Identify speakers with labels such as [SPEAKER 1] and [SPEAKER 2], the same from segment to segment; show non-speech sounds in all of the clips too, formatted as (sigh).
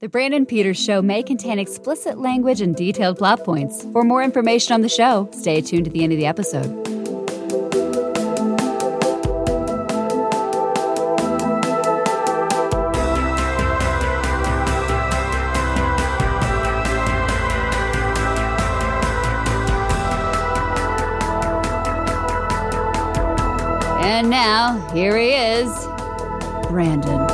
[SPEAKER 1] The Brandon Peters Show may contain explicit language and detailed plot points. For more information on the show, stay tuned to the end of the episode. And now, here he is, Brandon.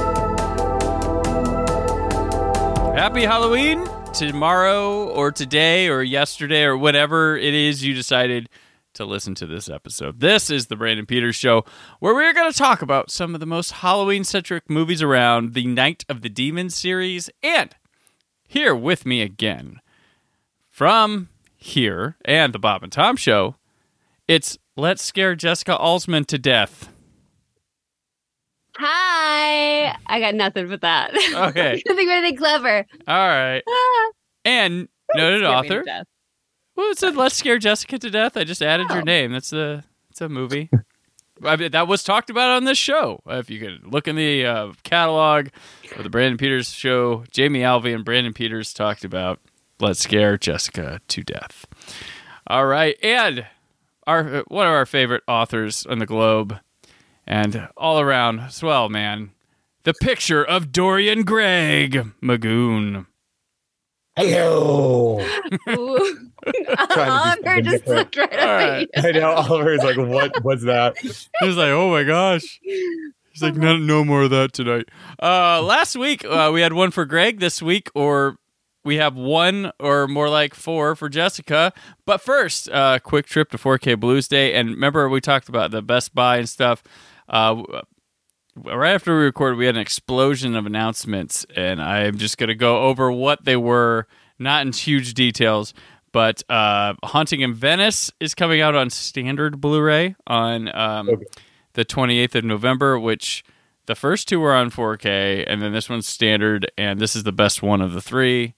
[SPEAKER 2] Happy Halloween tomorrow or today or yesterday or whatever it is you decided to listen to this episode. This is the Brandon Peters Show, where we're going to talk about some of the most Halloween centric movies around the Night of the Demons series. And here with me again from here and the Bob and Tom Show, it's Let's Scare Jessica Alsman to Death.
[SPEAKER 3] Hi. I got nothing but that.
[SPEAKER 2] Okay. (laughs)
[SPEAKER 3] Nothing think of anything clever.
[SPEAKER 2] All right.
[SPEAKER 3] Ah.
[SPEAKER 2] And noted
[SPEAKER 3] Scared me to
[SPEAKER 2] author. Well, it said "Let's Scare Jessica to Death." I just added your
[SPEAKER 3] Oh.
[SPEAKER 2] name. That's a it's a movie. (laughs) I mean, that was talked about on this show. Uh, If you could look in the uh, catalog of the Brandon Peters show, Jamie Alvey and Brandon Peters talked about "Let's Scare Jessica to Death." All right, and our one of our favorite authors on the globe, and all around swell man, the picture of Dorian Greg McGoon.
[SPEAKER 4] Hello.
[SPEAKER 3] Ooh.
[SPEAKER 4] Trying to (laughs)
[SPEAKER 3] Oliver
[SPEAKER 4] be
[SPEAKER 3] just
[SPEAKER 4] different.
[SPEAKER 3] looked right
[SPEAKER 2] All
[SPEAKER 3] up
[SPEAKER 2] right.
[SPEAKER 3] at you.
[SPEAKER 4] I know Oliver's like, what? What's that? (laughs)
[SPEAKER 2] He was like, "Oh my gosh." He's like, no, no more of that tonight. Uh, last week uh, we had one for Greg. This week, or we have one or more like four for Jessica. But first, uh, quick trip to 4K Blues Day. And remember, we talked about the Best Buy and stuff. Uh, right after we recorded, we had an explosion of announcements, and I'm just going to go over what they were, not in huge details. But uh, Haunting in Venice is coming out on standard Blu-ray on um,
[SPEAKER 4] Okay.
[SPEAKER 2] the 28th of November, which the first two were on 4K, and then this one's standard, and this is the best one of the three.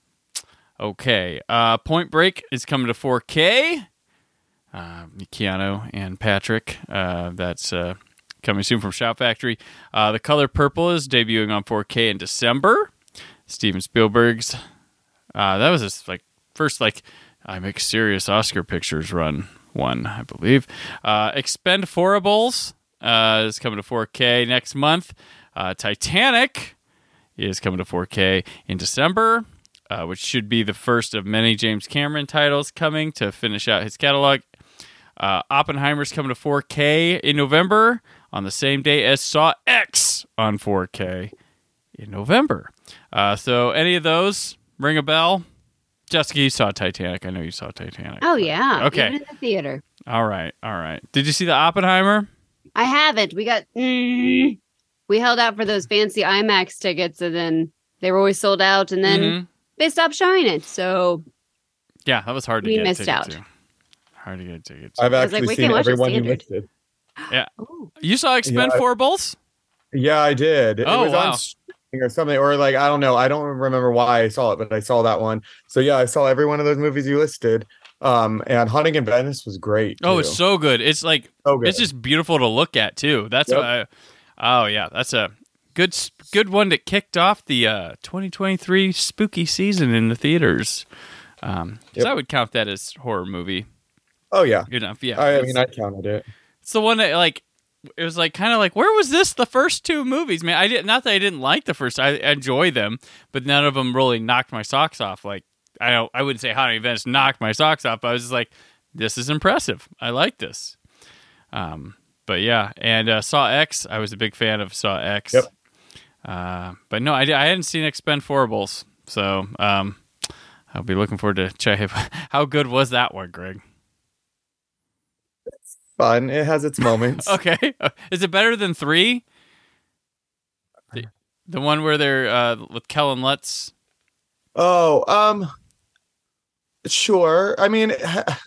[SPEAKER 2] Okay, uh, Point Break is coming to 4K. Uh, Keanu and Patrick, uh, that's uh, coming soon from Shout Factory. Uh, the Color Purple is debuting on 4K in December. Steven Spielberg's. Uh, that was his like first like I make serious Oscar pictures run one, I believe. Uh, Expend Expendables uh, is coming to 4K next month. Uh, Titanic is coming to 4K in December, uh, which should be the first of many James Cameron titles coming to finish out his catalog. Uh, Oppenheimer's coming to 4K in November on the same day as Saw X on 4K in November. Uh, so, any of those ring a bell? Jessica, you saw Titanic. I know you saw Titanic.
[SPEAKER 3] Oh yeah.
[SPEAKER 2] Okay.
[SPEAKER 3] Even in the theater.
[SPEAKER 2] All right, all right. Did you see the Oppenheimer?
[SPEAKER 3] I haven't. We got. Mm, we held out for those fancy IMAX tickets, and then they were always sold out, and then
[SPEAKER 2] Mhm.
[SPEAKER 3] they stopped showing it. So
[SPEAKER 2] Yeah, that was hard to
[SPEAKER 3] We
[SPEAKER 2] get. a
[SPEAKER 3] missed out.
[SPEAKER 2] to. Hard to get a ticket.
[SPEAKER 4] I've
[SPEAKER 3] I was like,
[SPEAKER 4] actually
[SPEAKER 3] we
[SPEAKER 4] seen
[SPEAKER 3] can watch it
[SPEAKER 4] everyone you (gasps)
[SPEAKER 3] Ooh.
[SPEAKER 2] You saw Expend
[SPEAKER 4] Yeah.
[SPEAKER 2] Four Bulls?
[SPEAKER 4] Yeah, I did.
[SPEAKER 2] Oh,
[SPEAKER 4] it was
[SPEAKER 2] wow.
[SPEAKER 4] on streaming or something, or like I don't know. I don't remember why I saw it, but I saw that one. So yeah, I saw every one of those movies you listed. Um, and Haunting in Venice was great.
[SPEAKER 2] Oh, it's so good. It's like
[SPEAKER 4] so good.
[SPEAKER 2] it's just beautiful to look at too. That's
[SPEAKER 4] Yep.
[SPEAKER 2] I, oh yeah, that's a good good one that kicked off the uh, 2023 spooky season in the theaters. Um, 'cause
[SPEAKER 4] Yep.
[SPEAKER 2] I would count that as horror movie.
[SPEAKER 4] oh yeah.
[SPEAKER 2] Good enough. Yeah,
[SPEAKER 4] I, I mean, I counted it.
[SPEAKER 2] It's the one that like it was like kind of like where was this the first two movies? Man i did not that i didn't like the first i, I enjoy them but none of them really knocked my socks off. Like i don't i wouldn't say haunting events knocked my socks off but i was just like this is impressive. I like this. Um but yeah and uh, saw x i was a big fan of saw x.
[SPEAKER 4] Yep.
[SPEAKER 2] uh but no i, I hadn't seen expendables so um i'll be looking forward to check (laughs) how good was that one greg
[SPEAKER 4] Fun. It has its moments. (laughs)
[SPEAKER 2] Okay. (laughs) Is it better than three? The, the one where they're uh, with Kellen Lutz.
[SPEAKER 4] Oh, um, sure. I mean,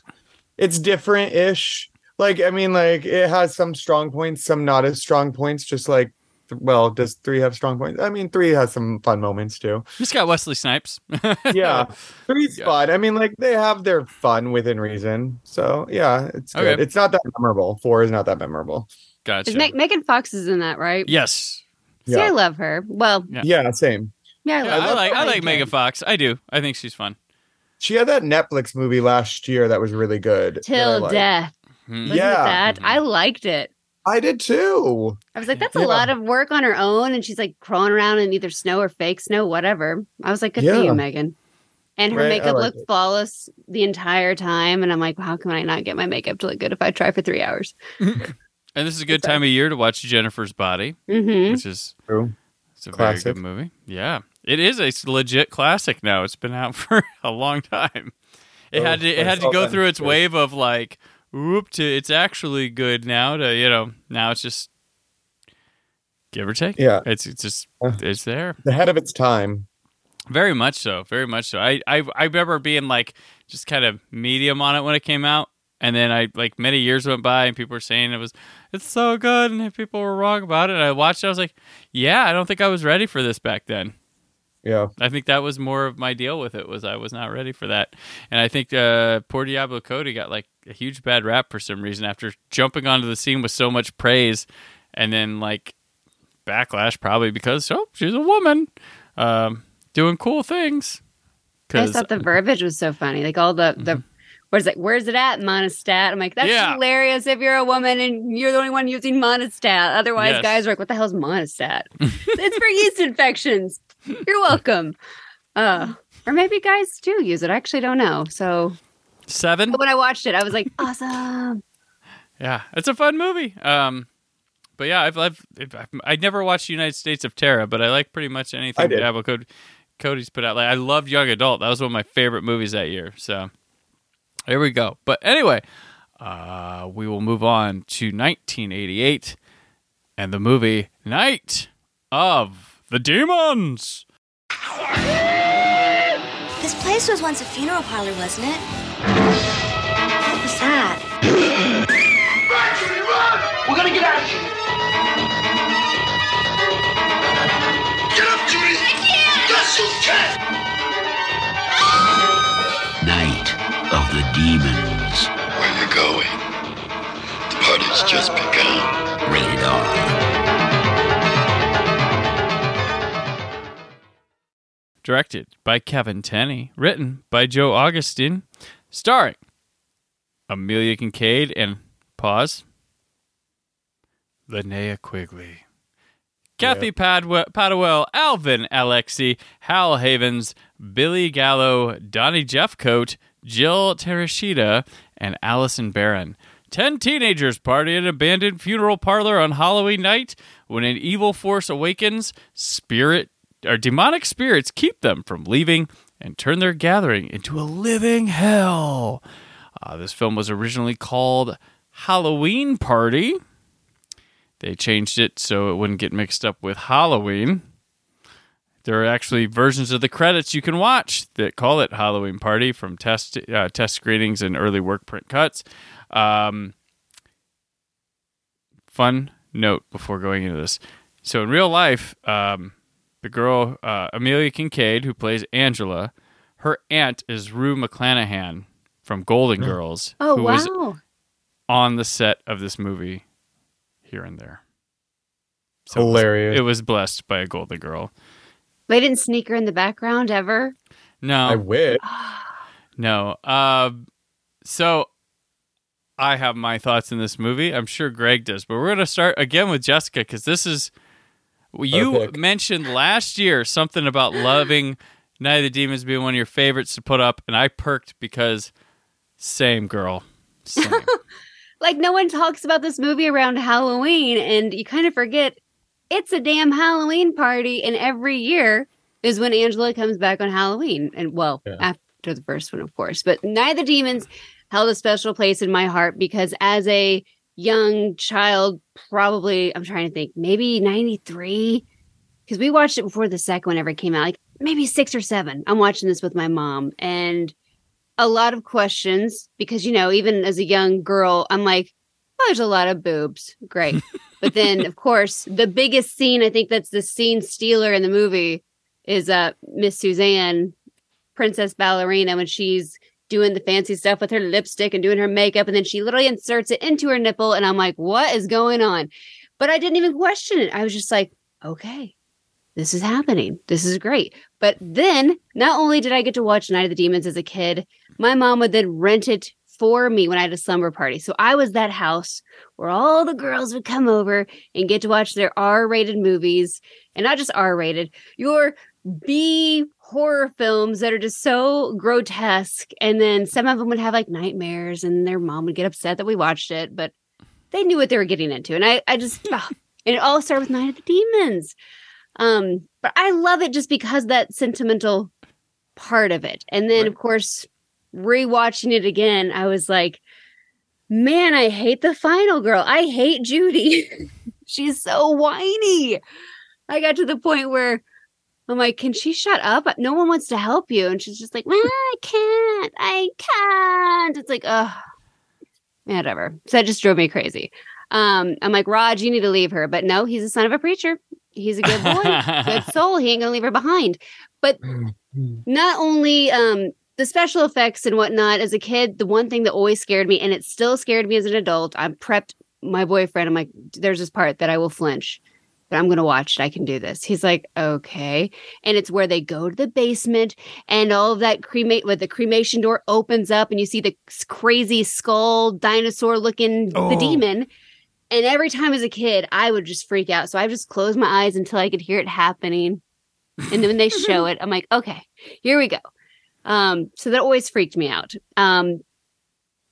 [SPEAKER 4] (laughs) it's different ish. Like, I mean, like it has some strong points, some not as strong points. Just like, well, does three have strong points? I mean, three has some fun moments too.
[SPEAKER 2] It's got Wesley Snipes. (laughs)
[SPEAKER 4] Yeah, three's
[SPEAKER 2] Yeah.
[SPEAKER 4] fun. I mean, like they have their fun within reason. So yeah, it's good.
[SPEAKER 2] Okay.
[SPEAKER 4] It's not that memorable. Four is not that memorable.
[SPEAKER 2] Gotcha.
[SPEAKER 3] Is Me- Megan Fox is in that, right?
[SPEAKER 2] yes.
[SPEAKER 3] See,
[SPEAKER 4] Yeah.
[SPEAKER 3] I love her. Well,
[SPEAKER 2] Yeah.
[SPEAKER 4] Yeah, same.
[SPEAKER 3] Yeah,
[SPEAKER 2] Yeah, I,
[SPEAKER 4] love
[SPEAKER 2] like I like
[SPEAKER 3] Megan.
[SPEAKER 2] Megan Fox. I do. I think she's fun.
[SPEAKER 4] She had that Netflix movie last year that was really good.
[SPEAKER 3] Till
[SPEAKER 4] liked.
[SPEAKER 3] death.
[SPEAKER 2] Hmm.
[SPEAKER 4] Yeah.
[SPEAKER 3] that?
[SPEAKER 2] Mhm.
[SPEAKER 3] I liked it.
[SPEAKER 4] I did too.
[SPEAKER 3] I was like, that's
[SPEAKER 4] Yeah.
[SPEAKER 3] a lot of work on her own, and she's like crawling around in either snow or fake snow, whatever. I was like, good for you, Megan. And her
[SPEAKER 4] Right,
[SPEAKER 3] makeup
[SPEAKER 4] liked
[SPEAKER 3] looked
[SPEAKER 4] it.
[SPEAKER 3] flawless the entire time, and I'm like, how can I not get my makeup to look good if I try for three hours? (laughs)
[SPEAKER 2] And this is a good time of year to watch Jennifer's Body,
[SPEAKER 3] Mm-hmm.
[SPEAKER 2] which is
[SPEAKER 4] True.
[SPEAKER 2] it's a
[SPEAKER 4] Classic.
[SPEAKER 2] very good movie. Yeah, It is a legit classic now. It's been out (laughs) for a long time. It
[SPEAKER 4] Oh,
[SPEAKER 2] had to it had to go through its wave of like, whoop, to it's actually good now. To you know, now it's just give or take.
[SPEAKER 4] Yeah.
[SPEAKER 2] It's it's just it's there.
[SPEAKER 4] Ahead of its time.
[SPEAKER 2] Very much so. Very much so. I, I I remember being like just kind of medium on it when it came out, and then I like many years went by and people were saying it was it's so good, and people were wrong about it. And I watched it. I was like, yeah, I don't think I was ready for this back then.
[SPEAKER 4] Yeah.
[SPEAKER 2] I think that was more of my deal with it was I was not ready for that, and I think uh, poor Diablo Cody got like a huge bad rap for some reason after jumping onto the scene with so much praise, and then like backlash probably because oh she's a woman, um, doing cool things.
[SPEAKER 3] I thought the verbiage was so funny. Like all the the where's like where's it at Monistat? I'm like that's
[SPEAKER 2] Yeah.
[SPEAKER 3] hilarious if you're a woman and you're the only one using Monistat. Otherwise,
[SPEAKER 2] Yes.
[SPEAKER 3] guys are like, what the hell's Monistat? (laughs) it's for yeast infections. You're welcome. Uh, or maybe guys do use it. I actually don't know. So
[SPEAKER 2] seven.
[SPEAKER 3] but when I watched it, I was like, (laughs) awesome.
[SPEAKER 2] Yeah, it's a fun movie. Um, but yeah, I've, I've, I've I never watched United States of Tara, but I like pretty much anything
[SPEAKER 4] did.
[SPEAKER 2] Diablo Cody, Cody's put out. Like I loved Young Adult. That was one of my favorite movies that year. So there we go. But anyway, uh, we will move on to 1988 and the movie Night of the Demons.
[SPEAKER 5] This place was once a funeral parlor, wasn't it? What was that?
[SPEAKER 6] We're gonna get out of here. Get up, Judy! I can't! Yes, you can! Night of the Demons. Where you going? The party's just begun. Rated R.
[SPEAKER 2] directed by Kevin Tenney, written by Joe Augustyn, starring Amelia Kinkade and pause Linnea Quigley, Kathy Padwe- Padwell, Alvin Alexi, Hal Havins, Billy Gallo, Donnie Jeffcoat, Jill Terashita, and Allison Barron. Ten teenagers party at an abandoned funeral parlor on Halloween night. When an evil force awakens, spirit or demonic spirits keep them from leaving and turn their gathering into a living hell. Uh, this film was originally called Halloween Party. They changed it so it wouldn't get mixed up with Halloween. There are actually versions of the credits you can watch that call it Halloween Party from test uh, test screenings and early work print cuts. Um, fun note before going into this. So in real life, um, the girl uh, Amelia Kinkade, who plays Angela, her aunt is Rue McClanahan from Golden Girls,
[SPEAKER 3] Oh
[SPEAKER 2] who
[SPEAKER 3] wow.
[SPEAKER 2] was on the set of this movie here and there. So it was-
[SPEAKER 4] Hilarious.
[SPEAKER 2] It was blessed by a Golden Girl.
[SPEAKER 3] They didn't sneak her in the background ever.
[SPEAKER 2] No,
[SPEAKER 4] I wish. (gasps)
[SPEAKER 2] No. Uh, so I have my thoughts in this movie. I'm sure Greg does, but we're going to start again with Jessica because this is you
[SPEAKER 4] pick.
[SPEAKER 2] mentioned last year something about loving Night of the Demons being one of your favorites to put up, and I perked because same girl, same. (laughs)
[SPEAKER 3] Like no one talks about this movie around Halloween, and you kind of forget it's a damn Halloween party, and every year is when Angela comes back on Halloween. And well,
[SPEAKER 4] Yeah.
[SPEAKER 3] after the first one, of course. But Night of the Demons held a special place in my heart because as a young child, probably I'm trying to think, maybe 93. Because we watched it before the second one ever came out, like maybe six or seven. I'm watching this with my mom and a lot of questions because you know even as a young girl i'm like oh there's a lot of boobs great (laughs) but then of course the biggest scene i think that's the scene stealer in the movie is uh miss suzanne princess ballerina when she's doing the fancy stuff with her lipstick and doing her makeup and then she literally inserts it into her nipple and i'm like what is going on but i didn't even question it i was just like okay this is happening. This is great. But then, not only did I get to watch Night of the Demons as a kid, my mom would then rent it for me when I had a slumber party. So I was that house where all the girls would come over and get to watch their R rated movies and not just R rated, your B horror films that are just so grotesque. And then some of them would have like nightmares and their mom would get upset that we watched it, but they knew what they were getting into. And I, I just, oh, (laughs) and it all started with Night of the Demons. Um, but I love it just because that sentimental part of it. And then,
[SPEAKER 2] Right.
[SPEAKER 3] of course, rewatching it again, I was like, man, I hate the final girl. I hate Judy. (laughs) She's so whiny. I got to the point where I'm like, can she shut up? No one wants to help you. And she's just like, well, I can't. I can't. It's like, oh, whatever. So that just drove me crazy. Um, I'm like, Raj, you need to leave her. But no, he's a son of a preacher. He's a good boy, good (laughs) soul. He ain't gonna leave her behind. But not only um the special effects and whatnot as a kid, the one thing that always scared me, and it still scared me as an adult, I'm prepped my boyfriend. I'm like, there's this part that I will flinch, but I'm gonna watch it. I can do this. He's like, okay. And it's where they go to the basement and all of that cremate with the cremation door opens up and you see the crazy skull dinosaur looking the
[SPEAKER 2] Oh.
[SPEAKER 3] demon. And every time as a kid, I would just freak out. So I would just close my eyes until I could hear it happening. And then when they show it, I'm like, okay, here we go. Um, so that always freaked me out. Um,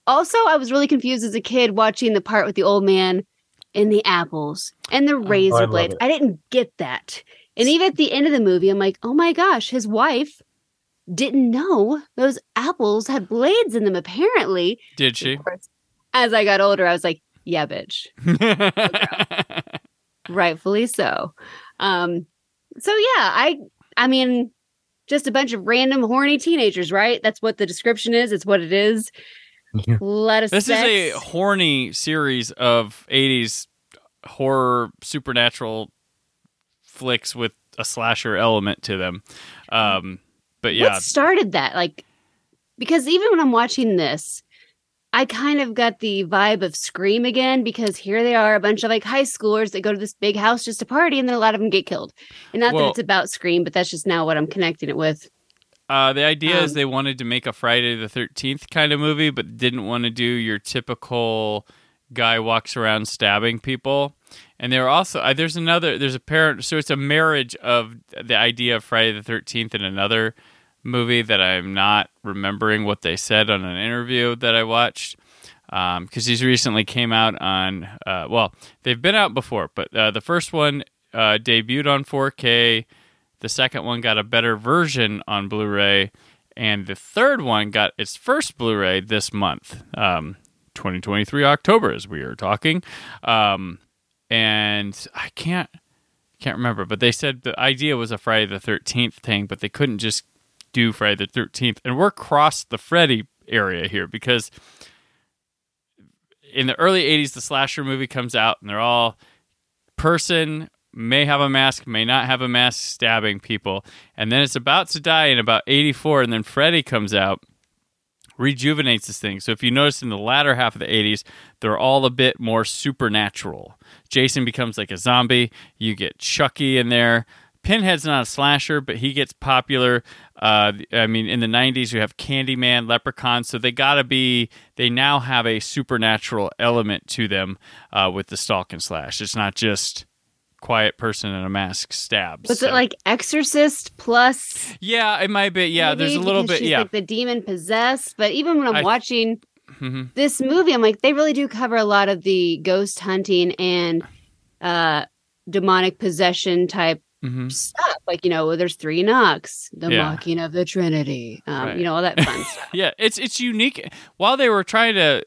[SPEAKER 3] also, I was really confused as a kid watching the part with the old man and the apples and the razor
[SPEAKER 4] love
[SPEAKER 3] blades.
[SPEAKER 4] it.
[SPEAKER 3] I didn't get that. And even at the end of the movie, I'm like, oh my gosh, his wife didn't know those apples had blades in them, apparently.
[SPEAKER 2] Did she?
[SPEAKER 3] Course, As I got older, I was like, yeah, bitch. (laughs) rightfully so um so yeah i i mean just a bunch of random horny teenagers right that's what the description is it's what it is
[SPEAKER 4] Yeah. (laughs)
[SPEAKER 3] let us
[SPEAKER 2] this is a horny series of 80s horror supernatural flicks with a slasher element to them. Um, but yeah,
[SPEAKER 3] what started that? Like because even when i'm watching this i kind of got the vibe of scream again because here they are a bunch of like high schoolers that go to this big house just to party and then a lot of them get killed. And not
[SPEAKER 2] Well-
[SPEAKER 3] that it's about scream but that's just now what i'm connecting it with
[SPEAKER 2] Uh, the idea is
[SPEAKER 3] Um,
[SPEAKER 2] they wanted to make a Friday the Thirteenth kind of movie, but didn't want to do your typical guy walks around stabbing people. And they were also uh, there's another there's a parent so it's a marriage of the idea of Friday the Thirteenth and another movie that I'm not remembering what they said on an interview that I watched because these recently came out on uh, well they've been out before but uh, the first one uh, debuted on 4K the second one got a better version on Blu-ray, and the third one got its first Blu-ray this month, um, 2023 October, as we are talking. Um, and I can't can't remember, but they said the idea was a Friday the 13th thing, but they couldn't just do Friday the 13th. And we're across the Freddy area here because in the early 80s, the slasher movie comes out, and they're all person may have a mask, may not have a mask, stabbing people. And then it's about to die in about 84, and then Freddy comes out, rejuvenates this thing. So if you notice in the latter half of the 80s, they're all a bit more supernatural. Jason becomes like a zombie. You get Chucky in there. Pinhead's not a slasher, but he gets popular. Uh, I mean, in the 90s, you have Candyman, Leprechaun. So they got to be, they now have a supernatural element to them uh, with the Stalk and Slash. It's not just quiet person in a mask stabs.
[SPEAKER 3] was
[SPEAKER 2] So-
[SPEAKER 3] it like exorcist plus
[SPEAKER 2] Yeah, it might be. Yeah, there's a little bit. Yeah.
[SPEAKER 3] like the demon possessed but even when i'm
[SPEAKER 2] I-
[SPEAKER 3] watching
[SPEAKER 2] Mhm.
[SPEAKER 3] this movie i'm like they really do cover a lot of the ghost hunting and uh demonic possession type
[SPEAKER 2] Mhm.
[SPEAKER 3] stuff like you know there's three knocks the
[SPEAKER 2] Yeah.
[SPEAKER 3] mocking of the trinity um
[SPEAKER 2] Right.
[SPEAKER 3] you know all that fun (laughs) stuff
[SPEAKER 2] Yeah, it's it's unique. While they were trying to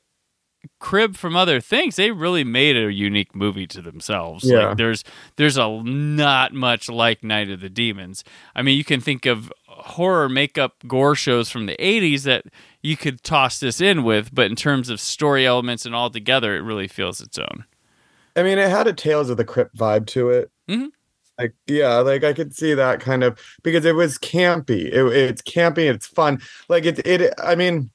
[SPEAKER 2] crib from other things, they really made a unique movie to themselves.
[SPEAKER 4] Yeah.
[SPEAKER 2] Like there's there's a not much like Night of the Demons. I mean, you can think of horror makeup gore shows from the 80s that you could toss this in with, but in terms of story elements and all together, it really feels its own.
[SPEAKER 4] I mean, it had a Tales of the Crypt vibe to it.
[SPEAKER 2] Mhm.
[SPEAKER 4] Like, yeah, like I could see that kind of because it was campy. It, it's campy. It's fun. Like it. It. I mean,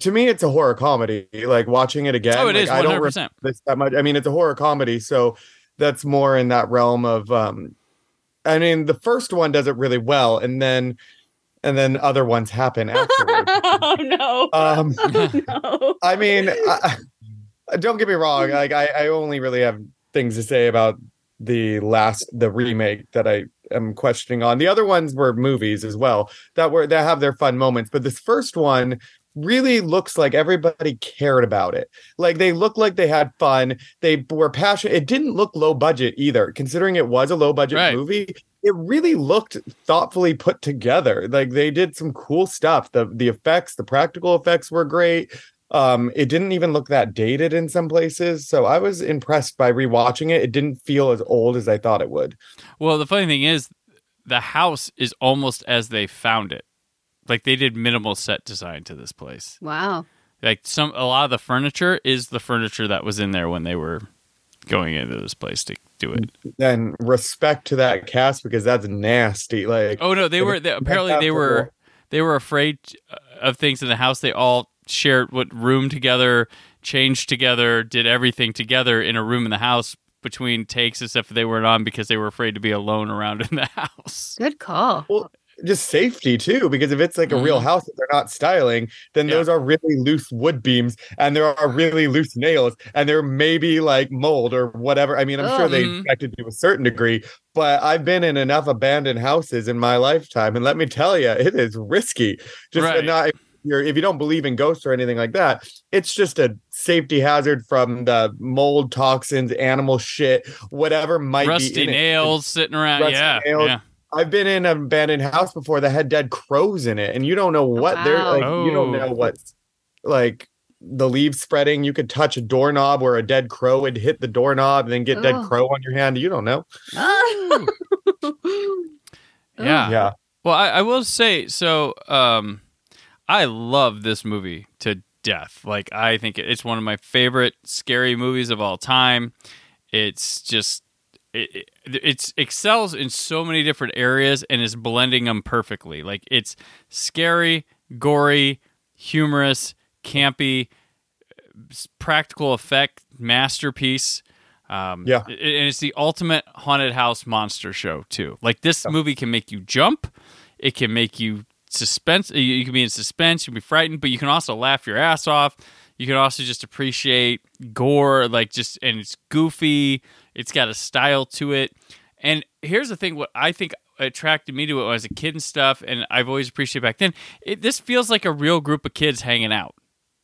[SPEAKER 4] to me, it's a horror comedy. Like watching it again.
[SPEAKER 2] Oh, it
[SPEAKER 4] like,
[SPEAKER 2] is
[SPEAKER 4] I don't
[SPEAKER 2] 100%.
[SPEAKER 4] remember this that much. I mean, it's a horror comedy, so that's more in that realm of um I mean, the first one does it really well, and then and then other ones happen afterwards. (laughs)
[SPEAKER 3] oh no.
[SPEAKER 4] um, (laughs)
[SPEAKER 3] no.
[SPEAKER 4] I mean, I, I- don't get me wrong. Like, I, I only really have things to say about the last the remake that I am questioning on. The other ones were movies as well that were that have their fun moments, but this first one really looks like everybody cared about it. Like they looked like they had fun. They were passionate. It didn't look low budget either, considering it was a low budget
[SPEAKER 2] Right.
[SPEAKER 4] movie. It really looked thoughtfully put together. Like they did some cool stuff. The the effects, the practical effects were great. Um, it didn't even look that dated in some places. So I was impressed by rewatching it. It didn't feel as old as I thought it would.
[SPEAKER 2] Well, the funny thing is, the house is almost as they found it. Like they did minimal set design to this place.
[SPEAKER 3] Wow.
[SPEAKER 2] Like some, a lot of the furniture is the furniture that was in there when they were going into this place to do it.
[SPEAKER 4] And respect to that cast because that's nasty. Like
[SPEAKER 2] Oh no, they were. They, apparently, they were they were afraid uh, of things in the house. They all shared what room together, changed together, did everything together in a room in the house between takes, except for they weren't on because they were afraid to be alone around in the (laughs) house.
[SPEAKER 3] Good call.
[SPEAKER 4] Just safety too, because if it's like a real
[SPEAKER 2] Mhm.
[SPEAKER 4] house that they're not styling, then
[SPEAKER 2] Yeah.
[SPEAKER 4] those are really loose wood beams and there are really loose nails and there may be like mold or whatever. I mean, I'm sure they
[SPEAKER 2] Mhm.
[SPEAKER 4] inspected to a certain degree, but I've been in enough abandoned houses in my lifetime, and let me tell you, it is risky. Just
[SPEAKER 2] Right.
[SPEAKER 4] not if you're if you don't believe in ghosts or anything like that, it's just a safety hazard from the mold toxins, animal shit, whatever might be
[SPEAKER 2] Rusty
[SPEAKER 4] it.
[SPEAKER 2] nails sitting around.
[SPEAKER 4] Rusty
[SPEAKER 2] yeah,
[SPEAKER 4] nails.
[SPEAKER 2] yeah.
[SPEAKER 4] I've been in an abandoned house before that had dead crows in it, and you don't know what they're
[SPEAKER 3] wow.
[SPEAKER 4] like. You don't
[SPEAKER 2] Oh.
[SPEAKER 4] know what's like the leaves spreading. You could touch a doorknob where a dead crow would hit the doorknob and then get dead crow on your hand. You don't know. (laughs)
[SPEAKER 2] Yeah.
[SPEAKER 4] Yeah.
[SPEAKER 2] Well, I, I will say so. Um, I love this movie to death. Like, I think it's one of my favorite scary movies of all time. It's just it, it it's excels in so many different areas and is blending them perfectly. Like, it's scary, gory, humorous, campy, practical effect masterpiece. Um,
[SPEAKER 4] Yeah.
[SPEAKER 2] and it's the ultimate haunted house monster show too. Like this movie can make you jump, it can make you suspense. You you can be in suspense, you can be frightened, but you can also laugh your ass off. You can also just appreciate gore, like just and it's goofy. It's got a style to it. And here's the thing: what I think attracted me to it when I was a kid and stuff, and I've always appreciated back then. It, this feels like a real group of kids hanging out.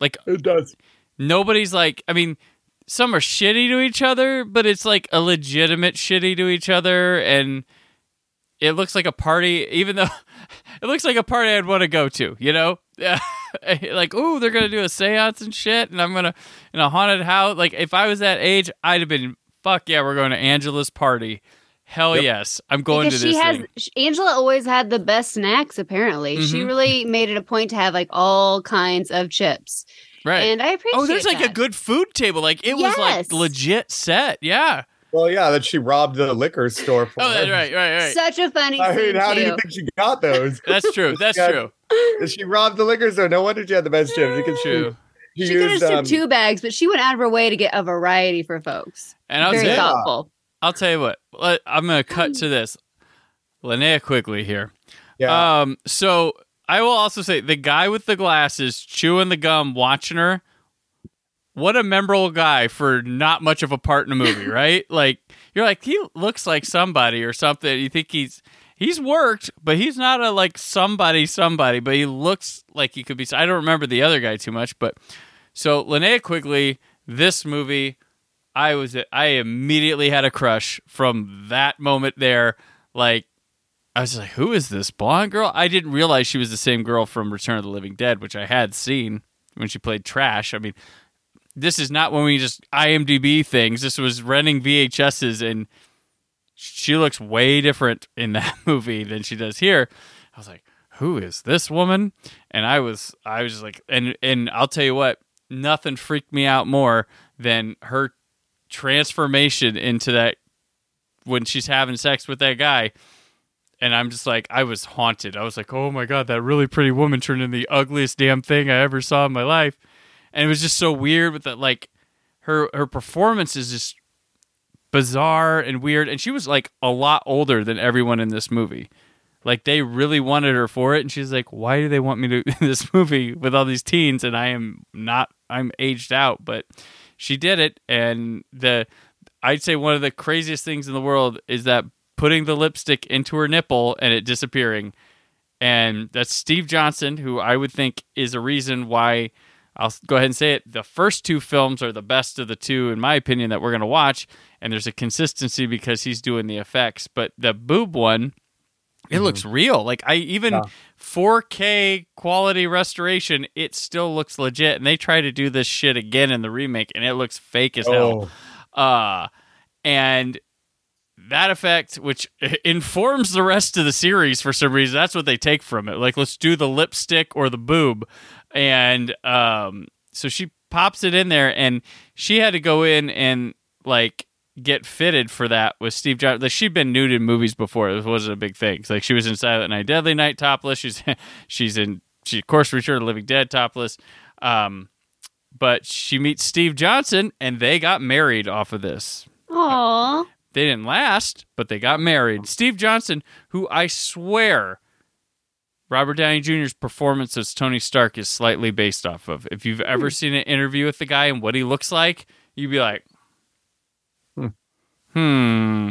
[SPEAKER 2] Like
[SPEAKER 4] It does.
[SPEAKER 2] nobody's like i mean some are shitty to each other but it's like a legitimate shitty to each other and it looks like a party even though (laughs) it looks like a party i'd want to go to you know (laughs) (laughs) like ooh they're gonna do a seance and shit and i'm gonna in a haunted house like if i was that age i'd have been fuck yeah we're going to angela's party hell
[SPEAKER 4] Yep.
[SPEAKER 2] yes i'm going
[SPEAKER 3] because
[SPEAKER 2] to this
[SPEAKER 3] she has
[SPEAKER 2] thing.
[SPEAKER 3] Angela always had the best snacks. Apparently, she
[SPEAKER 2] Mhm.
[SPEAKER 3] really made it a point to have like all kinds of chips,
[SPEAKER 2] right
[SPEAKER 3] and I appreciate.
[SPEAKER 2] oh there's like a good food table like it was like legit set yeah
[SPEAKER 4] Well, yeah, that she robbed the liquor store for.
[SPEAKER 2] oh that's right right right
[SPEAKER 3] Such a funny
[SPEAKER 4] I mean, how do you think she got those?
[SPEAKER 2] that's true that's true (laughs)
[SPEAKER 4] she robbed the liquor store. No wonder she had the best chips. Because she,
[SPEAKER 2] true
[SPEAKER 4] she,
[SPEAKER 3] She could have
[SPEAKER 4] used, um,
[SPEAKER 3] two bags, but she went out of her way to get a variety for folks.
[SPEAKER 2] and i'll
[SPEAKER 3] Very
[SPEAKER 4] Yeah.
[SPEAKER 3] thoughtful.
[SPEAKER 2] I'll tell you what. let- I'm going to cut to this. Linnea Quigley here.
[SPEAKER 4] Yeah.
[SPEAKER 2] Um. So I will also say the guy with the glasses chewing the gum, watching her. What a memorable guy for not much of a part in a movie, (laughs) right? like you're like he looks like somebody or something. You think he's he's worked, but he's not a like somebody somebody. But he looks like he could be. I don't remember the other guy too much, but so Linnea Quigley, this movie, I was I immediately had a crush from that moment there. Like I was like, who is this blonde girl? I didn't realize she was the same girl from Return of the Living Dead, which I had seen when she played Trash. I mean, this is not when we just IMDb things. This was renting VHSs, and she looks way different in that (laughs) movie than she does here. I was like, who is this woman? And I was, I was like, and and I'll tell you what, nothing freaked me out more than her transformation into that when she's having sex with that guy. And I'm just like, I was haunted. I was like, oh my God, that really pretty woman turned into the ugliest damn thing I ever saw in my life. And it was just so weird with that, like, her her performance is just bizarre and weird. And she was like a lot older than everyone in this movie. Like they really wanted her for it, and she's like, "Why do they want me to (laughs) this movie with all these teens?" And I am not. I'm aged out, but she did it. And the I'd say one of the craziest things in the world is that putting the lipstick into her nipple and it disappearing. And that's Steve Johnson, who I would think is a reason why I'll go ahead and say it. The first two films are the best of the two, in my opinion, that we're going to watch. And there's a consistency because he's doing the effects. But the boob one, it looks real. Like I even
[SPEAKER 4] Yeah.
[SPEAKER 2] 4K quality restoration, it still looks legit. And they try to do this shit again in the remake, and it looks fake as hell.
[SPEAKER 4] Oh,
[SPEAKER 2] Uh, and that effect, which (laughs) informs the rest of the series for some reason, that's what they take from it. Like, let's do the lipstick or the boob. And um, so she pops it in there, and she had to go in and, like, get fitted for that with Steve Jobs. Like, she'd been nude in movies before. It wasn't a big thing. Like, she was in Silent Night, Deadly Night topless. She's, (laughs) she's in, she, of course, Return of the Living Dead topless. Um, but she meets Steve Johnson, and they got married off of this.
[SPEAKER 3] Aw.
[SPEAKER 2] They didn't last, but they got married. Steve Johnson, who I swear Robert Downey Jr.'s performance as Tony Stark is slightly based off of. If you've ever seen an interview with the guy and what he looks like, you'd be like,
[SPEAKER 4] Hmm.
[SPEAKER 2] hmm,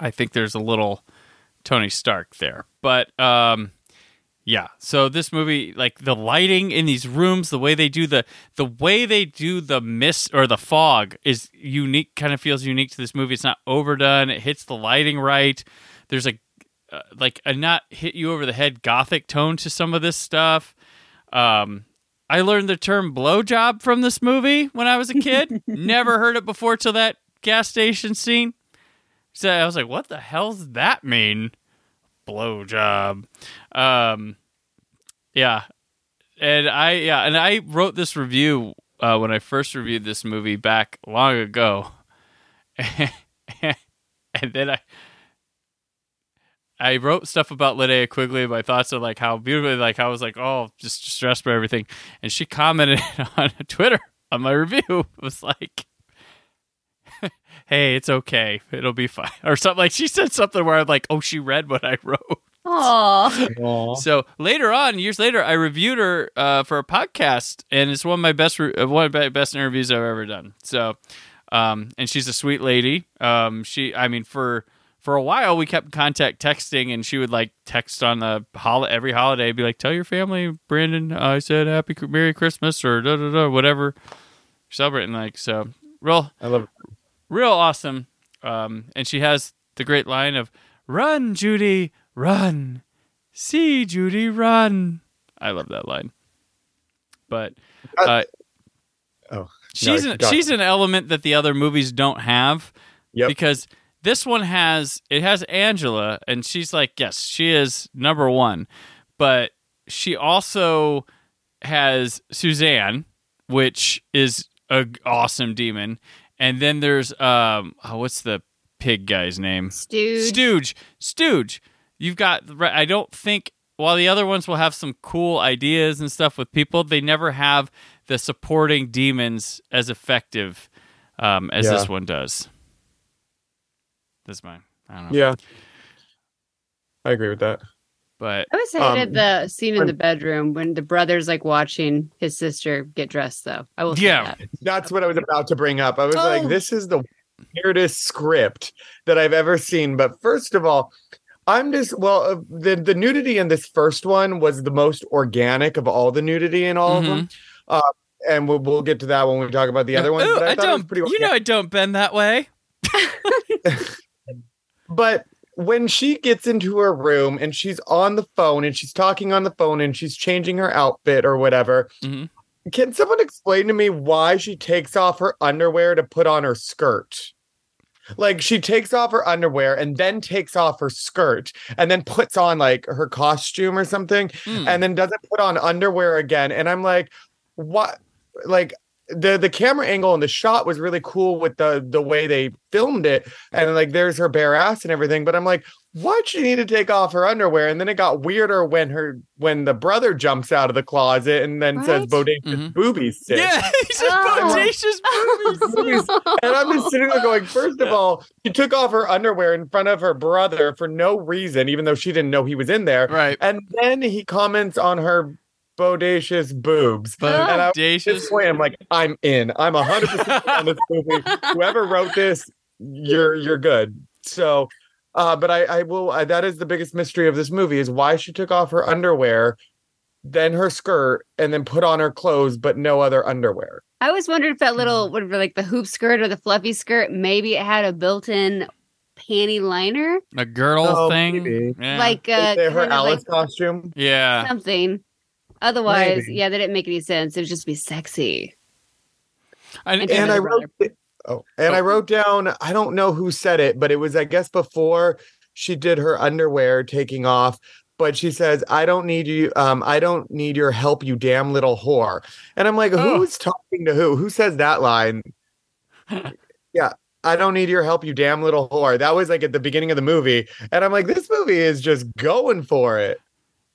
[SPEAKER 2] I think there's a little Tony Stark there. But um, yeah, so this movie, like the lighting in these rooms, the way they do the the way they do the mist or the fog is unique. Kind of feels unique to this movie. It's not overdone. It hits the lighting right. There's a uh, like a not hit you over the head gothic tone to some of this stuff. Um, I learned the term blowjob from this movie when I was a kid. (laughs) Never heard it before till that gas station scene. So I was like, "What the hell's that mean?" Blowjob. Um, yeah, and I yeah, and I wrote this review uh, when I first reviewed this movie back long ago, (laughs) and then I I wrote stuff about Linnea Quigley, my thoughts of like how beautifully, like I was like, oh, just stressed by everything, and she commented (laughs) on Twitter on my review. It was like, hey, it's okay, it'll be fine, (laughs) or something like she said something where I'm like, oh, she read what I (laughs) wrote.
[SPEAKER 3] Aw.
[SPEAKER 4] Aw.
[SPEAKER 2] So later on, years later, I reviewed her uh, for a podcast, and it's one of my best re- uh, one of my best interviews I've ever done. So, um, and she's a sweet lady. Um, she, I mean, for for a while we kept contact texting, and she would like text on the hol- every holiday, be like, "Tell your family, Brandon, I said Happy Merry Christmas or da da da whatever." Celebrating like so, real
[SPEAKER 4] I love
[SPEAKER 2] real awesome. Um, and she has the great line of "Run, Judy, run, see Judy, run." I love that line. But uh,
[SPEAKER 4] Oh,
[SPEAKER 2] she's
[SPEAKER 4] no,
[SPEAKER 2] an, she's an element that the other movies don't have
[SPEAKER 4] Yep.
[SPEAKER 2] because this one has it has Angela and she's like yes she is number one but she also has Suzanne which is a awesome demon and then there's um oh, what's the pig guy's name
[SPEAKER 3] Stooge.
[SPEAKER 2] Stooge. Stooge. You've got. I don't think. While the other ones will have some cool ideas and stuff with people, they never have the supporting demons as effective um, as
[SPEAKER 4] Yeah.
[SPEAKER 2] this one does. That's mine. I don't know.
[SPEAKER 4] Yeah. I agree with that.
[SPEAKER 2] But
[SPEAKER 3] I always hated
[SPEAKER 4] Um,
[SPEAKER 3] the scene in
[SPEAKER 4] when-
[SPEAKER 3] the bedroom when the brother's like watching his sister get dressed. Though I will. say
[SPEAKER 2] Yeah.
[SPEAKER 3] that.
[SPEAKER 4] That's what I was about to bring up. I was
[SPEAKER 3] Oh.
[SPEAKER 4] like, this is the weirdest script that I've ever seen. But first of all, I'm just well, uh, the the nudity in this first one was the most organic of all the nudity in all of them. Uh, and we'll, we'll get to that when we talk about the other ones.
[SPEAKER 2] Ooh,
[SPEAKER 4] but I,
[SPEAKER 2] I
[SPEAKER 4] thought it was
[SPEAKER 2] don't.
[SPEAKER 4] pretty
[SPEAKER 2] You know, I don't bend that way. (laughs)
[SPEAKER 4] But when she gets into her room and she's on the phone and she's talking on the phone and she's changing her outfit or whatever,
[SPEAKER 2] Mhm.
[SPEAKER 4] can someone explain to me why she takes off her underwear to put on her skirt? Like she takes off her underwear and then takes off her skirt and then puts on like her costume or something
[SPEAKER 2] Hmm.
[SPEAKER 4] and then doesn't put on underwear again. And I'm like, what? Like the the camera angle and the shot was really cool with the the way they filmed it, and like there's her bare ass and everything. But I'm like, why'd she need to take off her underwear? And then it got weirder when her when the brother jumps out of the closet and then says
[SPEAKER 3] Right?
[SPEAKER 4] bodacious
[SPEAKER 2] Mhm.
[SPEAKER 4] boobies. sis."
[SPEAKER 2] Yeah, (laughs) he said
[SPEAKER 3] Oh.
[SPEAKER 2] bodacious boobies. (laughs)
[SPEAKER 4] And I'm just sitting there going, first of all, she took off her underwear in front of her brother for no reason, even though she didn't know he was in there.
[SPEAKER 2] Right.
[SPEAKER 4] And then he comments on her bodacious boobs. And I, at
[SPEAKER 2] Bodacious.
[SPEAKER 4] this point, I'm like, I'm in. I'm 100% on this (laughs) movie. Whoever wrote this, you're you're good. So, uh, but I, I will. I, that is the biggest mystery of this movie is why she took off her underwear, then her skirt, and then put on her clothes, but no other underwear.
[SPEAKER 3] I always wondered if that little
[SPEAKER 4] Mm.
[SPEAKER 3] whatever, like the hoop skirt or the fluffy skirt, maybe it had a built-in panty liner,
[SPEAKER 2] A girdle
[SPEAKER 4] Oh,
[SPEAKER 2] thing. Yeah.
[SPEAKER 3] like uh,
[SPEAKER 4] her Alice
[SPEAKER 3] like
[SPEAKER 4] costume.
[SPEAKER 2] yeah.
[SPEAKER 3] something. Otherwise,
[SPEAKER 4] Maybe.
[SPEAKER 3] yeah, that didn't make any sense. It would just be sexy.
[SPEAKER 2] And,
[SPEAKER 3] And
[SPEAKER 4] and I wrote oh, and I wrote down I don't know who said it, but it was I guess before she did her underwear taking off. But she says, "I don't need you. Um, I don't need your help, you damn little whore." And I'm like,
[SPEAKER 2] Oh.
[SPEAKER 4] "Who's talking to who? Who says that line?" (laughs) yeah, I don't need your help, you damn little whore. That was like at the beginning of the movie, and I'm like, this movie is just going for it.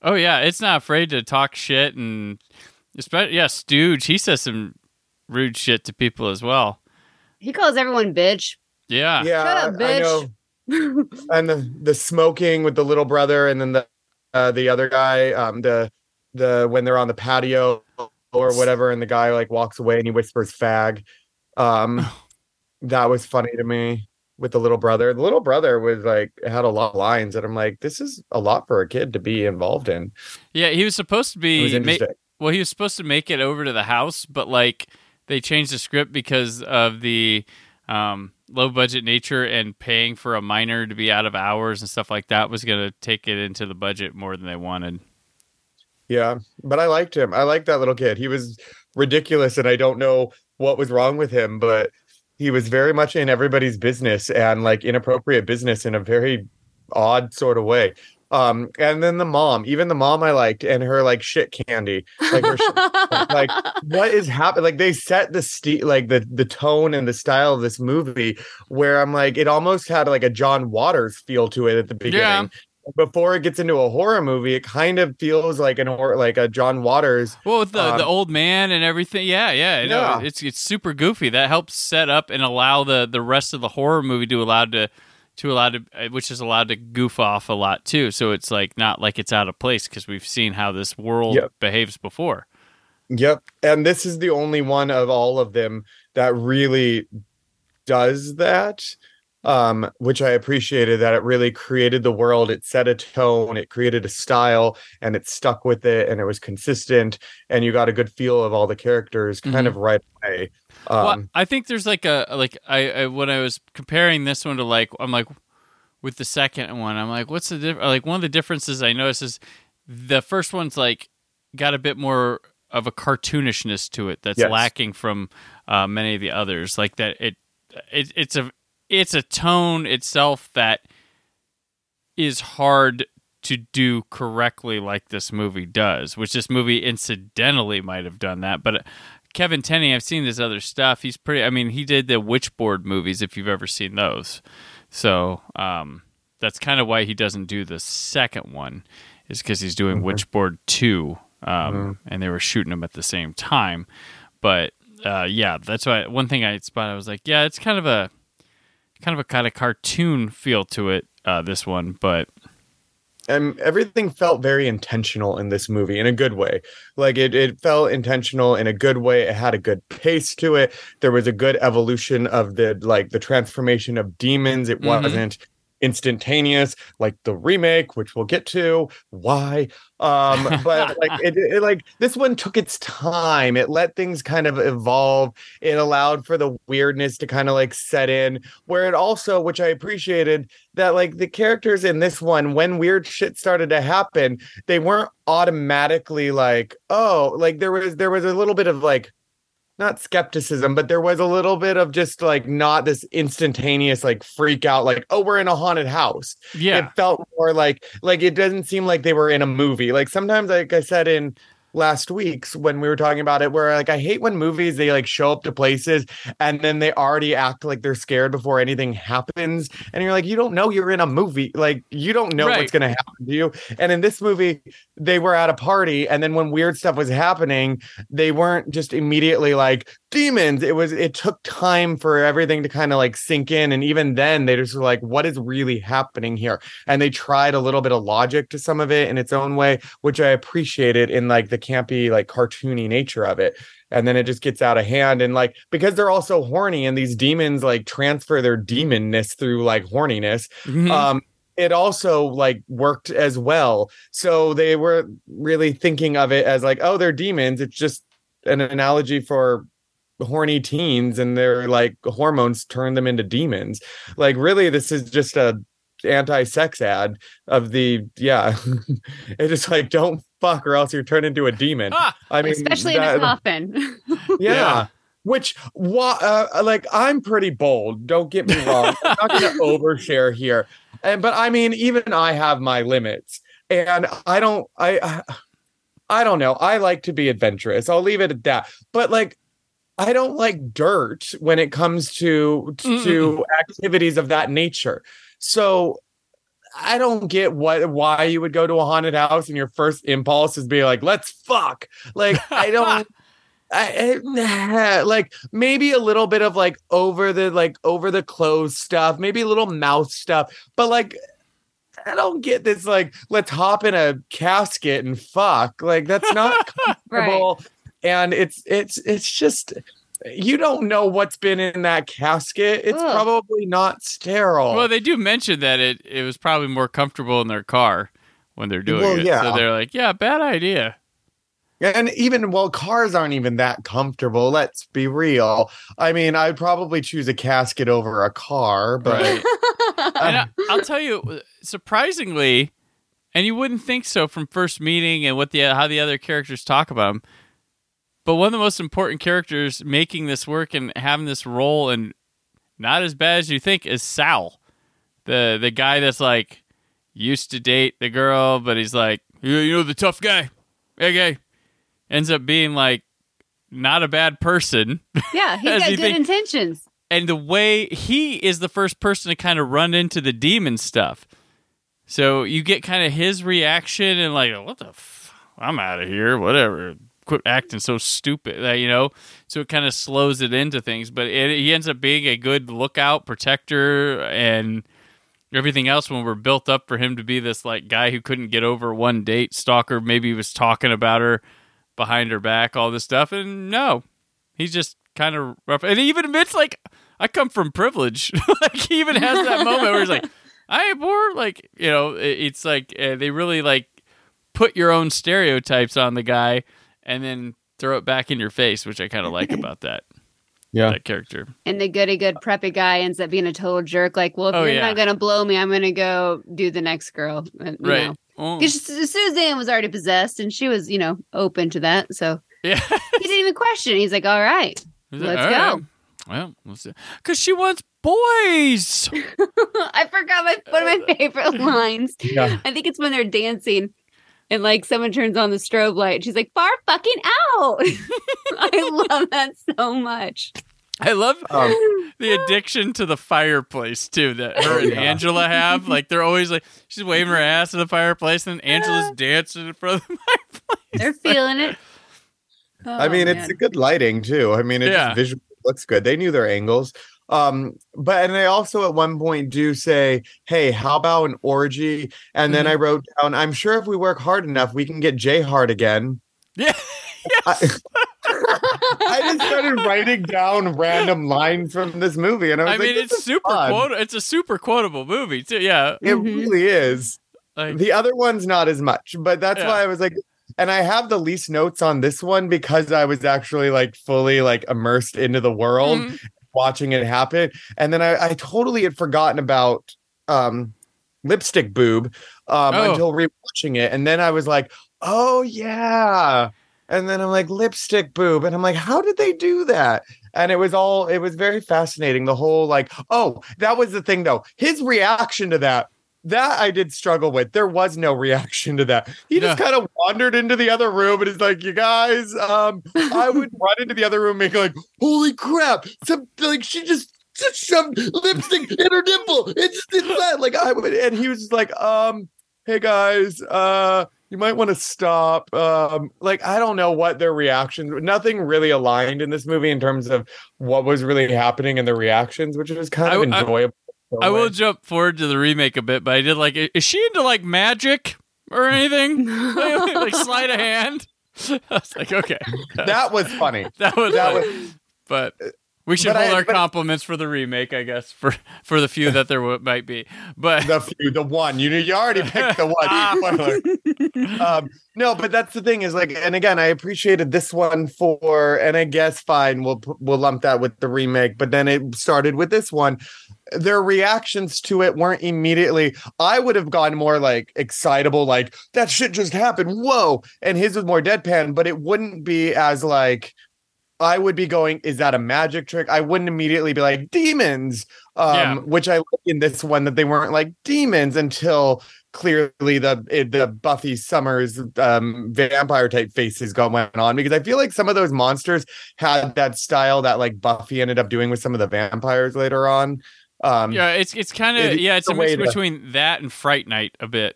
[SPEAKER 2] Oh yeah, it's not afraid to talk shit and especially yeah, Stooge, he says some rude shit to people as well.
[SPEAKER 3] He calls everyone bitch.
[SPEAKER 2] Yeah.
[SPEAKER 4] yeah,
[SPEAKER 3] Shut up,
[SPEAKER 4] I
[SPEAKER 3] bitch.
[SPEAKER 4] know. and the the smoking with the little brother and then the uh the other guy um the the when they're on the patio or whatever and the guy like walks away and he whispers fag um (laughs) that was funny to me with the little brother. The little brother was like had a lot of lines that i'm like this is a lot for a kid to be involved in.
[SPEAKER 2] Yeah, he was supposed to be ma- well, he was supposed to make it over to the house, but like they changed the script because of the um, low budget nature and paying for a minor to be out of hours and stuff like that was going to take it into the budget more than they wanted.
[SPEAKER 4] yeah but i liked him. I liked that little kid. He was ridiculous and i don't know what was wrong with him but he was very much in everybody's business and like inappropriate business in a very odd sort of way. Um and then the mom even the mom i liked and her like shit candy like her shit, (laughs) like what is happening? Like they set the st- like the the tone and the style of this movie where i'm like it almost had like a john waters feel to it at the beginning before it gets into a horror movie it kind of feels like an horror like a john waters
[SPEAKER 2] Well, with the,
[SPEAKER 4] Um,
[SPEAKER 2] the old man and everything, yeah, yeah.
[SPEAKER 4] Yeah.
[SPEAKER 2] it's it's super goofy. That helps set up and allow the the rest of the horror movie to allow to to allow to uh, which is allowed to goof off a lot too. So it's like not like it's out of place because we've seen how this world
[SPEAKER 4] Yep.
[SPEAKER 2] behaves before.
[SPEAKER 4] Yep. And this is the only one of all of them that really does that. Um, which I appreciated that it really created the world, it set a tone, it created a style, and it stuck with it, and it was consistent, and you got a good feel of all the characters kind
[SPEAKER 2] Mhm.
[SPEAKER 4] of right away. Um,
[SPEAKER 2] well, I think there's like a like I, I when I was comparing this one to like I'm like with the second one I'm like what's the diff- like one of the differences I noticed is the first one's like got a bit more of a cartoonishness to it that's
[SPEAKER 4] Yes.
[SPEAKER 2] lacking from uh, many of the others like that it, it it's a it's a tone itself that is hard to do correctly like this movie does which this movie incidentally might have done that but Kevin Tenney, I've seen his other stuff. He's pretty. I mean, he did the Witchboard movies. If you've ever seen those, so um, that's kind of why he doesn't do the second one, is because he's doing Witchboard two, um, and they were shooting them at the same time. But uh, yeah, that's why one thing I spotted. I was like, yeah, it's kind of a kind of a kind of cartoon feel to it. Uh, this one, but
[SPEAKER 4] and everything felt very intentional in this movie in a good way like it, it felt intentional in a good way it had a good pace to it there was a good evolution of the like the transformation of demons it
[SPEAKER 2] Mhm.
[SPEAKER 4] wasn't instantaneous like the remake which we'll get to why um but (laughs) like it, it like this one took its time. It let things kind of evolve. It allowed for the weirdness to kind of like set in where it also which i appreciated that like the characters in this one when weird shit started to happen they weren't automatically like oh like there was there was a little bit of like not skepticism but there was a little bit of just like not this instantaneous like freak out like oh we're in a haunted house.
[SPEAKER 2] Yeah,
[SPEAKER 4] it felt more like like it doesn't seem like they were in a movie. Like sometimes like i said in last week's when we were talking about it where like I hate when movies they like show up to places and then they already act like they're scared before anything happens. And you're like you don't know you're in a movie. Like you don't know
[SPEAKER 2] Right.
[SPEAKER 4] what's going to happen to you. And in this movie they were at a party and then when weird stuff was happening they weren't just immediately like demons. It was it took time for everything to kind of like sink in and even then they just were like what is really happening here? And they tried a little bit of logic to some of it in its own way which i appreciated in like the campy like cartoony nature of it. And then it just gets out of hand. And like because they're all so horny and these demons like transfer their demonness through like horniness
[SPEAKER 2] Mhm.
[SPEAKER 4] um it also like worked as well. So they were really thinking of it as like oh they're demons. It's just an analogy for horny teens and their like hormones turn them into demons. Like really this is just a anti-sex ad of the yeah. (laughs) It's like don't fuck or else you're turned into a demon
[SPEAKER 2] Ah!
[SPEAKER 4] i mean
[SPEAKER 3] Especially in a coffin.
[SPEAKER 4] yeah. (laughs) (laughs)
[SPEAKER 2] Yeah.
[SPEAKER 4] Which, wha- uh, like, I'm pretty bold. Don't get me wrong. I'm not going (laughs) to overshare here, and but I mean, even I have my limits, and I don't. I, I, I don't know. I like to be adventurous. I'll leave it at that. But like, I don't like dirt when it comes to to activities of that nature. So. I don't get what why you would go to a haunted house and your first impulse is be like, let's fuck. Like I don't (laughs) I, I- like maybe a little bit of like over the like over the clothes stuff, maybe a little mouth stuff, but like I don't get this like let's hop in a casket and fuck. Like that's not (laughs) comfortable. And it's it's it's just you don't know what's been in that casket. It's
[SPEAKER 3] Ugh.
[SPEAKER 4] probably not sterile.
[SPEAKER 2] Well, they do mention that it, it was probably more comfortable in their car when they're doing
[SPEAKER 4] Well,
[SPEAKER 2] it.
[SPEAKER 4] yeah.
[SPEAKER 2] So they're like, yeah, bad idea.
[SPEAKER 4] And even well, cars aren't even that comfortable. Let's be real. I mean, I'd probably choose a casket over a car, but
[SPEAKER 2] Right. (laughs) and I, I'll tell you, surprisingly, and you wouldn't think so from first meeting and what the how the other characters talk about him. But one of the most important characters making this work and having this role and not as bad as you think is Sal, the the guy that's like used to date the girl, but he's like, you, you know, the tough guy, guy, ends up being like not a bad person.
[SPEAKER 3] yeah, (laughs) he's
[SPEAKER 2] As
[SPEAKER 3] got good
[SPEAKER 2] think-
[SPEAKER 3] intentions.
[SPEAKER 2] and the way he is the first person to kind of run into the demon stuff. So you get kind of his reaction and like, what the? F- I'm out of here. Whatever. Quit acting so stupid. uh, you know. So it kind of slows it into things, but it, he ends up being a good lookout, protector, and everything else. When we're built up for him to be this like guy who couldn't get over one date, stalker, maybe he was talking about her behind her back, all this stuff, and no, he's just kind of rough. And he even admits, like, I come from privilege. (laughs) like, he even has that moment where he's like, I am poor. Like, you know, it- it's like uh, they really like put your own stereotypes on the guy and then throw it back in your face, which I kind of like about that (clears throat)
[SPEAKER 4] yeah.
[SPEAKER 2] that character.
[SPEAKER 3] And the goody good preppy guy ends up being a total jerk. Like, well, if
[SPEAKER 2] Oh,
[SPEAKER 3] you're
[SPEAKER 2] yeah.
[SPEAKER 3] not gonna blow me, I'm gonna go do the next girl. And, you
[SPEAKER 2] Right.
[SPEAKER 3] know.
[SPEAKER 2] Well,
[SPEAKER 3] 'Cause Suzanne was already possessed, and she was, you know, open to that. So
[SPEAKER 2] yeah. (laughs)
[SPEAKER 3] he didn't even question. it. He's like, "All right,
[SPEAKER 2] He's
[SPEAKER 3] Let's
[SPEAKER 2] "All
[SPEAKER 3] go."
[SPEAKER 2] right. Well, let's see. Because she wants boys. (laughs)
[SPEAKER 3] I forgot my one of my uh, favorite (laughs) lines.
[SPEAKER 4] Yeah.
[SPEAKER 3] I think it's when they're dancing and like someone turns on the strobe light. She's like, far fucking out. (laughs) I love that so much.
[SPEAKER 2] I love
[SPEAKER 4] Um,
[SPEAKER 2] the addiction to the fireplace too that her
[SPEAKER 4] Oh,
[SPEAKER 2] and
[SPEAKER 4] yeah.
[SPEAKER 2] Angela have. (laughs) Like they're always like she's waving her ass in the fireplace, and Angela's dancing in front of the (laughs) fireplace.
[SPEAKER 3] They're feeling it.
[SPEAKER 4] I
[SPEAKER 3] Oh,
[SPEAKER 4] mean, it's
[SPEAKER 3] man.
[SPEAKER 4] a good lighting too. I mean, it
[SPEAKER 2] Yeah.
[SPEAKER 4] just visually looks good. They knew their angles. Um, but and they also at one point do say, "Hey, how about an orgy?" And then I
[SPEAKER 2] Mm-hmm.
[SPEAKER 4] wrote down, "I'm sure if we work hard enough, we can get Jay hard again."
[SPEAKER 2] Yeah. (laughs)
[SPEAKER 4] I, (laughs) I just started writing down random lines from this movie, and I was
[SPEAKER 2] I
[SPEAKER 4] like,
[SPEAKER 2] mean, it's super
[SPEAKER 4] fun."
[SPEAKER 2] quote. It's a super quotable movie too. Yeah,
[SPEAKER 4] It
[SPEAKER 3] Mhm.
[SPEAKER 4] really is.
[SPEAKER 2] like
[SPEAKER 4] The other one's not as much, but that's
[SPEAKER 2] Yeah.
[SPEAKER 4] why I was like, and I have the least notes on this one because I was actually like fully like immersed into the world,
[SPEAKER 2] mhm.
[SPEAKER 4] Watching it happen, and then I, I totally had forgotten about um lipstick boob um
[SPEAKER 2] Oh.
[SPEAKER 4] until rewatching it, and then I was like, oh yeah, and then I'm like lipstick boob, and I'm like, how did they do that? And it was all it was very fascinating. The whole like, oh, that was the thing though. His reaction to that that I did struggle with. There was no reaction to that. He just
[SPEAKER 2] Yeah.
[SPEAKER 4] kind of wandered into the other room and he's like, "You guys, um, I (laughs) would run into the other room, and make like, holy crap, some like she just." Just shoved lipstick in her nipple. It's it's that like I would, and he was just like, um, hey guys, uh, you might want to stop. Um, like I don't know what their reactions. Nothing really aligned in this movie in terms of what was really happening and the reactions, which was kind of
[SPEAKER 2] I-
[SPEAKER 4] enjoyable.
[SPEAKER 2] I will jump forward to the remake a bit, but I did like. Is she into like magic or anything? like, (laughs) (laughs) like sleight of hand. (laughs) I was like, okay,
[SPEAKER 4] That was funny.
[SPEAKER 2] that was.
[SPEAKER 4] that
[SPEAKER 2] like-
[SPEAKER 4] was-
[SPEAKER 2] but we should
[SPEAKER 4] but I-
[SPEAKER 2] hold our compliments for the remake, I guess, for for the few that there w- might be. But
[SPEAKER 4] the few, the one. You you already picked the one. (laughs) Um, no, but that's the thing is like, and again, I appreciated this one for, and I guess fine, we'll we'll lump that with the remake. But then it started with this one. Their reactions to it weren't immediately. I would have gone more like excitable, like that shit just happened. Whoa! And his was more deadpan, but it wouldn't be as like. I would be going, is that a magic trick? I wouldn't immediately be like demons, um,
[SPEAKER 2] Yeah.
[SPEAKER 4] which I like in this one that they weren't like demons until clearly the the Buffy Summers um, vampire type faces going went on because I feel like some of those monsters had that style that like Buffy ended up doing with some of the vampires later on. Um,
[SPEAKER 2] yeah, it's it's kind of
[SPEAKER 4] It-
[SPEAKER 2] yeah, it's a
[SPEAKER 4] it's a way
[SPEAKER 2] mix
[SPEAKER 4] to-
[SPEAKER 2] between that and Fright Night a bit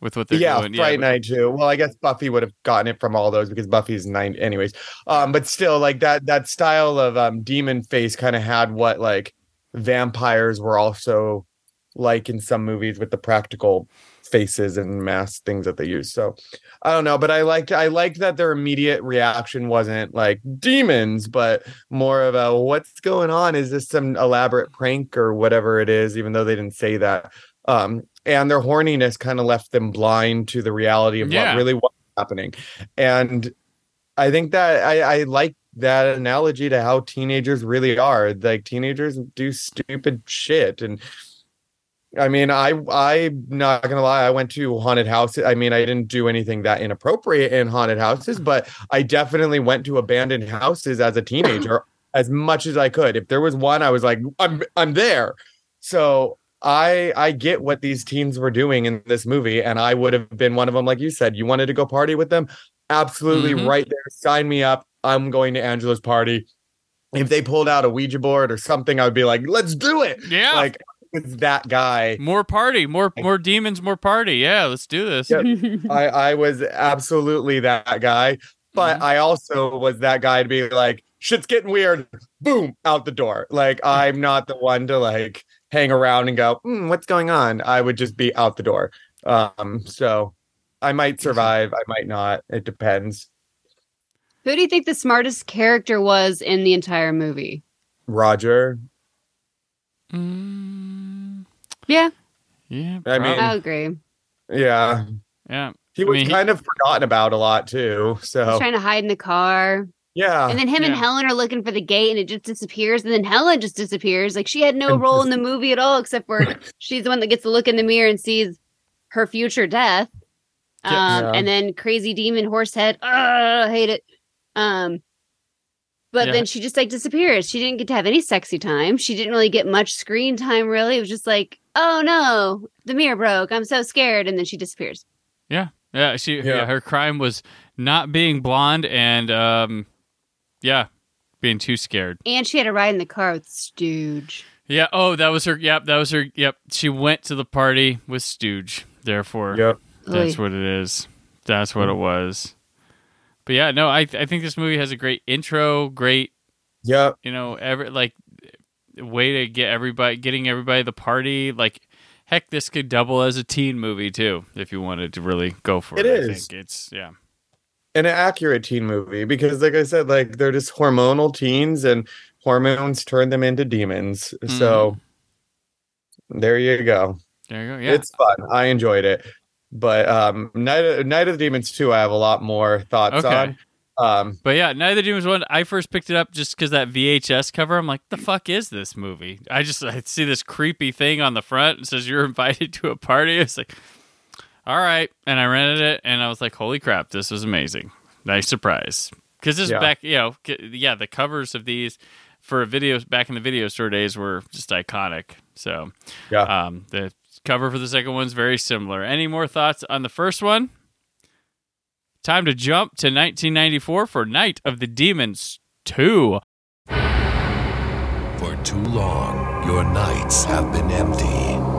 [SPEAKER 2] with what they're
[SPEAKER 4] yeah,
[SPEAKER 2] doing.
[SPEAKER 4] Fright
[SPEAKER 2] but-
[SPEAKER 4] Night too. Well, I guess Buffy would have gotten it from all those because Buffy's nine, anyways. Um, but still, like that that style of um demon face kind of had what like vampires were also like in some movies with the practical faces and mask things that they use. So I don't know, but I liked I liked that their immediate reaction wasn't like demons, but more of a what's going on? Is this some elaborate prank or whatever it is? Even though they didn't say that. Um, and their horniness kind of left them blind to the reality of
[SPEAKER 2] Yeah.
[SPEAKER 4] what really was happening. And I think that I, I like that analogy to how teenagers really are. Like teenagers do stupid shit and I mean, I I'm not gonna lie. I went to haunted houses. I mean, I didn't do anything that inappropriate in haunted houses, but I definitely went to abandoned houses as a teenager (clears throat) as much as I could. If there was one, I was like, I'm I'm there. So I I get what these teens were doing in this movie, and I would have been one of them. Like you said, you wanted to go party with them, absolutely
[SPEAKER 2] Mhm.
[SPEAKER 4] right there. Sign me up. I'm going to Angela's party. If they pulled out a Ouija board or something, I would be like, let's do it.
[SPEAKER 2] Yeah,
[SPEAKER 4] Like it's that guy.
[SPEAKER 2] more party, more more demons, more party. Yeah, let's do this.
[SPEAKER 4] Yeah. (laughs) I I was absolutely that guy, but
[SPEAKER 2] Mhm.
[SPEAKER 4] I also was that guy to be like, shit's getting weird. Boom, out the door. Like (laughs) I'm not the one to like hang around and go, "Hmm, what's going on? I would just be out the door. Um, so I might survive, I might not. It depends.
[SPEAKER 3] Who do you think the smartest character was in the entire movie?
[SPEAKER 4] Roger.
[SPEAKER 2] Mm,
[SPEAKER 3] Yeah,
[SPEAKER 2] yeah,
[SPEAKER 4] I mean-
[SPEAKER 3] I agree.
[SPEAKER 4] Yeah.
[SPEAKER 2] yeah.
[SPEAKER 4] He
[SPEAKER 2] I
[SPEAKER 4] was
[SPEAKER 2] mean, he-
[SPEAKER 4] kind of forgotten about a lot too.
[SPEAKER 3] He's
[SPEAKER 4] So
[SPEAKER 3] trying to hide in the car.
[SPEAKER 4] Yeah.
[SPEAKER 3] And then him and. Helen are looking for the gate and it just disappears. And then Helen just disappears. Like she had no role in the movie at all, except for (laughs) she's the one that gets to look in the mirror and sees her future death. Um,
[SPEAKER 4] Yeah.
[SPEAKER 3] and then crazy demon horsehead. Oh, I hate it. Um, but
[SPEAKER 2] Yeah.
[SPEAKER 3] then she just like disappears. She didn't get to have any sexy time. She didn't really get much screen time, really. It was just like, oh no, the mirror broke. I'm so scared. And then she disappears.
[SPEAKER 2] Yeah, she yeah.
[SPEAKER 4] Yeah.
[SPEAKER 2] her crime was not being blonde and um yeah, being too scared.
[SPEAKER 3] And she had a ride in the car with Stooge.
[SPEAKER 2] Yeah, oh, that was her yep, that was her yep. She went to the party with Stooge. Therefore,
[SPEAKER 4] Yep.
[SPEAKER 2] that's
[SPEAKER 3] Oy.
[SPEAKER 2] what it is. That's what it was. But yeah, no, I I think this movie has a great intro, great,
[SPEAKER 4] Yep.
[SPEAKER 2] you know, every like way to get everybody getting everybody the party like Heck, this could double as a teen movie too, if you wanted to really go for it.
[SPEAKER 4] It is.
[SPEAKER 2] I think it's yeah.
[SPEAKER 4] An accurate teen movie because like i said like they're just hormonal teens and hormones turn them into demons so there you go
[SPEAKER 2] There you go. Yeah.
[SPEAKER 4] it's fun i enjoyed it but um night of, night of the demons 2 i have a lot more thoughts
[SPEAKER 2] Okay.
[SPEAKER 4] on um
[SPEAKER 2] But yeah, Night of the Demons one. I first picked it up just because that VHS cover. I'm like, the fuck is this movie? I just I see this creepy thing on the front. It says you're invited to a party. (laughs) It's like, all right, and I rented it, and I was like, holy crap, this was amazing. Nice surprise. Because this
[SPEAKER 4] Yeah.
[SPEAKER 2] is back, you know, g- yeah, the covers of these for videos back in the video store days were just iconic. So
[SPEAKER 4] yeah
[SPEAKER 2] um, the cover for the second one's very similar. Any more thoughts on the first one? Time to jump to 1994 for Night of the Demons 2.
[SPEAKER 7] For too long, your nights have been empty.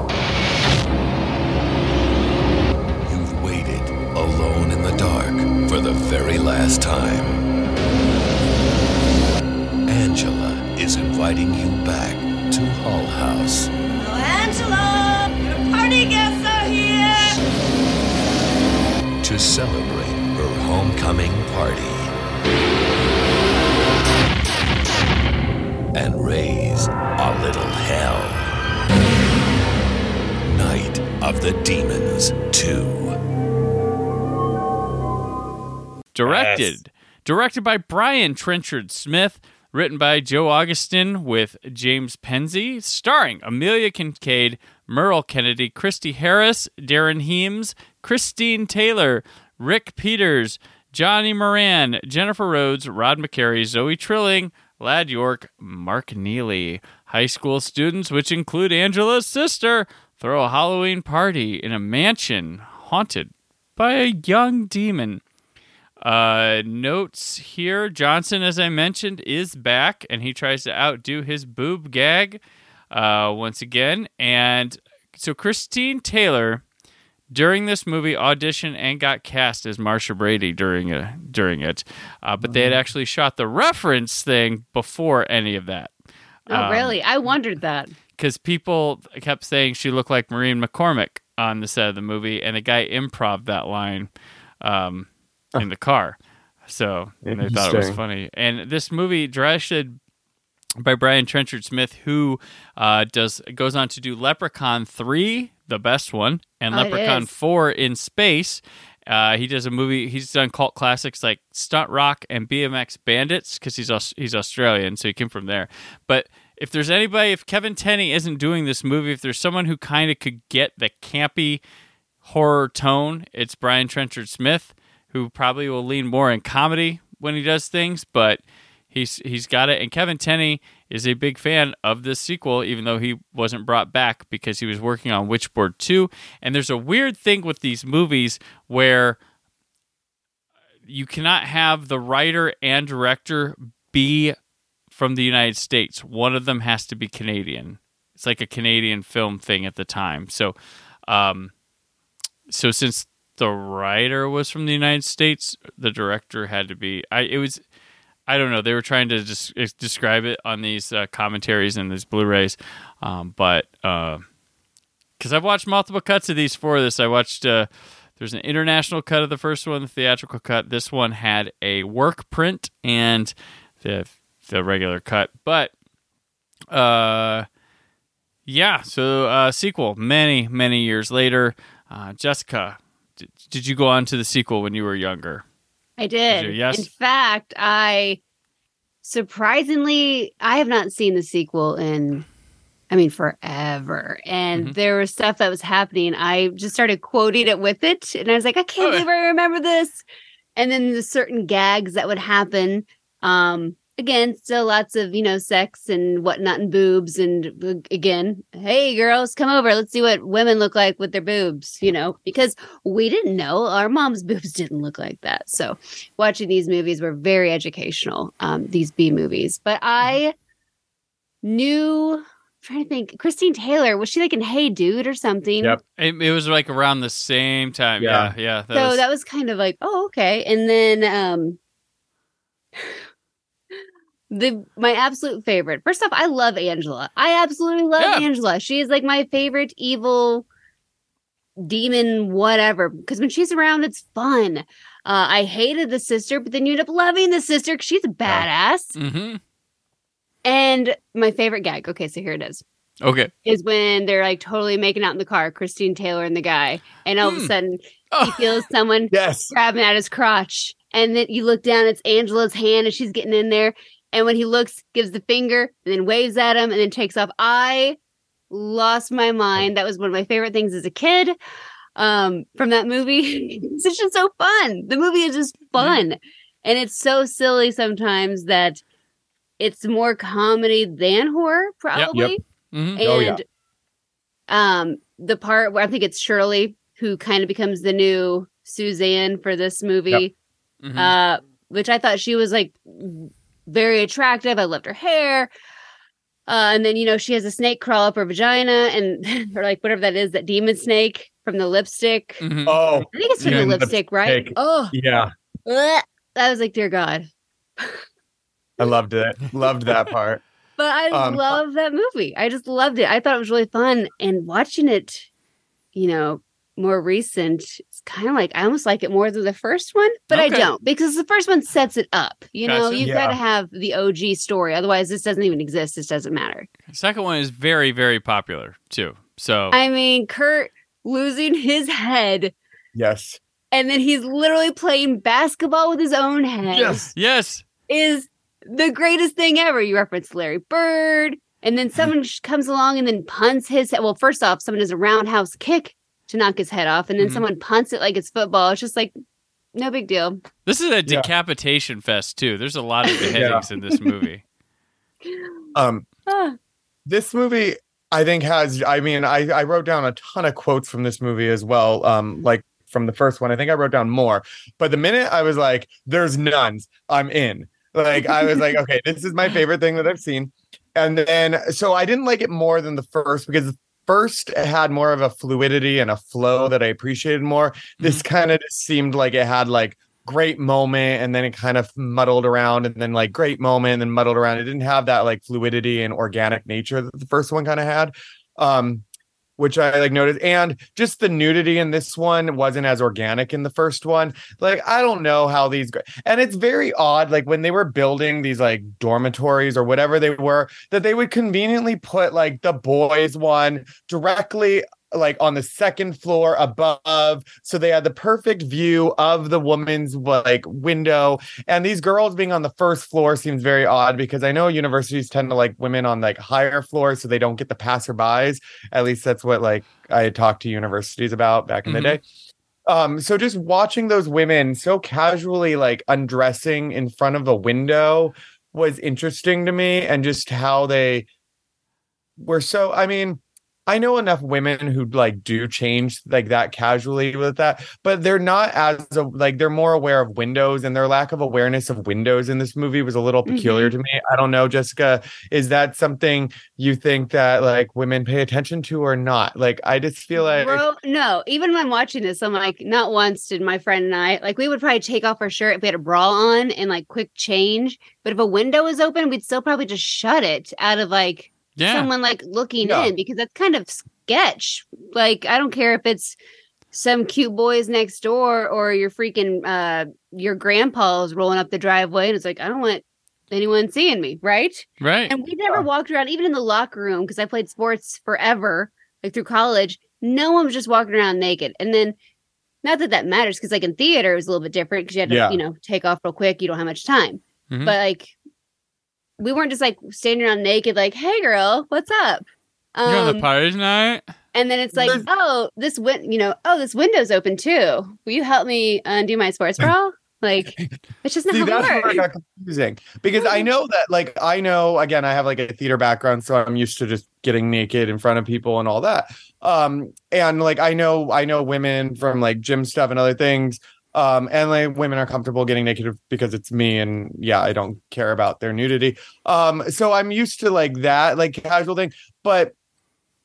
[SPEAKER 7] Dark for the very last time. Angela is inviting you back to Hull House.
[SPEAKER 5] Angela, your party guests are here.
[SPEAKER 7] to celebrate her homecoming party and raise a little hell. Night of the Demons 2.
[SPEAKER 2] Directed. Directed by Brian Trenchard Smith. Written by Joe Augustyn with James Penzi. Starring Amelia Kinkade, Merle Kennedy, Cristi Harris, Darin Heames, Christine Taylor, Rick Peters, Johnny Moran, Jennifer Rhodes, Rod McCary, Zoe Trilling, Ladd York, Mark Neely. High school students, which include Angela's sister, throw a Halloween party in a mansion haunted by a young demon. Uh, notes here Johnson, as I mentioned, is back and he tries to outdo his boob gag uh, once again. And so Christine Taylor during this movie auditioned and got cast as Marcia Brady during a, during it, uh, but they had actually shot the reference thing before any of that.
[SPEAKER 3] Oh,
[SPEAKER 2] Um,
[SPEAKER 3] really? I wondered that.
[SPEAKER 2] because people kept saying she looked like Maureen McCormick on the set of the movie, and the guy improv that line um, (laughs) in the car. So and they thought it was funny. And this movie directed by Brian Trenchard Smith, who uh, does goes on to do Leprechaun three, the best one, and
[SPEAKER 3] Oh,
[SPEAKER 2] Leprechaun four in space. Uh, he does a movie. He's done cult classics like Stunt Rock and BMX Bandits because he's he's Australian, so he came from there. But if there's anybody, if Kevin Tenney isn't doing this movie, if there's someone who kind of could get the campy horror tone, it's Brian Trenchard Smith, who probably will lean more in comedy when he does things, but he's he's got it. And Kevin Tenney is a big fan of this sequel, even though he wasn't brought back because he was working on Witchboard 2. And there's a weird thing with these movies where you cannot have the writer and director be from the United States. One of them has to be Canadian. It's like a Canadian film thing at the time. So, um, so since the writer was from the United States, the director had to be. I it was. I don't know. They were trying to just describe it on these uh, commentaries and these Blu-rays, um, but because I've watched multiple cuts of these for this, I watched. Uh, there's an international cut of the first one, the theatrical cut. This one had a work print and the the regular cut, but uh, yeah. So uh, sequel many many years later. Uh, Jessica, did, did you go on to the sequel when you were younger?
[SPEAKER 3] I did.
[SPEAKER 2] you? Yes?
[SPEAKER 3] In fact, I surprisingly I have not seen the sequel in I mean forever. And
[SPEAKER 2] Mhm.
[SPEAKER 3] there was stuff that was happening. I just started quoting it with it and I was like, I can't
[SPEAKER 2] Oh,
[SPEAKER 3] believe I remember this. And then the certain gags that would happen. Um again, still lots of, you know, sex and whatnot and boobs and again, hey girls, come over. Let's see what women look like with their boobs, you know, because we didn't know our mom's (laughs) boobs didn't look like that. So watching these movies were very educational, um, these B movies. But I knew, I'm trying to think, Christine Taylor, was she like in Hey Dude or something?
[SPEAKER 4] Yep.
[SPEAKER 2] It, it was like around the same time. Yeah,
[SPEAKER 4] Yeah.
[SPEAKER 2] yeah. that
[SPEAKER 3] so
[SPEAKER 2] was-
[SPEAKER 3] that was kind of like, oh, okay. And then um the my absolute favorite. First off, I love Angela. I absolutely love
[SPEAKER 2] Yeah.
[SPEAKER 3] Angela. She is like my favorite evil demon, whatever. Because when she's around, it's fun. Uh, I hated the sister, but then you end up loving the sister because she's a badass.
[SPEAKER 2] mm-hmm
[SPEAKER 3] And my favorite gag. Okay, so here it is.
[SPEAKER 2] Okay.
[SPEAKER 3] Is when they're like totally making out in the car, Christine Taylor and the guy, and all of a
[SPEAKER 2] Hmm.
[SPEAKER 3] sudden he
[SPEAKER 2] Oh.
[SPEAKER 3] feels someone (laughs)
[SPEAKER 4] Yes.
[SPEAKER 3] grabbing at his crotch. And then you look down, it's Angela's hand and she's getting in there. And when he looks, gives the finger and then waves at him and then takes off. I lost my mind. That was one of my favorite things as a kid um, from that movie. (laughs) it's just so fun. The movie is just fun. And it's so silly sometimes that it's more comedy than horror, probably.
[SPEAKER 2] Mhm.
[SPEAKER 3] And
[SPEAKER 4] Oh, yeah.
[SPEAKER 3] Um, the part where I think it's Shirley who kind of becomes the new Suzanne for this movie.
[SPEAKER 2] Mhm.
[SPEAKER 3] Uh, which I thought she was like very attractive. I loved her hair. Uh, and then you know she has a snake crawl up her vagina, and (laughs) or like whatever that is, that demon snake from the lipstick.
[SPEAKER 2] Mhm.
[SPEAKER 4] Oh,
[SPEAKER 3] I think it's from
[SPEAKER 4] Yeah,
[SPEAKER 3] the
[SPEAKER 4] and
[SPEAKER 3] lipstick, right? Oh,
[SPEAKER 4] yeah.
[SPEAKER 3] ugh. I was like, dear God.
[SPEAKER 4] I loved it. Loved that part. (laughs)
[SPEAKER 3] But I
[SPEAKER 4] Um,
[SPEAKER 3] love that movie. I just loved it. I thought it was really fun. And watching it, you know, more recent, it's kind of like I almost like it more than the first one, but I don't because the first one sets it up. You know, you've
[SPEAKER 4] Yeah.
[SPEAKER 3] got to have the OG story. Otherwise, this doesn't even exist. This doesn't matter.
[SPEAKER 2] Second one is very, very popular too. So
[SPEAKER 3] I mean, Kurt losing his head
[SPEAKER 4] Yes.
[SPEAKER 3] and then he's literally playing basketball with his own head
[SPEAKER 2] yes, Yes.
[SPEAKER 3] is the greatest thing ever. You reference Larry Bird, and then (laughs) someone comes along and then punts his head. Well, first off, someone does a roundhouse kick to knock his head off, and then
[SPEAKER 2] Mhm.
[SPEAKER 3] someone punts it like it's football. It's just like no big deal.
[SPEAKER 2] this is a
[SPEAKER 4] Yeah.
[SPEAKER 2] decapitation fest too. There's a lot of (laughs) beheadings in this movie. (laughs)
[SPEAKER 4] Um,
[SPEAKER 3] Ah,
[SPEAKER 4] this movie i think has i mean i i wrote down a ton of quotes from this movie as well um like from the first one i think i wrote down more but the minute i was like there's nuns i'm in like i was like (laughs) okay this is my favorite thing that i've seen and then so i didn't like it more than the first because the first it had more of a fluidity and a flow that i appreciated more. This kind of just seemed like it had like great moment and then it kind of muddled around and then like great moment and then muddled around. It didn't have that like fluidity and organic nature that the first one kind of had. Um which i like noticed. And just the nudity in this one wasn't as organic in the first one. Like i don't know how these go- and it's very odd like when they were building these like dormitories or whatever they were that they would conveniently put like the boys one directly like on the second floor above. So they had the perfect view of the woman's like window. And these girls being on the first floor seems very odd because i know universities tend to like women on like higher floors so they don't get the passerbys. At least that's what like i had talked to universities about back in the
[SPEAKER 2] Mhm.
[SPEAKER 4] day. Um so just watching those women so casually like undressing in front of a window was interesting to me and just how they were so i mean I know enough women who like do change like that casually with that, but they're not as a, like they're more aware of windows and their lack of awareness of windows in this movie was a little peculiar mm-hmm. to me. I don't know, Jessica, is that something you think that like women pay attention to or not? Like I just feel like
[SPEAKER 3] Bro, no. Even when I'm watching this, I'm like, not once did my friend and I like we would probably take off our shirt if we had a bra on and like quick change. But if a window was open, we'd still probably just shut it out of like
[SPEAKER 2] Yeah,
[SPEAKER 3] someone like looking
[SPEAKER 4] Yeah.
[SPEAKER 3] in because that's kind of sketch. Like I don't care if it's some cute boys next door or your freaking uh your grandpa's rolling up the driveway and it's like I don't want anyone seeing me, right?
[SPEAKER 2] right.
[SPEAKER 3] And we never walked around even in the locker room because I played sports forever, like through college. No one was just walking around naked. And then not that that matters because like in theater it was a little bit different because you had to
[SPEAKER 4] Yeah.
[SPEAKER 3] you know take off real quick. You don't have much time,
[SPEAKER 2] Mhm.
[SPEAKER 3] but like we weren't just like standing around naked like hey girl what's up
[SPEAKER 2] You're on the
[SPEAKER 3] Um,
[SPEAKER 2] party tonight.
[SPEAKER 3] and then it's like
[SPEAKER 4] There's-
[SPEAKER 3] oh this win you know oh this window's open too will you help me undo my sports bra (laughs) like it's just not
[SPEAKER 4] See,
[SPEAKER 3] how
[SPEAKER 4] that's
[SPEAKER 3] it
[SPEAKER 4] where it got confusing because I know that, like, I know again, I have like a theater background, so I'm used to just getting naked in front of people and all that. Um, and like, I know, I know women from like gym stuff and other things. Um, and like women are comfortable getting naked because it's me, and yeah, I don't care about their nudity. Um, so I'm used to like that, like casual thing, but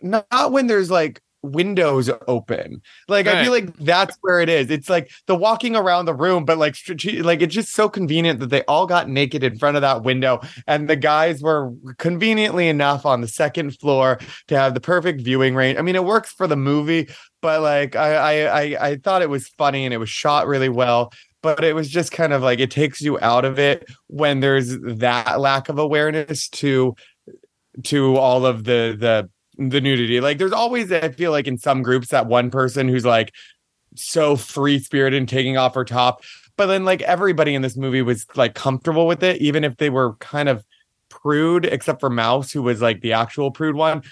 [SPEAKER 4] not when there's like windows open. Like I feel like that's where it is. It's like the walking around the room, but like strate- like it's just so convenient that they all got naked in front of that window, and the guys were conveniently enough on the second floor to have the perfect viewing range. I mean, it works for the movie, but like I I I, I thought it was funny and it was shot really well. But it was just kind of like it takes you out of it when there's that lack of awareness to to all of the the the nudity. Like there's always I feel like in some groups that one person who's like so free spirited and taking off her top. But then like everybody in this movie was like comfortable with it, even if they were kind of prude, except for Mouse, who was like the actual prude one.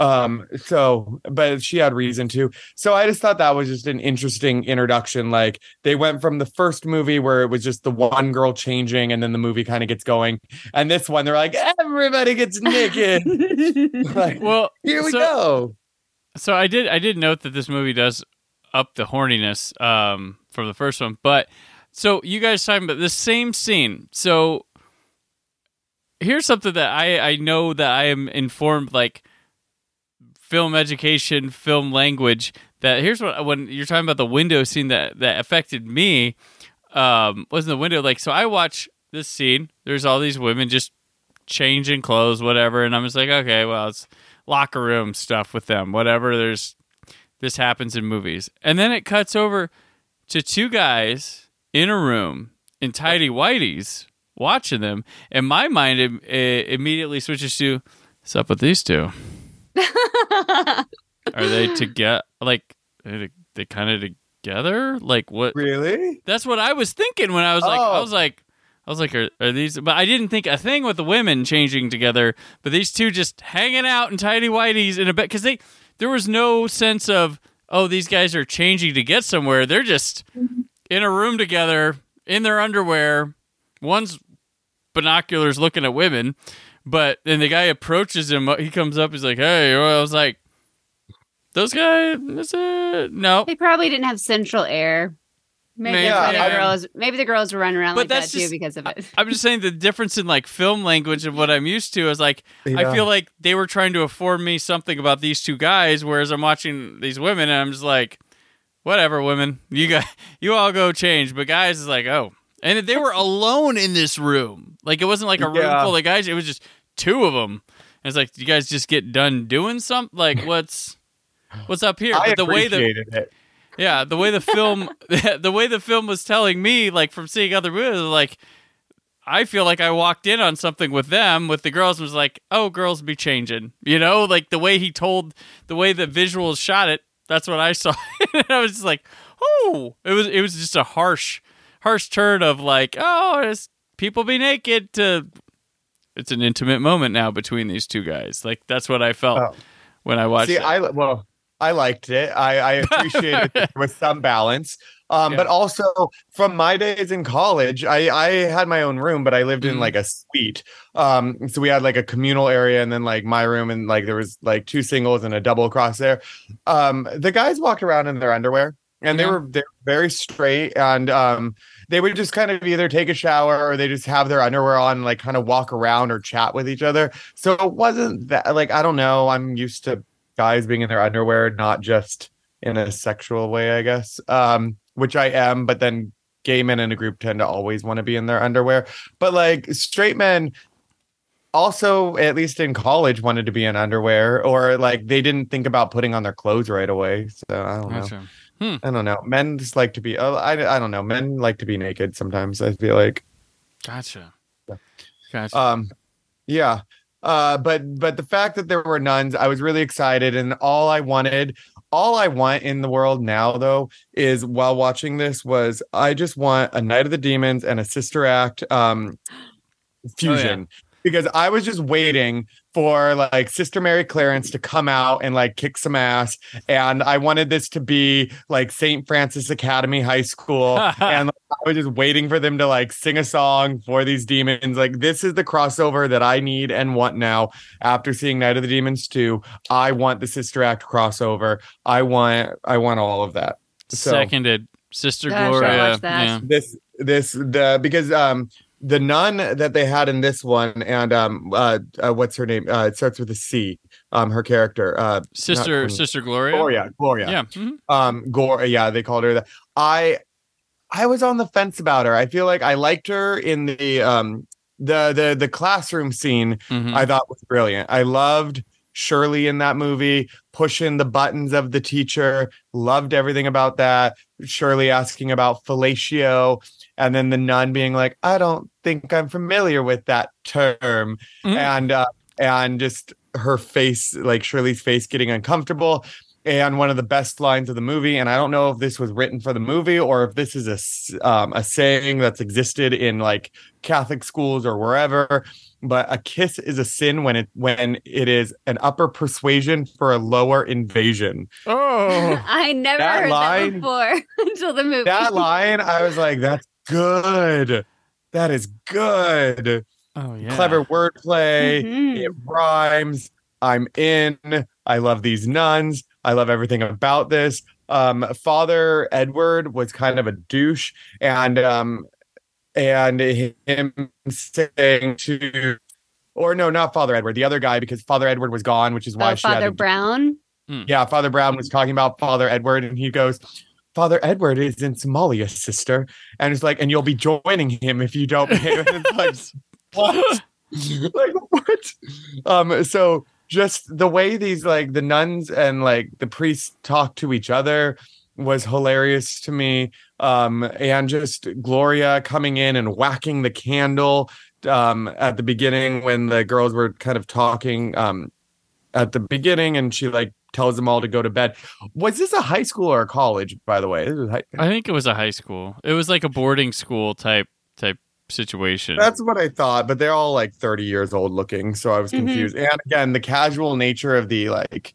[SPEAKER 4] Um, so but she had reason to. So I just thought that was just an interesting introduction. Like they went from the first movie where it was just the one girl changing, and then the movie kind of gets going. And this one, they're like, everybody gets naked. (laughs) like,
[SPEAKER 2] Well,
[SPEAKER 4] here we
[SPEAKER 2] so-
[SPEAKER 4] go.
[SPEAKER 2] So I did I did note that this movie does up the horniness um, from the first one, but so you guys talking about the same scene. So here's something that I I know that I am informed like film education, film language. That here's what when you're talking about the window scene that that affected me um was in the window like so I watch this scene. There's all these women just changing clothes, whatever, and I'm just like, okay, well, it's locker room stuff with them, whatever. There's this happens in movies, and then it cuts over to two guys in a room in tidy whities watching them, and my mind im- immediately switches to, "What's up with these two? (laughs) Are they (laughs) together? Like, are they, they kind of together? Like, what?
[SPEAKER 4] Really?
[SPEAKER 2] That's what I was thinking when I was like, I
[SPEAKER 4] Oh.
[SPEAKER 2] was like, I was like, are, are these? But I didn't think a thing with the women changing together. But these two just hanging out in tidy whities in a bed because they there was no sense of oh these guys are changing to get somewhere. They're just mm-hmm. in a room together in their underwear. One's binoculars looking at women, but then the guy approaches him. He comes up. He's like, hey. I was like, those guys. Is it? No.
[SPEAKER 3] They probably didn't have central air. Maybe,
[SPEAKER 2] Maybe,
[SPEAKER 4] yeah.
[SPEAKER 3] the girls. Maybe the girls were running around
[SPEAKER 2] But
[SPEAKER 3] like that
[SPEAKER 2] that's
[SPEAKER 3] too because of it.
[SPEAKER 2] I'm just saying the difference in like film language and what I'm used to is like I feel like they were trying to afford me something about these two guys, whereas I'm watching these women and I'm just like, whatever, women, you got (laughs) you all go change. But guys is like, oh, and they were alone in this room. Like it wasn't like a room
[SPEAKER 4] Yeah.
[SPEAKER 2] full of guys; it was just two of them. And it's like you guys just get done doing something. Like what's what's up here?
[SPEAKER 4] I
[SPEAKER 2] but the way
[SPEAKER 4] appreciated it.
[SPEAKER 2] yeah, the way the film, (laughs) (laughs) the way the film was telling me, like from seeing other movies, like I feel like I walked in on something with them, with the girls, and was like, "Oh, girls be changing," you know, like the way he told, the way the visuals shot it. That's what I (laughs) saw. and I was just like, "Oh!" It was, it was just a harsh, harsh turn of like, "Oh, it's people be naked." To it's an intimate moment now between these two guys. Like that's what I felt
[SPEAKER 4] Oh.
[SPEAKER 2] when I watched
[SPEAKER 4] See,
[SPEAKER 2] it.
[SPEAKER 4] I well, I liked it. I, I appreciated (laughs) it with some balance. Um,
[SPEAKER 2] Yeah.
[SPEAKER 4] but also from my days in college, I I had my own room, but I lived in
[SPEAKER 2] Mhm.
[SPEAKER 4] like a suite. Um, so we had like a communal area, and then like my room, and like there was like two singles and a double across there. Um, the guys walked around in their underwear, and they were they were very straight, and um, they would just kind of either take a shower or they just have their underwear on, and like kind of walk around or chat with each other. So it wasn't that like I don't know. I'm used to guys being in their underwear, not just in a sexual way, I guess. Um, which I am, but then gay men in a group tend to always want to be in their underwear. But like straight men also, at least in college, wanted to be in underwear, or like they didn't think about putting on their clothes right away. So I don't know. I don't know. Men just like to be. Oh, I I don't know. Men like to be naked sometimes. I feel like.
[SPEAKER 2] Gotcha.
[SPEAKER 4] Yeah.
[SPEAKER 2] Gotcha.
[SPEAKER 4] Um, yeah. Uh, but but the fact that there were nuns, I was really excited, and all I wanted, all I want in the world now, though, is while watching this was I just want a Night of the Demons and a Sister Act um fusion. Because I was just waiting for like Sister Mary Clarence to come out and like kick some ass. And I wanted this to be like St. Francis Academy High School. (laughs) and like, I was just waiting for them to like sing a song for these demons. Like, this is the crossover that I need and want now after seeing Night of the Demons 2. I want the Sister Act crossover. I want I want all of that. So
[SPEAKER 2] Seconded. Sister
[SPEAKER 3] Gosh, I
[SPEAKER 2] Gloria.
[SPEAKER 3] watched that.
[SPEAKER 2] Yeah.
[SPEAKER 4] this this the because um the nun that they had in this one and um uh, uh what's her name uh it starts with a C um her character uh
[SPEAKER 2] Sister
[SPEAKER 4] Queen.
[SPEAKER 2] Sister Gloria.
[SPEAKER 4] Gloria Gloria
[SPEAKER 2] Yeah. mhm.
[SPEAKER 4] um Gore yeah they called her that I I was on the fence about her I feel like I liked her in the um the the the classroom scene
[SPEAKER 2] Mhm.
[SPEAKER 4] I thought was brilliant. I loved Shirley in that movie, pushing the buttons of the teacher. Loved everything about that. Shirley asking about fellatio, and then the nun being like, "I don't think I'm familiar with that term,"
[SPEAKER 2] Mhm.
[SPEAKER 4] and uh, and just her face, like Shirley's face, getting uncomfortable. And one of the best lines of the movie, and I don't know if this was written for the movie or if this is a s- um, a saying that's existed in like Catholic schools or wherever, but a kiss is a sin when it when it is an upper persuasion for a lower invasion.
[SPEAKER 2] Oh. (laughs)
[SPEAKER 3] I never
[SPEAKER 4] That
[SPEAKER 3] heard
[SPEAKER 4] line-
[SPEAKER 3] that before (laughs) until the movie.
[SPEAKER 4] That line, I was like, that's good. That is good.
[SPEAKER 2] Oh yeah.
[SPEAKER 4] Clever wordplay.
[SPEAKER 3] Mhm.
[SPEAKER 4] It rhymes. I'm in. I love these nuns. I love everything about this. Um, Father Edward was kind of a douche, and um, and him saying to, or no, not Father Edward, the other guy, because Father Edward was gone, which is why
[SPEAKER 3] Oh,
[SPEAKER 4] she had
[SPEAKER 3] Father
[SPEAKER 4] to
[SPEAKER 3] Brown.
[SPEAKER 4] yeah, Father Brown was talking about Father Edward, and he goes, Father Edward is in Somalia, sister. And it's like, and you'll be joining him if you don't pay. Like, (laughs) what? (laughs) like, what? Um, so just the way these like the nuns and like the priests talk to each other was hilarious to me. Um, and just Gloria coming in and whacking the candle um at the beginning when the girls were kind of talking um at the beginning and she like tells them all to go to bed. Was this a high school or a college, by the way? This was high-
[SPEAKER 2] I think it was a high school. It was like a boarding school type type situation.
[SPEAKER 4] That's what I thought, but they're all like 30 years old looking, so I was
[SPEAKER 3] Mhm.
[SPEAKER 4] confused. And again, the casual nature of the like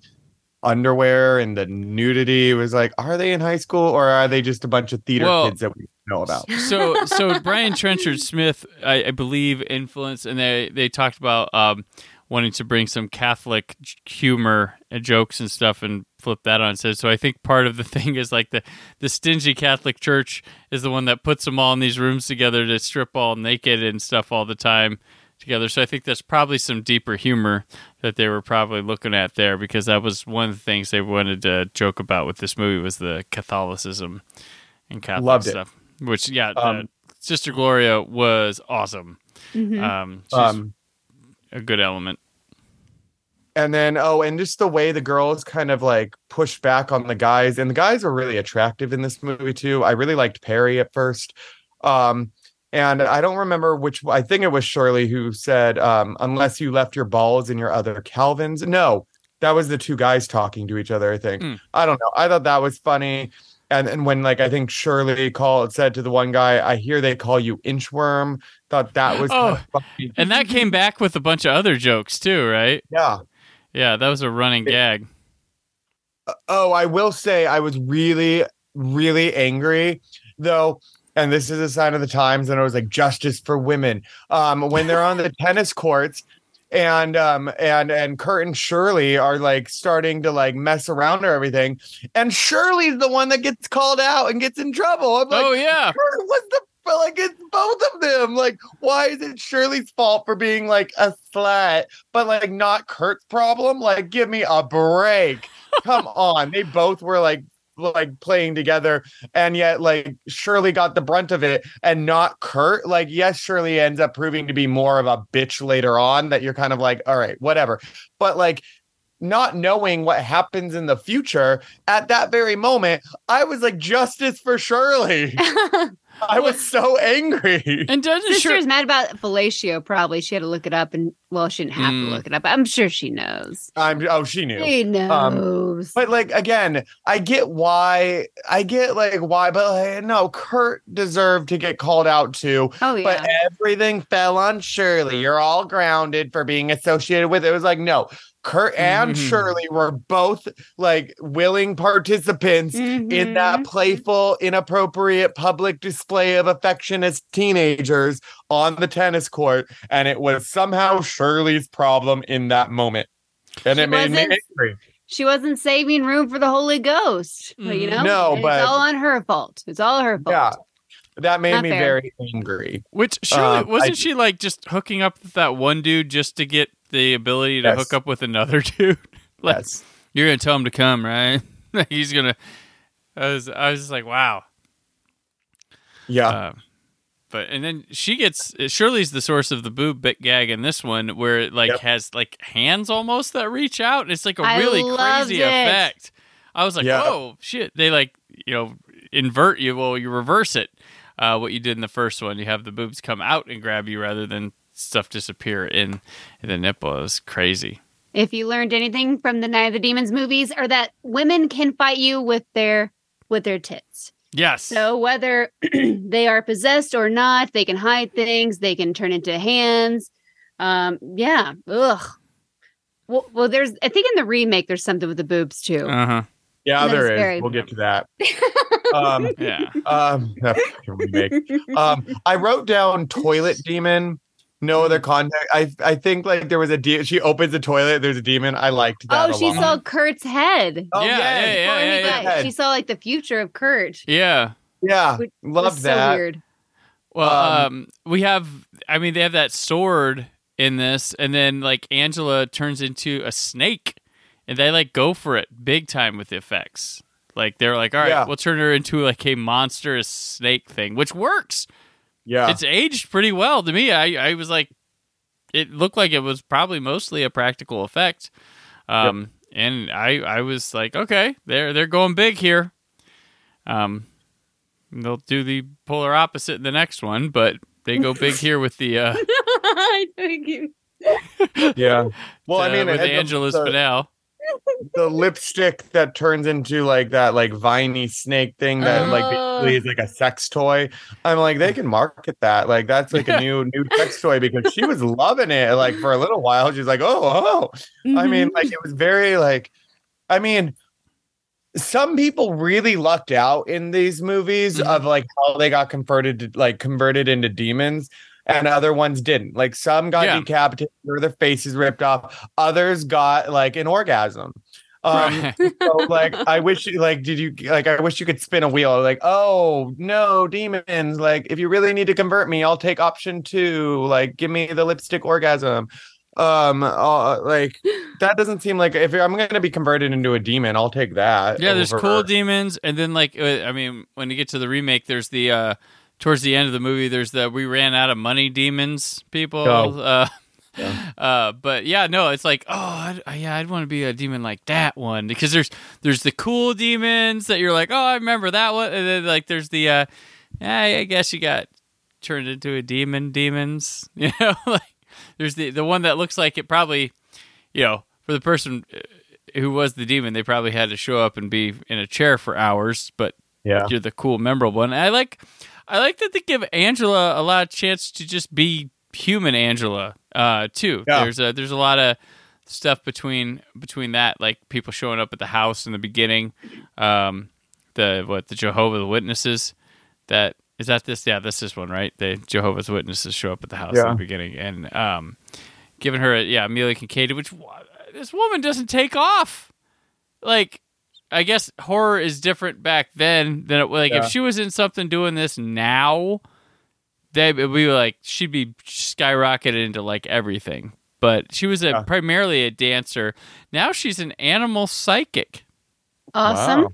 [SPEAKER 4] underwear and the nudity was like, are they in high school or are they just a bunch of theater
[SPEAKER 2] Well-
[SPEAKER 4] kids that we know about?
[SPEAKER 2] so so Brian Trenchard Smith, I, I believe, influenced, and they they talked about um, wanting to bring some Catholic humor and jokes and stuff, and flip that on. So so I think part of the (laughs) thing is like the the stingy Catholic Church is the one that puts them all in these rooms together to strip all naked and stuff all the time together. So I think there's probably some deeper humor that they were probably looking at there because that was one of the things they wanted to joke about with this movie was the Catholicism and Catholic
[SPEAKER 4] Loved it.
[SPEAKER 2] stuff. Which yeah,
[SPEAKER 4] Um,
[SPEAKER 2] Sister Gloria was awesome.
[SPEAKER 3] Mhm.
[SPEAKER 2] Um, she's
[SPEAKER 4] Um,
[SPEAKER 2] a good element.
[SPEAKER 4] and then oh, and just the way the girls kind of like pushed back on the guys, and the guys were really attractive in this movie too. I really liked Perry at first. Um, and I don't remember which I think it was Shirley who said, um, unless you left your balls in your other Calvins. No, that was the two guys talking to each other, I think.
[SPEAKER 2] Hmm.
[SPEAKER 4] I don't know. I thought that was funny. And and when like I think Shirley called said to the one guy, I hear they call you inchworm. Thought that was kind of.
[SPEAKER 2] And that came back with a bunch of other jokes too, right?
[SPEAKER 4] Yeah.
[SPEAKER 2] Yeah, that was a running gag.
[SPEAKER 4] Oh, I will say I was really, really angry though. And this is a sign of the times. And I was like, justice for women. Um, when they're on the (laughs) tennis courts and um and and Kurt and Shirley are like starting to like mess around or everything. And Shirley's the one that gets called out and gets in trouble. I'm like,
[SPEAKER 2] oh yeah.
[SPEAKER 4] Kurt was the but like it's both of them. Like, why is it Shirley's fault for being like a slut, but like not Kurt's problem? Like, give me a break. Come (laughs) on. They both were like like playing together, and yet like Shirley got the brunt of it and not Kurt. Like, yes, Shirley ends up proving to be more of a bitch later on that you're kind of like, all right, whatever. But like not knowing what happens in the future at that very moment, I was like, justice for Shirley. (laughs) I was so angry.
[SPEAKER 2] And doesn't
[SPEAKER 3] Sister
[SPEAKER 2] Shir-
[SPEAKER 3] is mad about fellatio. Probably she had to look it up, and well, she didn't have
[SPEAKER 2] Mm.
[SPEAKER 3] to look it up. I'm sure she knows.
[SPEAKER 4] I'm oh, she knew.
[SPEAKER 3] She knows.
[SPEAKER 4] But like again, I get why I get like why, but like, no, Kurt deserved to get called out too.
[SPEAKER 3] oh yeah.
[SPEAKER 4] But everything fell on Shirley. You're all grounded for being associated with it. It was like, no, Kurt and
[SPEAKER 2] Mhm.
[SPEAKER 4] Shirley were both like willing participants in that
[SPEAKER 3] Mhm.
[SPEAKER 4] playful, inappropriate public display of affection as teenagers on the tennis court. And it was somehow Shirley's problem in that moment. And
[SPEAKER 3] She
[SPEAKER 4] it made me angry.
[SPEAKER 3] she wasn't saving room for the Holy Ghost. But, you know,
[SPEAKER 4] No, but-
[SPEAKER 3] it's all on her fault. It's all her fault.
[SPEAKER 4] Yeah. That made
[SPEAKER 3] Not
[SPEAKER 4] me
[SPEAKER 3] fair.
[SPEAKER 4] very angry.
[SPEAKER 2] Which surely
[SPEAKER 4] Um,
[SPEAKER 2] wasn't
[SPEAKER 4] I-
[SPEAKER 2] she like just hooking up with that one dude just to get the ability to
[SPEAKER 4] Yes.
[SPEAKER 2] hook up with another (laughs) dude? like
[SPEAKER 4] Yes.
[SPEAKER 2] you're gonna tell him to come, right? (laughs) He's gonna. I was I was just like, wow.
[SPEAKER 4] Yeah.
[SPEAKER 2] Uh, but and then she gets Shirley's the source of the boob bit gag in this one, where it like
[SPEAKER 4] Yep.
[SPEAKER 2] has like hands almost that reach out. and It's like a
[SPEAKER 3] I
[SPEAKER 2] really crazy
[SPEAKER 3] it.
[SPEAKER 2] effect. I was like,
[SPEAKER 4] Yeah.
[SPEAKER 2] whoa, shit! They like you know invert you. Well, you reverse it. Uh, what you did in the first one, you have the boobs come out and grab you rather than stuff disappear in, in the nipple. It was crazy.
[SPEAKER 3] If you learned anything from the Night of the Demons movies, or that women can fight you with their with their tits.
[SPEAKER 2] Yes.
[SPEAKER 3] So whether (clears throat) they are possessed or not, they can hide things. They can turn into hands. Um, yeah. Ugh. Well, well, there's. I think in the remake, there's something with the boobs too.
[SPEAKER 2] Uh huh.
[SPEAKER 4] Yeah,
[SPEAKER 3] And
[SPEAKER 4] there
[SPEAKER 3] very-
[SPEAKER 4] We'll get to that. (laughs) um,
[SPEAKER 2] Yeah.
[SPEAKER 4] um, (laughs) that fucking remake. Um, I wrote down toilet demon no other context. I I think like there was a de- she opens the toilet. There's a demon. I liked that.
[SPEAKER 3] Oh,
[SPEAKER 4] a
[SPEAKER 3] she
[SPEAKER 4] lot.
[SPEAKER 3] saw Kurt's head.
[SPEAKER 4] Oh,
[SPEAKER 2] Yeah,
[SPEAKER 4] yes.
[SPEAKER 2] yeah, yeah,
[SPEAKER 3] Before he
[SPEAKER 2] yeah,
[SPEAKER 3] got-
[SPEAKER 4] yeah.
[SPEAKER 3] She saw like the future of Kurt.
[SPEAKER 2] Yeah.
[SPEAKER 4] Yeah,
[SPEAKER 3] which
[SPEAKER 4] loved
[SPEAKER 3] was
[SPEAKER 4] that.
[SPEAKER 3] So weird.
[SPEAKER 2] Well,
[SPEAKER 4] Um,
[SPEAKER 2] um, we have. I mean, they have that sword in this, and then like Angela turns into a snake, and they like go for it big time with the effects. Like they're like, all right,
[SPEAKER 4] Yeah.
[SPEAKER 2] we'll turn her into like a monstrous snake thing, which works.
[SPEAKER 4] Yeah,
[SPEAKER 2] It's aged pretty well to me. I I was like, it looked like it was probably mostly a practical effect. Um, and I I was like, okay, they're they're going big here. Um, they'll do the polar opposite in the next one, but they go big here with the uh, (laughs)
[SPEAKER 3] I think you-
[SPEAKER 4] yeah. (laughs) Well, I
[SPEAKER 2] uh,
[SPEAKER 4] mean,
[SPEAKER 2] with
[SPEAKER 4] and the-
[SPEAKER 2] Angela's
[SPEAKER 4] the,
[SPEAKER 2] finale.
[SPEAKER 4] The lipstick that turns into like that like viney snake thing that like basically is like a sex toy. I'm like, they can market that. Like that's like a new new sex toy because she was loving it. Like for a little while, she's like, oh, oh. I mean,
[SPEAKER 3] Mm-hmm.
[SPEAKER 4] like it was very like, I mean, some people really lucked out in these movies
[SPEAKER 2] Mhm.
[SPEAKER 4] of like how they got converted, to, like converted into demons, and other ones didn't. Like some got
[SPEAKER 2] Yeah.
[SPEAKER 4] decapitated or their faces ripped off. Others got like an orgasm. Um,
[SPEAKER 2] Right.
[SPEAKER 4] so like (laughs) I wish you like did you like I wish you could spin a wheel like oh no demons like if you really need to convert me I'll take option two like give me the lipstick orgasm um uh, like that doesn't seem like if I'm gonna be converted into a demon I'll take that
[SPEAKER 2] yeah, there's cool demons, and then like uh, I mean, when you get to the remake, there's the uh towards the end of the movie, there's the we ran out of money demons people.
[SPEAKER 4] Oh.
[SPEAKER 2] Uh, (laughs)
[SPEAKER 4] Yeah.
[SPEAKER 2] uh, but yeah, no, it's like, oh, I'd, yeah, I'd want to be a demon like that one because there's there's the cool demons that you're like, oh, I remember that one, and then like there's the, uh, yeah, I guess you got turned into a demon, demons, (laughs) you know, (laughs) like there's the the one that looks like it probably, you know, for the person uh, who was the demon, they probably had to show up and be in a chair for hours, but
[SPEAKER 4] yeah
[SPEAKER 2] you're the cool, memorable one. I like, I like that they give Angela a lot of chance to just be human Angela, uh, too.
[SPEAKER 4] Yeah.
[SPEAKER 2] There's a there's a lot of stuff between between that, like people showing up at the house in the beginning, um, the what the Jehovah's Witnesses. That is that this? Yeah, this is one, right? The Jehovah's Witnesses show up at the house in the beginning, and um, giving her a, yeah Amelia Kinkade, which this woman doesn't take off. Like, I guess horror is different back then than it like
[SPEAKER 4] Yeah.
[SPEAKER 2] if she was in something doing this now, they would be like she'd be skyrocketed into like everything. But she was a
[SPEAKER 4] Yeah.
[SPEAKER 2] primarily a dancer. Now she's an animal psychic.
[SPEAKER 3] awesome.
[SPEAKER 4] Wow.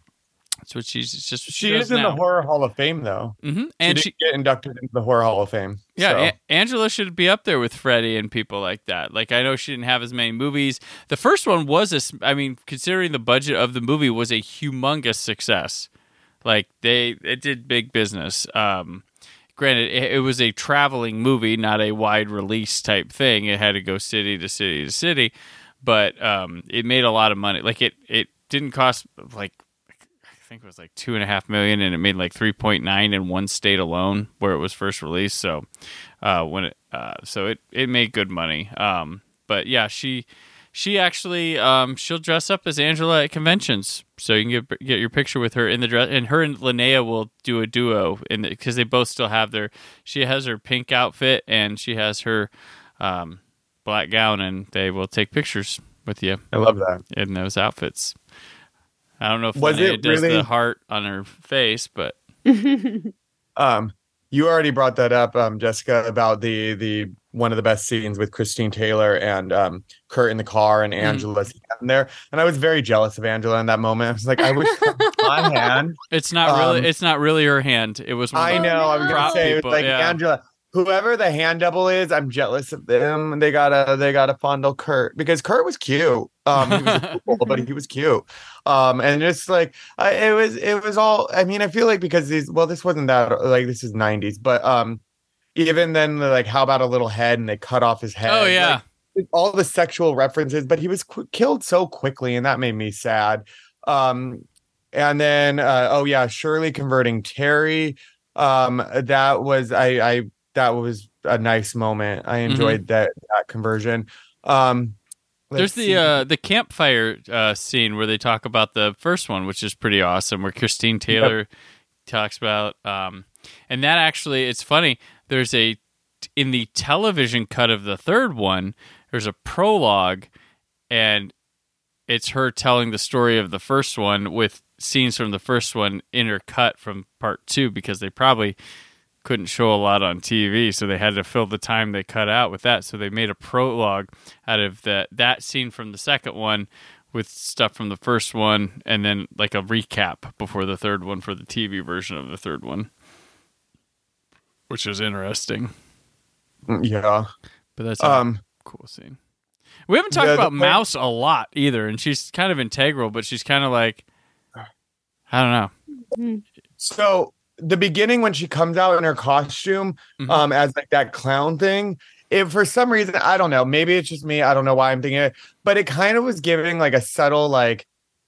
[SPEAKER 2] That's what she's just
[SPEAKER 4] she
[SPEAKER 2] does
[SPEAKER 4] is in
[SPEAKER 2] now.
[SPEAKER 4] the horror hall of fame though
[SPEAKER 2] hmm
[SPEAKER 4] and she
[SPEAKER 2] she,
[SPEAKER 4] get inducted into the horror hall of fame
[SPEAKER 2] yeah,
[SPEAKER 4] so.
[SPEAKER 2] A- Angela should be up there with Freddie and people like that. Like I know she didn't have as many movies. The first one was a, I mean, considering the budget of the movie was a humongous success. Like they, it did big business. Um, granted, it, it was a traveling movie, not a wide release type thing. It had to go city to city to city, but um, it made a lot of money. Like it, it didn't cost like think it was like two and a half million, and it made like three point nine in one state alone where it was first released. So, uh, when it, uh, so it it made good money. Um, but yeah, she she actually um she'll dress up as Angela at conventions, so you can get get your picture with her in the dress, and her and Linnea will do a duo in because they both still have their. She has her pink outfit, and she has her um black gown, and they will take pictures with you
[SPEAKER 4] I love that
[SPEAKER 2] in those outfits. I don't know if
[SPEAKER 4] Was
[SPEAKER 2] Linnea
[SPEAKER 4] it
[SPEAKER 2] does
[SPEAKER 4] really-
[SPEAKER 2] the heart on her face, but (laughs)
[SPEAKER 4] Um, you already brought that up, um, Jessica, about the the one of the best scenes with Christine Taylor and um, Kurt in the car and
[SPEAKER 2] Mm-hmm.
[SPEAKER 4] Angela's hand there. And I was very jealous of Angela in that moment. I was like, I wish (laughs) my hand.
[SPEAKER 2] it's not really
[SPEAKER 4] Um,
[SPEAKER 2] it's not really her hand. It was one
[SPEAKER 4] I
[SPEAKER 2] of
[SPEAKER 4] know. I was gonna
[SPEAKER 2] prop
[SPEAKER 4] say it was
[SPEAKER 2] people,
[SPEAKER 4] like
[SPEAKER 2] yeah.
[SPEAKER 4] Angela. Whoever the hand double is, I'm jealous of them. They gotta they gotta fondle Kurt because Kurt was cute. Um, he was cool, but he was cute. Um, and just like I, it was, it was all. I mean, I feel like because these, well, this wasn't that like this is '90s, but um, even then, like how about a little head and they cut off his head?
[SPEAKER 2] Oh
[SPEAKER 4] Like,
[SPEAKER 2] yeah.
[SPEAKER 4] all the sexual references, but he was qu- killed so quickly, and that made me sad. Um, and then, uh, oh yeah, Shirley converting Terry. Um, that was I, I that was a nice moment. I
[SPEAKER 2] Mm-hmm.
[SPEAKER 4] enjoyed that that conversion. Um,
[SPEAKER 2] There's the uh the campfire uh scene where they talk about the first one, which is pretty awesome, where Christine Taylor talks about um and that actually it's funny. There's a in the television cut of the third one, there's a prologue, and it's her telling the story of the first one with scenes from the first one intercut from part two because they probably couldn't show a lot on TV, so they had to fill the time they cut out with that. So they made a prologue out of that that scene from the second one with stuff from the first one, and then like a recap before the third one for the TV version of the third one, which is interesting.
[SPEAKER 4] Yeah.
[SPEAKER 2] But that's a
[SPEAKER 4] Um.
[SPEAKER 2] cool scene. We haven't talked
[SPEAKER 4] The- the
[SPEAKER 2] about
[SPEAKER 4] point-
[SPEAKER 2] Mouse a lot either, and she's kind of integral, but she's kind of like, I don't know.
[SPEAKER 4] So the beginning when she comes out in her costume,
[SPEAKER 2] Mhm.
[SPEAKER 4] um, as like that clown thing, if for some reason I don't know, maybe it's just me, I don't know why I'm thinking it, but it kind of was giving like a subtle like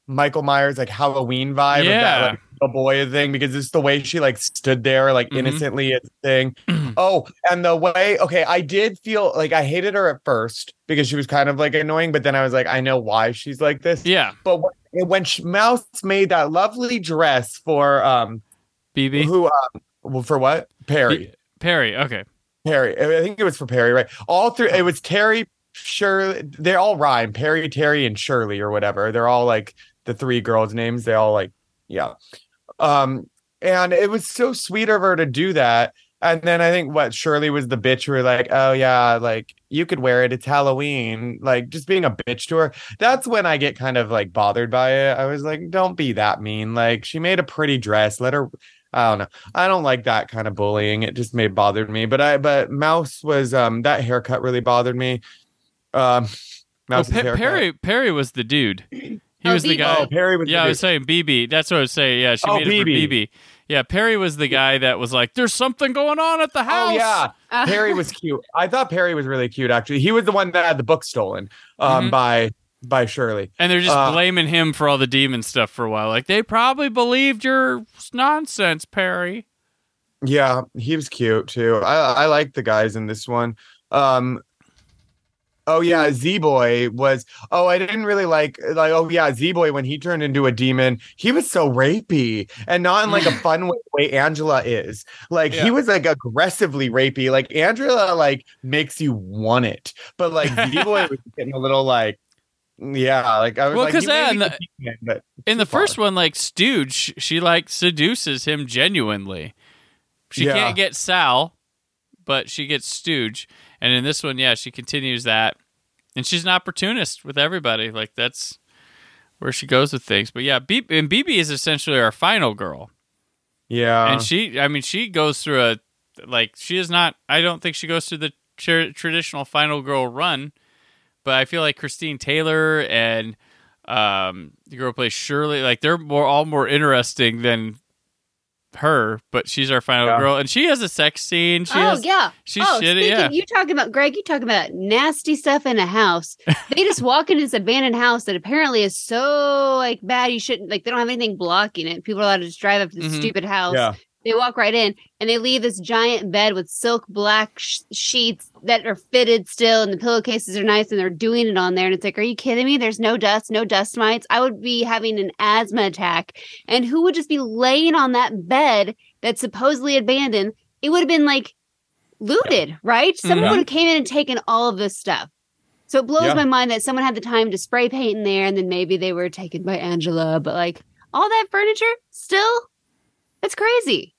[SPEAKER 4] Michael Myers like Halloween vibe of
[SPEAKER 2] Yeah.
[SPEAKER 4] that like the boy thing because it's the way she like stood there like
[SPEAKER 2] Mhm.
[SPEAKER 4] innocently as a thing. (clears throat) oh, and the way okay, I did feel like I hated her at first because she was kind of like annoying, but then I was like, I know why she's like this.
[SPEAKER 2] Yeah,
[SPEAKER 4] But when, when she, Mouse made that lovely dress for um
[SPEAKER 2] BB
[SPEAKER 4] who um well, for what? Perry.
[SPEAKER 2] Perry. Okay,
[SPEAKER 4] Perry. I think it was for Perry right? All three it was Terry Shirley they all rhyme Perry Terry and Shirley or whatever. They're all like the three girls names. They all like yeah. Um and it was so sweet of her to do that. And then I think what Shirley was the bitch who were like oh yeah like you could wear it. It's Halloween. Like just being a bitch to her. That's when I get kind of like bothered by it. I was like don't be that mean. Like she made a pretty dress. Let her I don't know. I don't like that kind of bullying. It just made bothered me. But I but Mouse was um that haircut really bothered me. Um (laughs)
[SPEAKER 2] oh,
[SPEAKER 4] Mouse's
[SPEAKER 2] Pe-
[SPEAKER 4] haircut.
[SPEAKER 2] Perry Perry was the dude. (clears throat) He
[SPEAKER 3] Oh,
[SPEAKER 2] was the
[SPEAKER 3] BB.
[SPEAKER 2] guy.
[SPEAKER 4] Oh, Perry was
[SPEAKER 2] yeah,
[SPEAKER 4] the
[SPEAKER 2] I was saying BB. That's what I was saying. Yeah, she
[SPEAKER 4] Oh,
[SPEAKER 2] made it for
[SPEAKER 4] BB.
[SPEAKER 2] BB. Yeah, Perry was the guy that was like, "There's something going on at the house."
[SPEAKER 4] Oh yeah, Perry was (laughs) cute. I thought Perry was really cute. Actually, he was the one that had the book stolen um
[SPEAKER 2] Mhm.
[SPEAKER 4] by by Shirley.
[SPEAKER 2] and they're just
[SPEAKER 4] Uh,
[SPEAKER 2] blaming him for all the demon stuff for a while. Like they probably believed your nonsense, Perry.
[SPEAKER 4] Yeah, he was cute too. I I like the guys in this one. Um Oh yeah, Z Boy was. Oh, I didn't really like like. Oh yeah, Z Boy when he turned into a demon, he was so rapey and not in like a (laughs) fun way, way Angela is. Like
[SPEAKER 2] Yeah.
[SPEAKER 4] he was like aggressively rapey. Like Angela like makes you want it, but like Z Boy (laughs) was getting a little like. Yeah, like I was
[SPEAKER 2] Well,
[SPEAKER 4] like,
[SPEAKER 2] 'cause
[SPEAKER 4] he
[SPEAKER 2] yeah, in the-
[SPEAKER 4] but
[SPEAKER 2] In the first one, like Stooge, she like seduces him genuinely. She
[SPEAKER 4] Yeah.
[SPEAKER 2] can't get Sal, but she gets Stooge. And in this one, yeah, she continues that. And she's an opportunist with everybody. Like that's where she goes with things. But yeah, B- and BB is essentially our final girl.
[SPEAKER 4] yeah,
[SPEAKER 2] and she, I mean, she goes through a like she is not. I don't think she goes through the tra- traditional final girl run. But I feel like Christine Taylor and um, the girl who plays Shirley, like they're more all more interesting than her. But she's our final
[SPEAKER 4] Yeah.
[SPEAKER 2] girl, and she has a sex scene. She
[SPEAKER 3] oh
[SPEAKER 2] has,
[SPEAKER 3] yeah.
[SPEAKER 2] she's
[SPEAKER 3] oh,
[SPEAKER 2] shitty, yeah.
[SPEAKER 3] you talking about Greg? You talking about nasty stuff in a house? (laughs) they just walk into this abandoned house that apparently is so like bad. You shouldn't like. They don't have anything blocking it. People are allowed to just drive up to the
[SPEAKER 2] Mhm.
[SPEAKER 3] stupid house.
[SPEAKER 4] yeah.
[SPEAKER 3] They walk right in and they leave this giant bed with silk black sh- sheets that are fitted still, and the pillowcases are nice, and they're doing it on there. And it's like, are you kidding me? There's no dust, no dust mites. I would be having an asthma attack. And who would just be laying on that bed that's supposedly abandoned? It would have been like looted, right? Someone
[SPEAKER 2] Mhm.
[SPEAKER 3] would have came in and taken all of this stuff. So it blows
[SPEAKER 4] Yeah.
[SPEAKER 3] my mind that someone had the time to spray paint in there, and then maybe they were taken by Angela. But like all that furniture, still, that's crazy.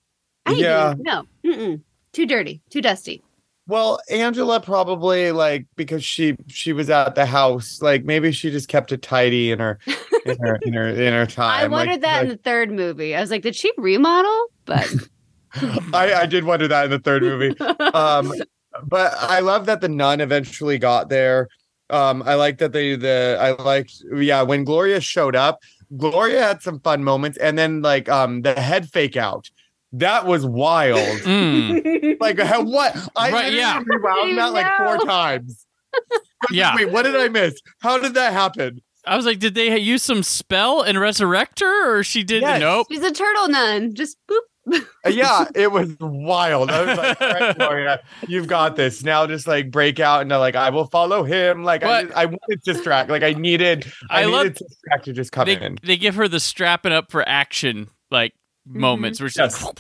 [SPEAKER 3] I
[SPEAKER 4] Yeah.
[SPEAKER 3] no, Mm-mm. too dirty, too dusty.
[SPEAKER 4] Well, Angela probably like because she she was at the house, like maybe she just kept it tidy in her in her in her in her (laughs) time.
[SPEAKER 3] I wondered
[SPEAKER 4] like,
[SPEAKER 3] that in the third movie. I was like, did she remodel? But (laughs)
[SPEAKER 4] I I did wonder that in the third movie. (laughs) Um, but I love that the nun eventually got there. Um, I like that they the I liked yeah when Gloria showed up. Gloria had some fun moments, and then like um the head fake out. That was wild.
[SPEAKER 2] Mm, (laughs)
[SPEAKER 4] like how, what? I
[SPEAKER 2] Right, yeah.
[SPEAKER 4] rewound that like four times. (laughs)
[SPEAKER 2] yeah.
[SPEAKER 4] Wait, what did I miss? How did that happen?
[SPEAKER 2] I was like, did they use some spell and resurrect her, or she did?
[SPEAKER 4] Yes.
[SPEAKER 2] Nope.
[SPEAKER 3] she's a turtle nun. Just boop.
[SPEAKER 4] Uh, yeah, it was wild. I was like, "All right, (laughs) Gloria, you've got this. Now just like break out into like I will follow him. Like I,
[SPEAKER 2] But-
[SPEAKER 4] just- I wanted to distract. Like I needed I,
[SPEAKER 2] I love-
[SPEAKER 4] needed distract to just come
[SPEAKER 2] They,
[SPEAKER 4] in.
[SPEAKER 2] they give her the strapping up for action like
[SPEAKER 3] Mm-hmm.
[SPEAKER 2] moments where she's
[SPEAKER 4] Yes.
[SPEAKER 2] like,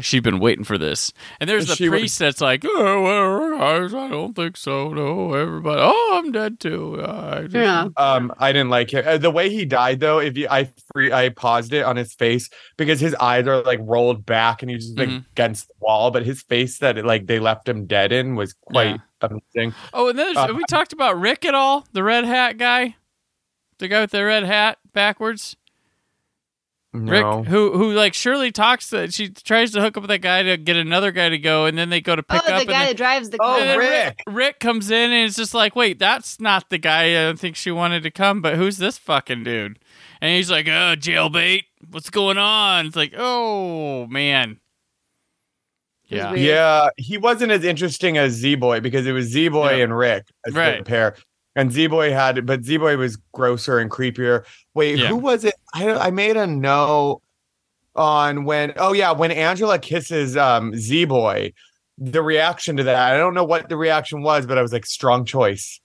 [SPEAKER 2] She'd been waiting for this. And there's the
[SPEAKER 4] She was-
[SPEAKER 2] priest that's like, oh, well, I don't think so. No, everybody. Oh, I'm dead too. Uh, I just-
[SPEAKER 3] Yeah.
[SPEAKER 4] Um, I didn't like it. Uh, the way he died, though. If you, I free, I paused it on his face because his eyes are like rolled back and he's just like
[SPEAKER 2] Mhm.
[SPEAKER 4] against the wall. But his face that like they left him dead in was quite amazing.
[SPEAKER 2] Oh, and then there's,
[SPEAKER 4] Uh,
[SPEAKER 2] have we talked about Rick at all? The red hat guy? The guy with the red hat backwards?
[SPEAKER 4] No,
[SPEAKER 2] Rick, who who like Shirley talks to, she tries to hook up with that guy to get another guy to go, and then they go to pick
[SPEAKER 3] oh,
[SPEAKER 2] up.
[SPEAKER 3] the
[SPEAKER 2] and
[SPEAKER 3] guy
[SPEAKER 2] then-
[SPEAKER 3] that drives the
[SPEAKER 4] Oh,
[SPEAKER 3] car.
[SPEAKER 2] and then
[SPEAKER 4] Rick.
[SPEAKER 2] Rick comes in and it's just like, wait, that's not the guy I don't think she wanted to come, but who's this fucking dude? And he's like, oh, jailbait, what's going on? It's like, oh man, yeah,
[SPEAKER 4] yeah, he wasn't as interesting as Z Boy because it was Z Boy
[SPEAKER 2] Yeah.
[SPEAKER 4] and Rick as
[SPEAKER 2] Right.
[SPEAKER 4] the pair. And Z Boy had, it, but Z Boy was grosser and creepier. Wait,
[SPEAKER 2] Yeah.
[SPEAKER 4] who was it? I I made a note on when. Oh yeah, when Angela kisses um Z Boy, the reaction to that. I don't know what the reaction was, but I was like, strong choice.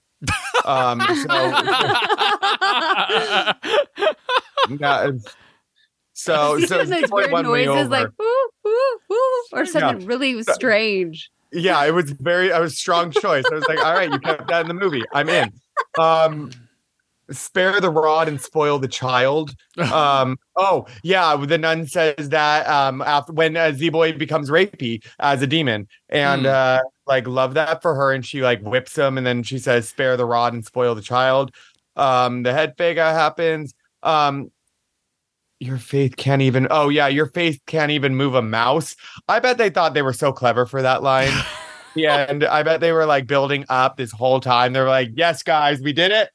[SPEAKER 4] Um, so (laughs) yeah, so so Z
[SPEAKER 3] those
[SPEAKER 4] Boy
[SPEAKER 3] weird
[SPEAKER 4] won me
[SPEAKER 3] noises
[SPEAKER 4] over.
[SPEAKER 3] like woo, woo, woo, or
[SPEAKER 4] Yeah.
[SPEAKER 3] something really strange.
[SPEAKER 4] yeah, it was very I was strong choice. I was like, all right, you kept that in the movie. I'm in. Um spare the rod and spoil the child. (laughs) Um oh yeah, the nun says that um after when uh, Z boy becomes rapey as a demon and
[SPEAKER 2] Hmm.
[SPEAKER 4] uh like love that for her and she like whips him and then she says spare the rod and spoil the child. Um the head fake out happens. Um your faith can't even oh yeah your faith can't even move a mouse i bet they thought they were so clever for that line (laughs) yeah and i bet they were like building up this whole time. They were like yes guys we did it.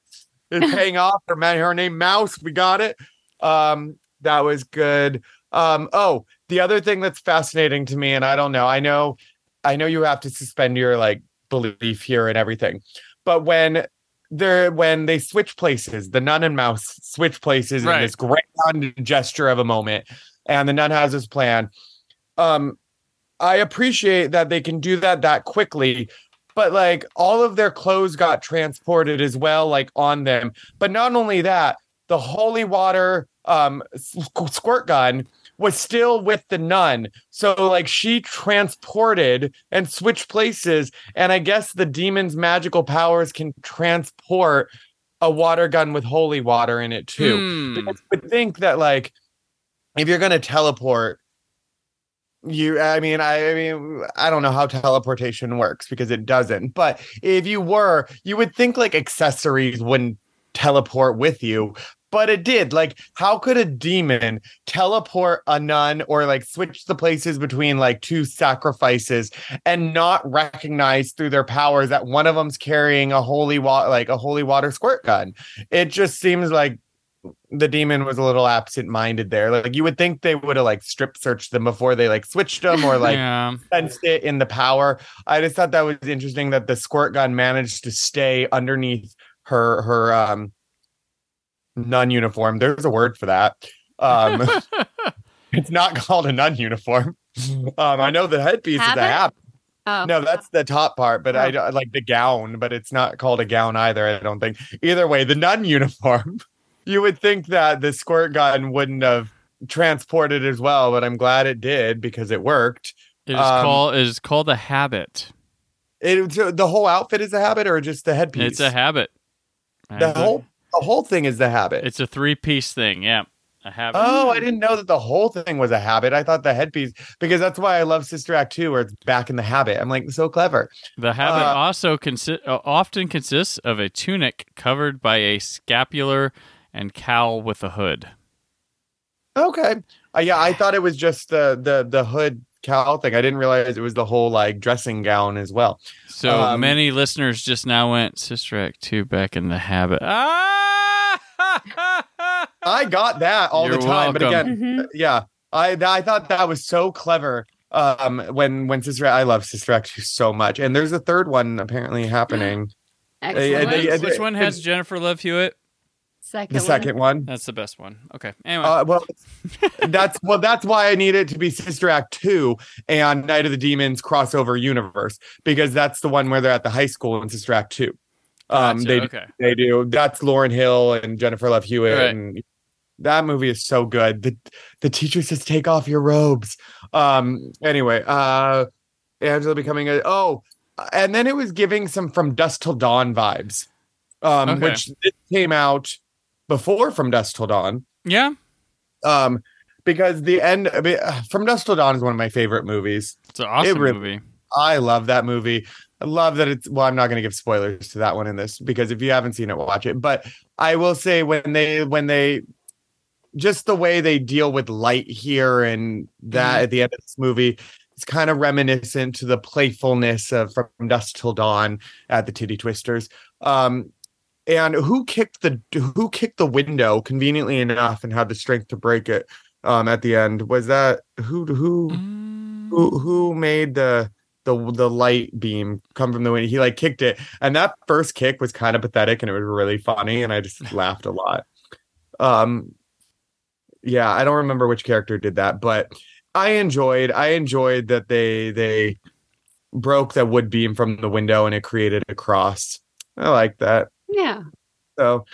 [SPEAKER 4] It's (laughs) paying off. Her man her name mouse we got it. Um that was good. Um oh the other thing that's fascinating to me and i don't know i know i know you have to suspend your like belief here and everything but when they're when they switch places the nun and mouse switch places
[SPEAKER 2] Right.
[SPEAKER 4] in this grand gesture of a moment and the nun has this plan um i appreciate that they can do that that quickly but like all of their clothes got transported as well like on them. But not only that the holy water um squirt gun was still with the nun. So like she transported and switched places and i guess the demon's magical powers can transport a water gun with holy water in it too.
[SPEAKER 2] Hmm.
[SPEAKER 4] I would think that like if you're gonna teleport, you I mean I, I mean I don't know how teleportation works because it doesn't. But if you were, you would think like accessories wouldn't teleport with you. But it did. Like, how could a demon teleport a nun or like switch the places between like two sacrifices and not recognize through their powers that one of them's carrying a holy water, like a holy water squirt gun? It just seems like the demon was a little absent-minded there. Like you would think they would have like strip searched them before they like switched them or like
[SPEAKER 2] yeah.
[SPEAKER 4] sensed it in the power. I just thought that was interesting that the squirt gun managed to stay underneath her her um nun uniform. There's a word for that. Um (laughs) it's not called a nun uniform. Um I know the headpiece is a hat.
[SPEAKER 3] Oh,
[SPEAKER 4] No, that's the top part, but I
[SPEAKER 3] Oh.
[SPEAKER 4] don't like the gown, but it's not called a gown either. I don't think. Either way, the nun uniform. You would think that the squirt gun wouldn't have transported as well, but I'm glad it did because it worked.
[SPEAKER 2] It is
[SPEAKER 4] Um,
[SPEAKER 2] called it is called a habit.
[SPEAKER 4] It so the whole outfit is a habit, or just the headpiece?
[SPEAKER 2] It's a habit.
[SPEAKER 4] The whole the whole thing is the habit.
[SPEAKER 2] It's a three piece thing. Yeah, a habit.
[SPEAKER 4] Oh, I didn't know that the whole thing was a habit. I thought the headpiece because that's why I love Sister Act 2 where it's back in the habit. I'm like so clever.
[SPEAKER 2] The habit
[SPEAKER 4] Uh,
[SPEAKER 2] also consi- uh, often consists of a tunic covered by a scapular and cowl with a hood.
[SPEAKER 4] Okay. Uh, yeah, I thought it was just the the the hood cowl thing. I didn't realize it was the whole like dressing gown as well.
[SPEAKER 2] So
[SPEAKER 4] Um,
[SPEAKER 2] many listeners just now went Sister Act two back in the habit. Ah! (laughs)
[SPEAKER 4] I got that all
[SPEAKER 2] You're
[SPEAKER 4] the time, but
[SPEAKER 2] welcome.
[SPEAKER 4] again,
[SPEAKER 3] Mhm.
[SPEAKER 4] yeah, I I thought that was so clever. Um, when when Sister I love Sister Act 2 so much, and there's a third one apparently happening. (gasps)
[SPEAKER 3] excellent.
[SPEAKER 4] they-
[SPEAKER 2] Which-
[SPEAKER 4] they-
[SPEAKER 2] Which one has Jennifer Love Hewitt?
[SPEAKER 3] Second
[SPEAKER 4] The second one.
[SPEAKER 2] That's the best one. Okay. Anyway,
[SPEAKER 4] Uh, well, (laughs) that's well, that's why I need it to be Sister Act two and Night of the Demons crossover universe because that's the one where they're at the high school in Sister Act two. Um,
[SPEAKER 2] gotcha,
[SPEAKER 4] they
[SPEAKER 2] okay.
[SPEAKER 4] they do. That's Lauryn Hill and Jennifer Love Hewitt,
[SPEAKER 2] Right.
[SPEAKER 4] and that movie is so good. The the teacher says, "Take off your robes." Um. Anyway, uh, Angela becoming a oh, and then it was giving some from Dusk Till Dawn vibes, um,
[SPEAKER 2] Okay.
[SPEAKER 4] which came out before From Dusk Till Dawn.
[SPEAKER 2] Yeah,
[SPEAKER 4] Um, because the end I mean, uh, From Dusk Till Dawn is one of my favorite movies.
[SPEAKER 2] it's an awesome
[SPEAKER 4] really-
[SPEAKER 2] movie.
[SPEAKER 4] I love that movie. I love that it's well, I'm not going to give spoilers to that one in this because if you haven't seen it, watch it. But I will say when they when they just the way they deal with light here and that at the end of this movie, it's kind of reminiscent to the playfulness of from dusk till dawn at the titty twisters. Um and who kicked the who kicked the window conveniently enough and had the strength to break it um at the end? Was that who who
[SPEAKER 2] Mm.
[SPEAKER 4] who who made the the the light beam come from the window. He like kicked it, and that first kick was kind of pathetic, and it was really funny, and I just laughed a lot. Um, yeah, I don't remember which character did that, but I enjoyed I enjoyed that they they broke that wood beam from the window and it created a cross. I like that.
[SPEAKER 3] Yeah.
[SPEAKER 4] So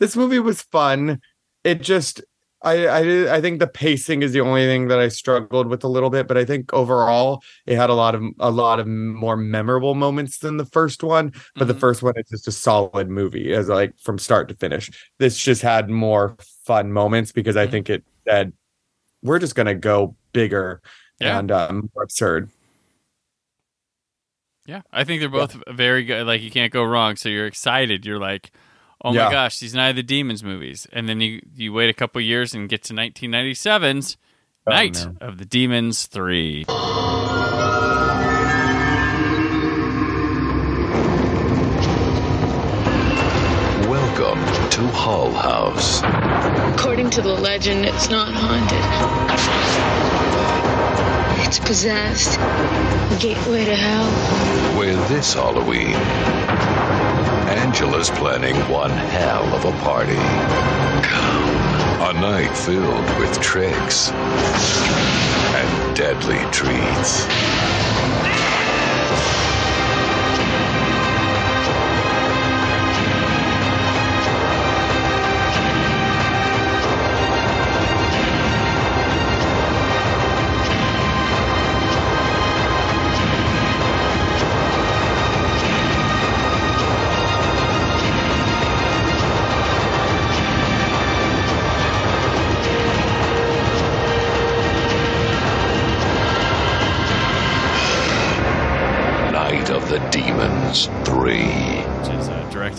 [SPEAKER 4] this movie was fun. It just I I I think the pacing is the only thing that I struggled with a little bit, but I think overall it had a lot of a lot of more memorable moments than the first one. But the
[SPEAKER 2] Mhm.
[SPEAKER 4] first one is just a solid movie as like from start to finish. This just had more fun moments because I
[SPEAKER 2] Mhm.
[SPEAKER 4] think it said we're just gonna go bigger
[SPEAKER 2] Yeah.
[SPEAKER 4] and um, more absurd.
[SPEAKER 2] Yeah, I think they're both very good. Like you can't go wrong. So you're excited. You're like, oh my
[SPEAKER 4] Yeah.
[SPEAKER 2] gosh, these Night of the Demons movies. And then you you wait a couple years and get to 1997's
[SPEAKER 4] Oh,
[SPEAKER 2] Night
[SPEAKER 4] no.
[SPEAKER 2] of the Demons three.
[SPEAKER 7] Welcome to Hull House.
[SPEAKER 8] According to the legend, it's not haunted. Possessed. Gateway to hell.
[SPEAKER 7] where this Halloween, Angela's planning one hell of a party. A night filled with tricks and deadly treats.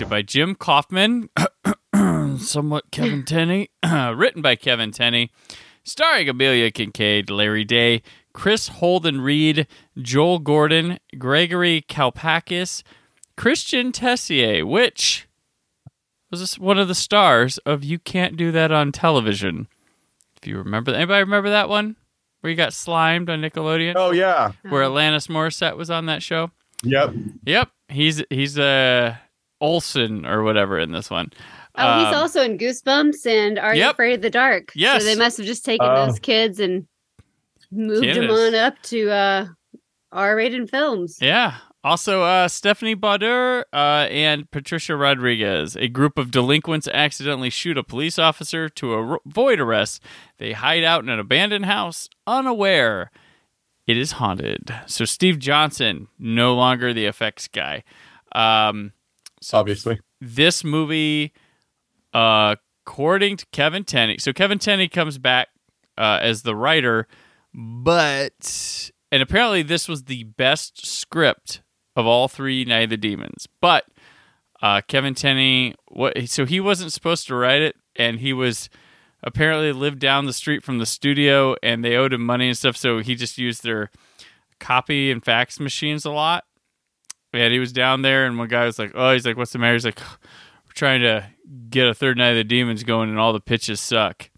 [SPEAKER 2] Directed by Jim Kaufman, (coughs) somewhat Kevin (coughs) Tenney, (coughs) written by Kevin Tenney, starring Amelia Kinkade, Larry Day, Kris Holden-Ried, Joel Gordon, Gregory Calpakis, Christian Tessier, which was this one of the stars of You Can't Do That on Television. If you remember, anybody remember that one where you got slimed on Nickelodeon,
[SPEAKER 4] Oh yeah.
[SPEAKER 2] where Alanis Morissette was on that show?
[SPEAKER 4] Yep.
[SPEAKER 2] Yep, he's he's uh Olson or whatever in this one.
[SPEAKER 3] Oh, he's
[SPEAKER 2] Um,
[SPEAKER 3] also in Goosebumps and Are You. Afraid of the Dark?
[SPEAKER 2] Yes.
[SPEAKER 3] So they must have just taken
[SPEAKER 4] Oh.
[SPEAKER 3] those kids and moved them on up to uh, R-rated films.
[SPEAKER 2] yeah. Also, uh, Stephanie Bauder uh, and Patricia Rodriguez. A group of delinquents accidentally shoot a police officer to avoid arrest. They hide out in an abandoned house, unaware it is haunted. So Steve Johnson, no longer the effects guy. Um, so
[SPEAKER 4] Obviously.
[SPEAKER 2] this movie, uh, according to Kevin Tenney, so Kevin Tenney comes back uh, as the writer, but and apparently this was the best script of all three Night of the Demons. But uh, Kevin Tenney, what? So he wasn't supposed to write it, and he was apparently lived down the street from the studio, and they owed him money and stuff. So he just used their copy and fax machines a lot. And he was down there, and one guy was like, "Oh, he's like, what's the matter?" He's like, "We're trying to get a third night of the demons going, and all the pitches suck."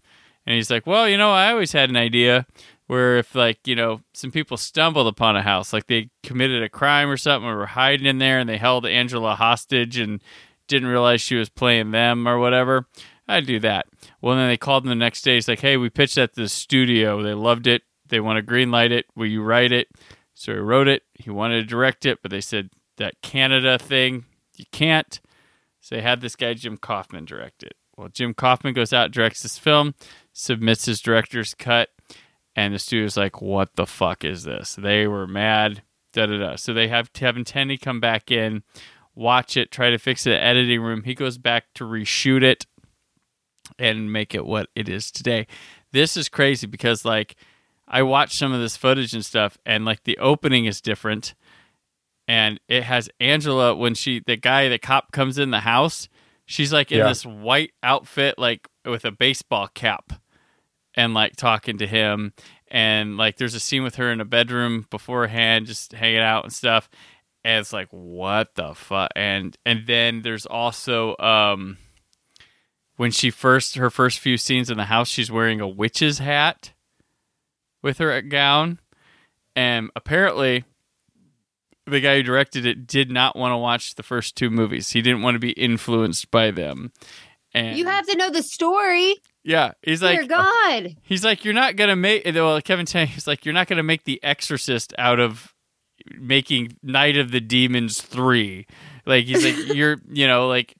[SPEAKER 2] And he's like, "Well, you know, I always had an idea where if like you know some people stumbled upon a house, like they committed a crime or something, or were hiding in there, and they held Angela hostage and didn't realize she was playing them or whatever." I'd do that. Well, then they called him the next day. He's like, "Hey, we pitched to the studio. They loved it. They want to green light it. Will you write it?" So he wrote it. He wanted to direct it, but they said that Canada thing, you can't. So they had this guy Jim Kaufman direct it, Well, Jim Kaufman goes out, directs this film, submits his director's cut, and the studio's like, "What the fuck is this?" They were mad. Da da da. So they have Kevin Tenney come back in, watch it, try to fix it in the editing room. He goes back to reshoot it and make it what it is today. This is crazy because like I watched some of this footage and stuff, and like the opening is different, and it has Angela when she the guy the cop comes in the house. She's like in
[SPEAKER 4] Yeah.
[SPEAKER 2] this white outfit, like with a baseball cap, and like talking to him. And like there's a scene with her in a bedroom beforehand, just hanging out and stuff. And it's like, what the fuck? And and then there's also um when she first her first few scenes in the house, she's wearing a witch's hat with her gown, and apparently the guy who directed it did not want to watch the first two movies. He didn't want to be influenced by them. And
[SPEAKER 3] You have to know the story.
[SPEAKER 2] yeah, he's like,
[SPEAKER 3] Dear
[SPEAKER 2] like uh,
[SPEAKER 3] God.
[SPEAKER 2] he's like you're not gonna make well Kevin Tenney he's like you're not gonna make The Exorcist out of making Night of the Demons three. Like he's like (laughs) you're you know like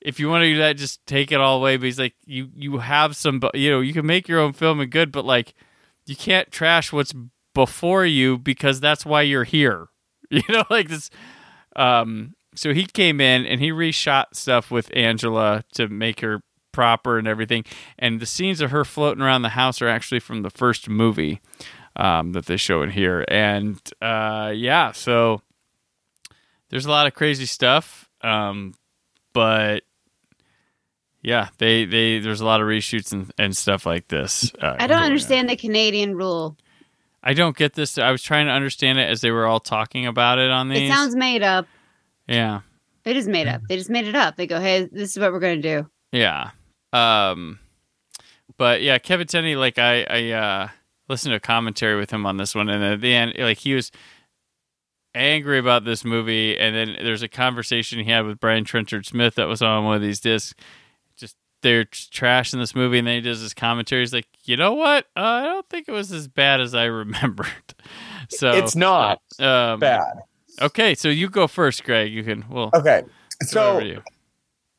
[SPEAKER 2] if you want to do that just take it all away. But he's like you you have some you know you can make your own film and good, but like you can't trash what's before you because that's why you're here. (laughs) You know like this. Um, so he came in and he reshot stuff with Angela to make her proper and everything. And the scenes of her floating around the house are actually from the first movie um, that they show in here. And uh, yeah, so there's a lot of crazy stuff. Um, but yeah, they, they there's a lot of reshoots and, and stuff like this. Uh,
[SPEAKER 3] I don't understand the Canadian rule.
[SPEAKER 2] I don't get this. I was trying to understand it as they were all talking about it on these.
[SPEAKER 3] It sounds made up.
[SPEAKER 2] yeah.
[SPEAKER 3] It is made up. They just made it up. They go, hey, this is what we're going to do.
[SPEAKER 2] Yeah. Um but yeah, Kevin Tenney like I I uh listened to a commentary with him on this one and at the end like he was angry about this movie and then there's a conversation he had with Brian Trenchard Smith that was on one of these discs they're trashing this movie and then he does his commentary he's like, "You know what? Uh, I don't think it was as bad as I (laughs) remembered." So
[SPEAKER 4] it's not
[SPEAKER 2] um,
[SPEAKER 4] bad.
[SPEAKER 2] Okay, so you go first, Greg. You can well
[SPEAKER 4] Okay. So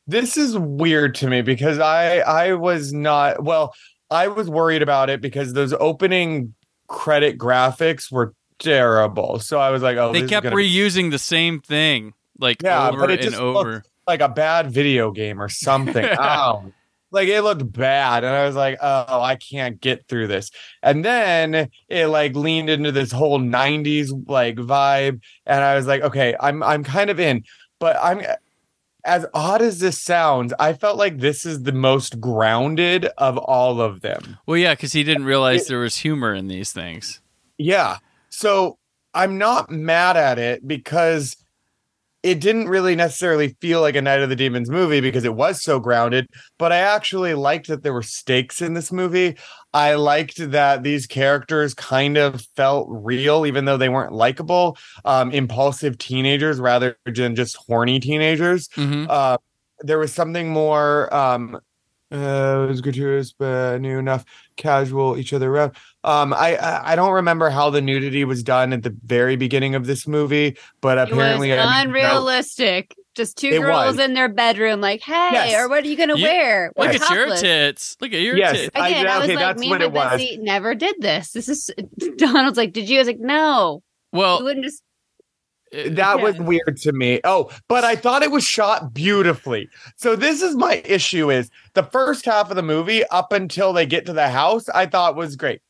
[SPEAKER 4] this is weird to me because I I was not well, I was worried about it because those opening credit graphics were terrible. So I was like, oh,
[SPEAKER 2] They
[SPEAKER 4] this
[SPEAKER 2] kept
[SPEAKER 4] gonna be
[SPEAKER 2] reusing the same thing like
[SPEAKER 4] Yeah,
[SPEAKER 2] over
[SPEAKER 4] but it
[SPEAKER 2] and
[SPEAKER 4] just
[SPEAKER 2] over.
[SPEAKER 4] looked like a bad video game or something. (laughs) Ow. Oh, like it looked bad. And I was like, oh, I can't get through this. And then it like leaned into this whole 90s like vibe. And I was like, okay, I'm I'm kind of in. But I'm as odd as this sounds, I felt like this is the most grounded of all of them.
[SPEAKER 2] Well, yeah, because he didn't realize
[SPEAKER 4] It-
[SPEAKER 2] there was humor in these things.
[SPEAKER 4] Yeah. So I'm not mad at it because it didn't really necessarily feel like a Night of the Demons movie because it was so grounded, but I actually liked that there were stakes in this movie. I liked that these characters kind of felt real, even though they weren't likable, um, impulsive teenagers rather than just horny teenagers.
[SPEAKER 2] Mm-hmm.
[SPEAKER 4] Uh, there was something more um uh, it was gratuitous, but new enough, casual, each other around. Um, I, I I don't remember how the nudity was done at the very beginning of this movie, but apparently
[SPEAKER 3] it was
[SPEAKER 4] I-
[SPEAKER 3] unrealistic. Just two
[SPEAKER 4] It
[SPEAKER 3] girls
[SPEAKER 4] was.
[SPEAKER 3] in their bedroom, like, hey,
[SPEAKER 4] Yes.
[SPEAKER 3] or what are you going to
[SPEAKER 2] You-
[SPEAKER 3] wear?
[SPEAKER 2] Look
[SPEAKER 3] We're
[SPEAKER 2] at your tits. Look at your
[SPEAKER 4] Yes.
[SPEAKER 2] tits.
[SPEAKER 4] I-
[SPEAKER 3] Again, I, was
[SPEAKER 4] okay,
[SPEAKER 3] like,
[SPEAKER 4] that's
[SPEAKER 3] me and
[SPEAKER 4] it was.
[SPEAKER 3] Never did this. This is (laughs) Donald's like, did you? I was like, no, you
[SPEAKER 2] Well,
[SPEAKER 3] wouldn't just.
[SPEAKER 2] uh,
[SPEAKER 4] that was weird to me. Oh, but I thought it was shot beautifully. So this is my issue is the first half of the movie up until they get to the house, I thought was great.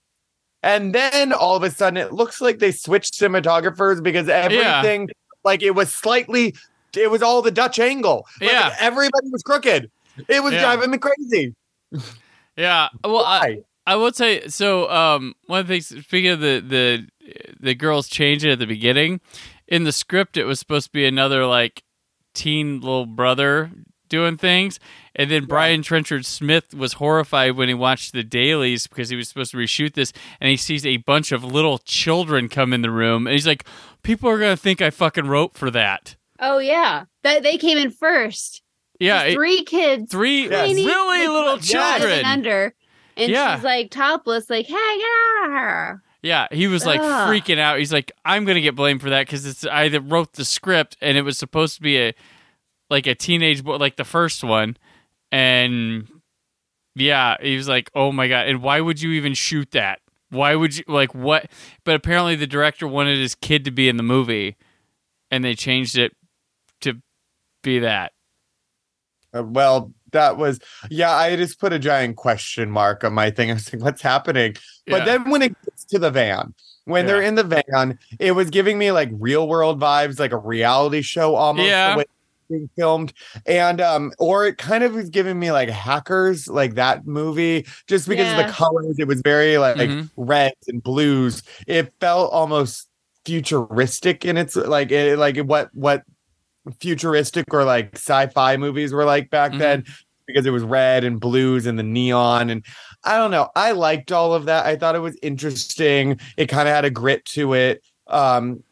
[SPEAKER 4] And then all of a sudden it looks like they switched cinematographers because everything like it was slightly it was all the Dutch angle. Like,
[SPEAKER 2] Yeah.
[SPEAKER 4] Everybody was crooked. It was
[SPEAKER 2] Yeah.
[SPEAKER 4] driving me crazy. (laughs)
[SPEAKER 2] yeah. Well, I, I will say so. Um, one of the things speaking of the the the girls changing at the beginning in the script, it was supposed to be another like teen little brother doing things, and then Brian Trenchard Smith was horrified when he watched the dailies because he was supposed to reshoot this, and he sees a bunch of little children come in the room, and he's like, "People are gonna think I fucking wrote for that."
[SPEAKER 3] Oh yeah, that they came in first.
[SPEAKER 2] Yeah, it-
[SPEAKER 3] three kids,
[SPEAKER 2] three
[SPEAKER 4] Yes.
[SPEAKER 2] really
[SPEAKER 3] like,
[SPEAKER 2] little
[SPEAKER 3] what,
[SPEAKER 2] children.
[SPEAKER 3] and under, and
[SPEAKER 2] Yeah.
[SPEAKER 3] she's like topless, like, hey, yeah.
[SPEAKER 2] Yeah, he was like
[SPEAKER 3] Ugh.
[SPEAKER 2] freaking out. He's like, "I'm gonna get blamed for that because it's I wrote the script and it was supposed to be a like a teenage boy, like the first one, and yeah, he was like, "Oh my god!" And why would you even shoot that? Why would you like what? But apparently, the director wanted his kid to be in the movie, and they changed it to be that.
[SPEAKER 4] Uh, well, that was yeah. I just put a giant question mark on my thing. I was like, "What's happening?" But
[SPEAKER 2] Yeah.
[SPEAKER 4] then when it gets to the van, when they're in the van, it was giving me like real world vibes, like a reality show almost.
[SPEAKER 2] Yeah.
[SPEAKER 4] The way being filmed, and um, or it kind of was giving me like hackers, like that movie, just because of the colors. It was very like
[SPEAKER 2] Mhm.
[SPEAKER 4] reds and blues. It felt almost futuristic in its like it, like what what futuristic or like sci-fi movies were like back
[SPEAKER 2] Mhm.
[SPEAKER 4] then because it was red and blues and the neon and I don't know. I liked all of that. I thought it was interesting. It kind of had a grit to it. Um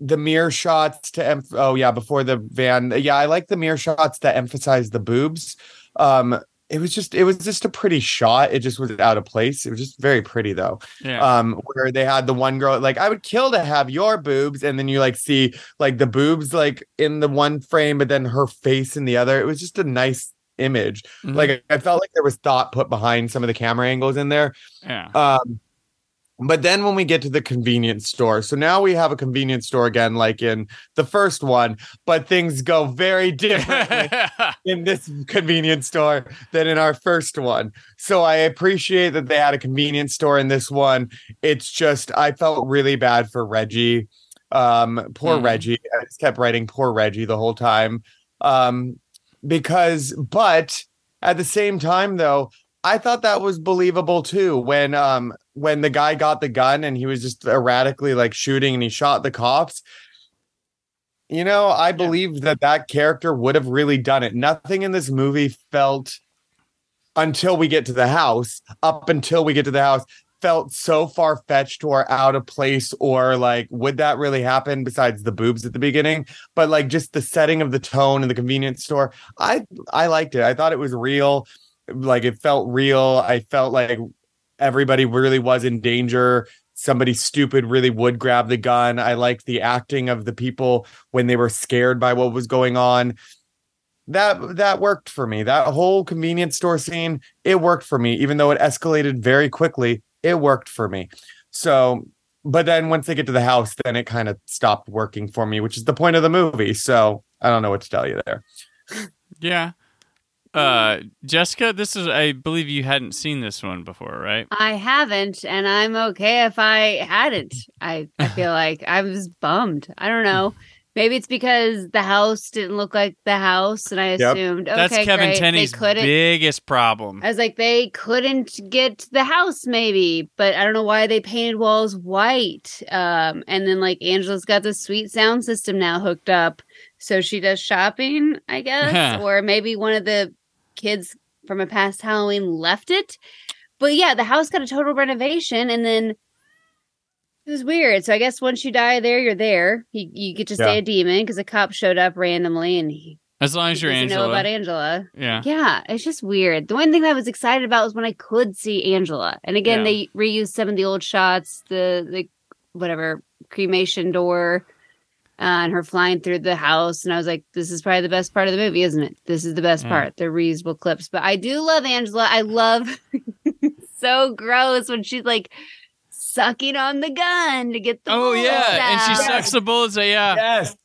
[SPEAKER 4] the mirror shots to em- oh yeah before the van. Yeah i like the mirror shots that emphasize the boobs. Um it was just it was just a pretty shot. It just was out of place. It was just very pretty though.
[SPEAKER 2] Yeah.
[SPEAKER 4] um where they had the one girl like i would kill to have your boobs and then you like see like the boobs like in the one frame but then her face in the other. It was just a nice image.
[SPEAKER 2] Mhm.
[SPEAKER 4] like i felt like there was thought put behind some of the camera angles in there.
[SPEAKER 2] Yeah.
[SPEAKER 4] um but then when we get to the convenience store so now we have a convenience store again like in the first one but things go very differently (laughs) in this convenience store than in our first one. So I appreciate that they had a convenience store in this one. It's just I felt really bad for Reggie. Um poor
[SPEAKER 2] Mhm.
[SPEAKER 4] Reggie. I just kept writing poor Reggie the whole time. Um because but at the same time though, I thought that was believable too when um when the guy got the gun and he was just erratically like shooting and he shot the cops. You know, I believe that that character would have really done it. Nothing in this movie felt until we get to the house, up until we get to the house, felt so far fetched or out of place or like, would that really happen besides the boobs at the beginning? But like just the setting of the tone in the convenience store, I I liked it. I thought it was real. Like it felt real. I felt like everybody really was in danger. Somebody stupid really would grab the gun. I liked the acting of the people when they were scared by what was going on. That that worked for me. That whole convenience store scene, it worked for me, even though it escalated very quickly. It worked for me. So, but then once they get to the house, then it kind of stopped working for me, which is the point of the movie. So I don't know what to tell you there.
[SPEAKER 2] yeah. Uh, Jessica, this is I believe you hadn't seen this one before, right?
[SPEAKER 3] I haven't, and I'm okay if I hadn't. (laughs) I, I feel like I was bummed. I don't know. Maybe it's because the house didn't look like the house, and I
[SPEAKER 4] Yep.
[SPEAKER 3] assumed okay,
[SPEAKER 2] That's Kevin
[SPEAKER 3] great.
[SPEAKER 2] Tenney's biggest problem.
[SPEAKER 3] I was like, they couldn't get the house, maybe, but I don't know why they painted walls white. Um, and then like Angela's got the sweet sound system now hooked up, so she does shopping, I guess, (laughs) or maybe one of the kids from a past Halloween left it. But yeah, the house got a total renovation, and then it was weird. So I guess once you die there, you're there. You you get to stay
[SPEAKER 4] Yeah.
[SPEAKER 3] a demon because a cop showed up randomly, and he
[SPEAKER 2] As long as you're Angela.
[SPEAKER 3] know about Angela.
[SPEAKER 2] yeah.
[SPEAKER 3] Yeah, it's just weird. The one thing that I was excited about was when I could see Angela. And again,
[SPEAKER 2] Yeah.
[SPEAKER 3] they reused some of the old shots, the the whatever cremation door, uh, and her flying through the house. And I was like, this is probably the best part of the movie, isn't it? This is the best
[SPEAKER 2] Yeah.
[SPEAKER 3] part, the reusable clips. But I do love Angela. I love (laughs) so gross when she's like sucking on the gun to get the
[SPEAKER 2] Oh
[SPEAKER 3] bullets
[SPEAKER 2] yeah, and she sucks the bullets. uh, Yeah.
[SPEAKER 4] Yes.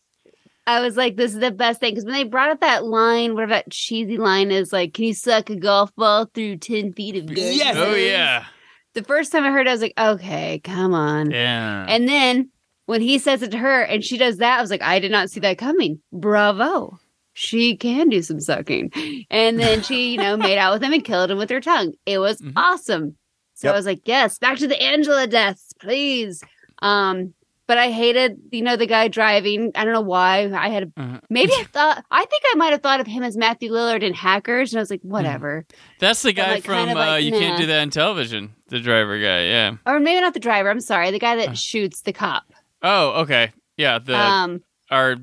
[SPEAKER 3] I was like, this is the best thing. Because when they brought up that line, whatever that cheesy line is, like, can you suck a golf ball through 10 feet of goodness?
[SPEAKER 4] Yes.
[SPEAKER 2] Oh yeah.
[SPEAKER 3] The first time I heard it, I was like, okay, come on.
[SPEAKER 2] Yeah.
[SPEAKER 3] And then when he says it to her and she does that, I was like, I did not see that coming. Bravo. She can do some sucking. And then she, you know, made out with him and killed him with her tongue. It was
[SPEAKER 2] Mhm.
[SPEAKER 3] awesome. So
[SPEAKER 4] Yep.
[SPEAKER 3] I was like, yes, back to the Angela deaths, please. Um, but I hated, you know, the guy driving. I don't know why. I had
[SPEAKER 2] Uh-huh.
[SPEAKER 3] maybe (laughs) I thought I think I might have thought of him as Matthew Lillard in Hackers, and I was like, whatever.
[SPEAKER 2] That's the guy
[SPEAKER 3] like,
[SPEAKER 2] from uh,
[SPEAKER 3] like,
[SPEAKER 2] You Can't. Do That on Television. The driver guy. Yeah.
[SPEAKER 3] Or maybe not the driver. I'm sorry, the guy that
[SPEAKER 2] Uh.
[SPEAKER 3] shoots the cop.
[SPEAKER 2] Oh, okay. Yeah. The
[SPEAKER 3] um,
[SPEAKER 2] our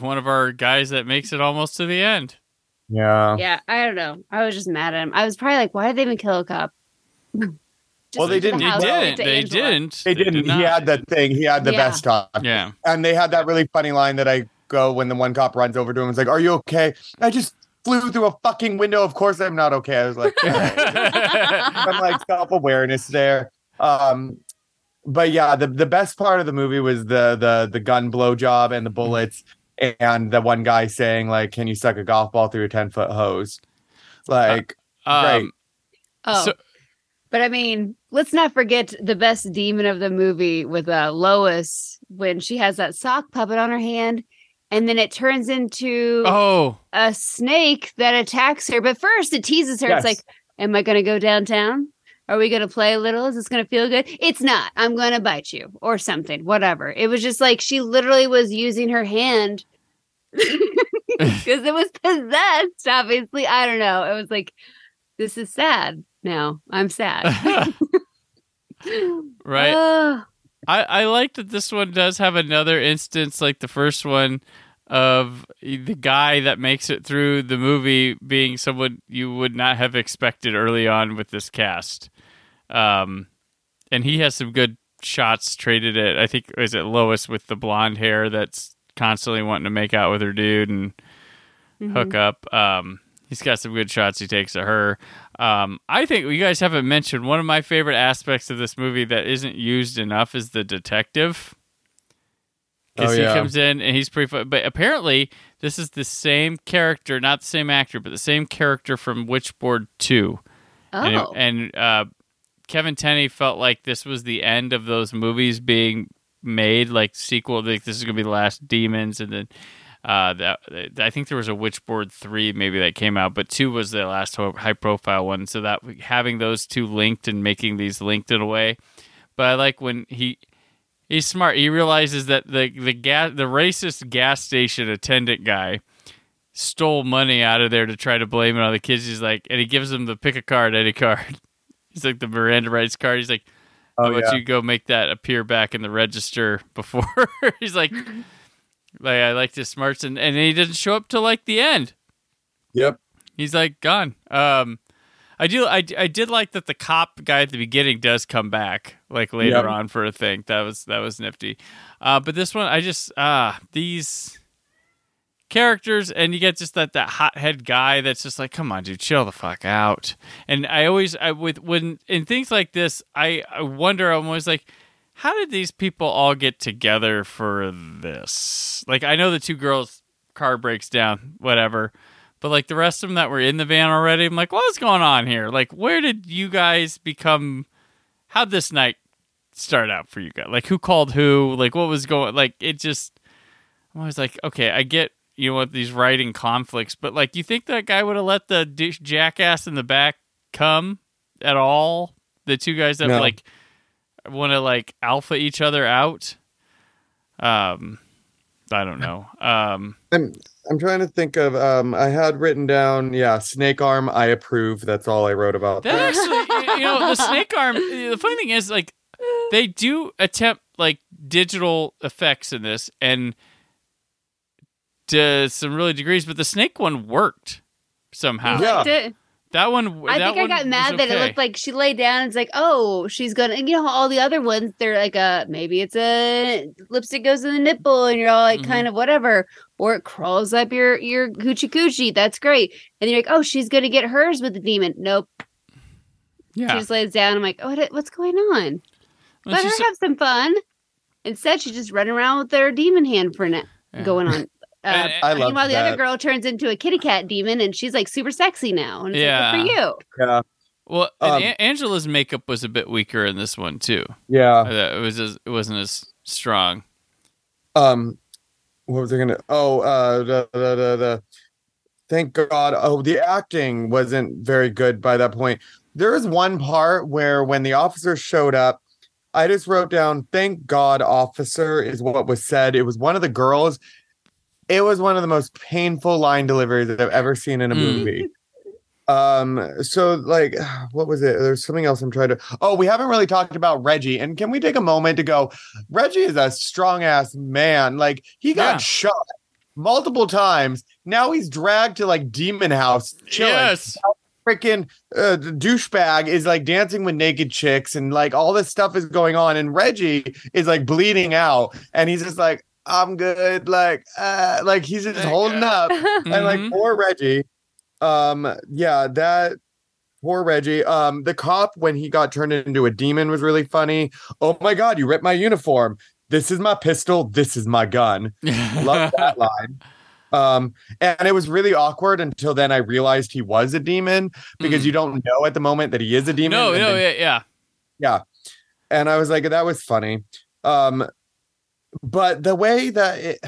[SPEAKER 2] one of our guys that makes it almost to the end.
[SPEAKER 4] Yeah.
[SPEAKER 3] yeah, I don't know. I was just mad at him. I was probably like, why did they even kill a cop? (laughs) Just
[SPEAKER 4] Well, they
[SPEAKER 3] into the
[SPEAKER 4] didn't.
[SPEAKER 2] They didn't. They didn't.
[SPEAKER 4] They didn't.
[SPEAKER 2] did
[SPEAKER 4] he had that thing. He had the
[SPEAKER 3] Yeah.
[SPEAKER 4] best talk.
[SPEAKER 2] Yeah.
[SPEAKER 4] And they had that really funny line that I go when the one cop runs over to him and is like, Are you okay? I just flew through a fucking window. Of course, I'm not okay. I was like, (laughs) (laughs) I'm like self awareness there. Um, but yeah, the the best part of the movie was the the the gun blow job and the bullets, and the one guy saying like, "Can you suck a golf ball through a ten foot hose?" Like, right.
[SPEAKER 2] Um,
[SPEAKER 3] Oh.
[SPEAKER 2] So-
[SPEAKER 3] but I mean, let's not forget the best demon of the movie with uh, Lois when she has that sock puppet on her hand and then it turns into
[SPEAKER 2] oh,
[SPEAKER 3] a snake that attacks her. But first it teases her.
[SPEAKER 4] Yes.
[SPEAKER 3] It's like, Am I going to go downtown? Are we going to play a little? Is this going to feel good? It's not. I'm going to bite you or something, whatever. It was just like she literally was using her hand (laughs) because it was possessed, obviously. I don't know. It was like, this is sad now. I'm sad. (laughs)
[SPEAKER 2] right.
[SPEAKER 3] Ugh. (sighs)
[SPEAKER 2] I, I like that this one does have another instance like the first one of the guy that makes it through the movie being someone you would not have expected early on with this cast. Um, and he has some good shots traded at, I think, is it Lois with the blonde hair that's constantly wanting to make out with her dude and
[SPEAKER 3] Mhm.
[SPEAKER 2] hook up. Um, he's got some good shots he takes at her. Um, I think you guys haven't mentioned one of my favorite aspects of this movie that isn't used enough is the detective. Because
[SPEAKER 4] Oh,
[SPEAKER 2] he comes in and he's pretty fun. But apparently, this is the same character, not the same actor, but the same character from Witchboard 2. And,
[SPEAKER 3] Oh.
[SPEAKER 2] and uh, Kevin Tenney felt like this was the end of those movies being made, like sequel. Like this is to be the last Demons, and then uh, that I think there was a Witchboard three maybe that came out, but two was the last high profile one. So that having those two linked and making these linked in a way. But I like when he he's smart. He realizes that the the gas the racist gas station attendant guy stole money out of there to try to blame it on the kids. He's like, and he gives him the pick a card, any card. (laughs) He's like the Miranda rights card. He's like,
[SPEAKER 4] Oh,
[SPEAKER 2] about
[SPEAKER 4] yeah.
[SPEAKER 2] you go make that appear back in the register before? (laughs) He's like, like I like this smarts, and and he doesn't show up till like the end.
[SPEAKER 4] Yep.
[SPEAKER 2] He's like gone. Um, I do. I, I did like that the cop guy at the beginning does come back like later
[SPEAKER 4] Yep.
[SPEAKER 2] on for a thing. That was that was nifty. Uh, but this one, I just ah these characters, and you get just that that hothead guy that's just like, come on, dude, chill the fuck out. And I always I with when in things like this, I I wonder. I'm always like. How did these people all get together for this? Like, I know the two girls' car breaks down, whatever. But like the rest of them that were in the van already, I'm like, what's going on here? Like, where did you guys become? How'd this night start out for you guys? Like, who called who? Like, what was going? Like, it just. I'm always like, okay, I get you know what these writing conflicts, but like, you think that guy would have let the jackass in the back come at all? The two guys that
[SPEAKER 4] No.
[SPEAKER 2] like want to like alpha each other out. Um, I don't know. Um.
[SPEAKER 4] I'm I'm trying to think of um I had written down yeah snake arm I approve that's all I wrote about
[SPEAKER 2] That
[SPEAKER 4] that.
[SPEAKER 2] actually, you know, the (laughs) snake arm. The funny thing is, like, they do attempt like digital effects in this, and to some really degrees, but the snake one worked somehow.
[SPEAKER 4] Yeah.
[SPEAKER 3] Liked it.
[SPEAKER 2] That one.
[SPEAKER 3] I
[SPEAKER 2] that
[SPEAKER 3] think I got
[SPEAKER 2] was
[SPEAKER 3] mad that it looked like she laid down. And it's like, oh, she's gonna. And you know, all the other ones, they're like, uh, maybe it's a lipstick goes in the nipple, and you're all like,
[SPEAKER 2] Mhm.
[SPEAKER 3] kind of whatever, or it crawls up your your coochie coochie. That's great. And you're like, oh, she's gonna get hers with the demon. Nope. She just lays down. I'm like, oh, what, what's going on?
[SPEAKER 2] And
[SPEAKER 3] Let her
[SPEAKER 2] she's-
[SPEAKER 3] have some fun. Instead, she's just running around with her demon hand for na-
[SPEAKER 2] Yeah.
[SPEAKER 3] going on. (laughs) Uh,
[SPEAKER 2] And-
[SPEAKER 4] I love
[SPEAKER 3] meanwhile, the other girl turns into a kitty cat demon, and she's like super sexy now. And it's
[SPEAKER 2] Yeah.
[SPEAKER 3] like, good for you.
[SPEAKER 4] Yeah.
[SPEAKER 2] Well, and
[SPEAKER 4] Um,
[SPEAKER 2] A- Angela's makeup was a bit weaker in this one too.
[SPEAKER 4] Yeah.
[SPEAKER 2] It was as, it wasn't as strong.
[SPEAKER 4] Um what was I gonna oh uh the, the, the, the thank God oh the acting wasn't very good by that point. There is one part where when the officer showed up, I just wrote down thank God officer is what was said. It was one of the girls. It was one of the most painful line deliveries that I've ever seen in a
[SPEAKER 2] Mm.
[SPEAKER 4] movie. Um, so like (sighs) what was it? There's something else I'm trying to oh, we haven't really talked about Reggie. And can we take a moment to go? Reggie is a strong ass man. Like he got
[SPEAKER 2] Yeah.
[SPEAKER 4] shot multiple times. Now he's dragged to like demon house chilling.
[SPEAKER 2] Yes.
[SPEAKER 4] Freaking uh, douchebag is like dancing with naked chicks and like all this stuff is going on. And Reggie is like bleeding out and he's just like, I'm good. Like, uh, like he's just holding up. (laughs) And like
[SPEAKER 2] Mhm.
[SPEAKER 4] poor Reggie. Um, yeah, that poor Reggie. Um, the cop when he got turned into a demon was really funny. Oh my god, you ripped my uniform. This is my pistol. This is my gun. Love (laughs) that line. Um, and it was really awkward until then I realized he was a demon because
[SPEAKER 2] Mm.
[SPEAKER 4] you don't know at the moment that he is a demon.
[SPEAKER 2] no, no,
[SPEAKER 4] then-
[SPEAKER 2] yeah, yeah.
[SPEAKER 4] yeah. And I was like, that was funny. Um, but the way that it,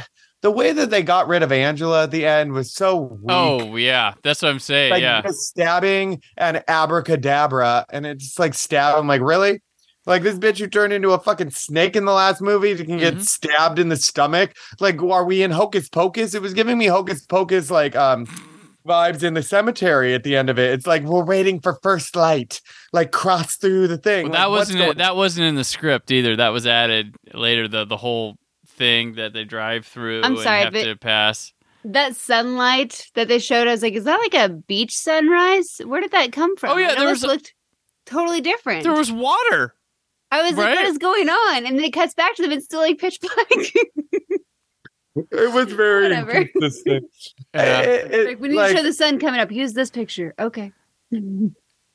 [SPEAKER 4] the way that they got rid of Angela at the end was so weak.
[SPEAKER 2] Oh, yeah. That's what I'm saying.
[SPEAKER 4] like
[SPEAKER 2] yeah.
[SPEAKER 4] stabbing and abracadabra, and it's just like stab. I'm like, really? Like this bitch who turned into a fucking snake in the last movie can get
[SPEAKER 2] Mhm.
[SPEAKER 4] stabbed in the stomach. Like, are we in Hocus Pocus? It was giving me Hocus Pocus like um vibes in the cemetery at the end of it. It's like we're waiting for first light, like cross through the thing.
[SPEAKER 2] Well, that
[SPEAKER 4] what's
[SPEAKER 2] wasn't
[SPEAKER 4] going-
[SPEAKER 2] it, that wasn't in the script either. That was added later. The the whole thing that they drive through
[SPEAKER 3] I'm
[SPEAKER 2] and
[SPEAKER 3] sorry,
[SPEAKER 2] have
[SPEAKER 3] but-
[SPEAKER 2] to pass.
[SPEAKER 3] That sunlight that they showed, I was like, is that like a beach sunrise? Where did that come from?
[SPEAKER 2] Oh, yeah,
[SPEAKER 3] It
[SPEAKER 2] there
[SPEAKER 3] almost
[SPEAKER 2] was a-
[SPEAKER 3] looked totally different.
[SPEAKER 2] There was water.
[SPEAKER 3] I was like, what is going on? And then it cuts back to them. It's still like pitch black. (laughs)
[SPEAKER 4] It was very (laughs)
[SPEAKER 3] Whatever.
[SPEAKER 4] inconsistent.
[SPEAKER 2] Yeah.
[SPEAKER 4] It- it-
[SPEAKER 3] like, we need
[SPEAKER 4] like-
[SPEAKER 3] to show the sun coming up. Use this picture. Okay. (laughs)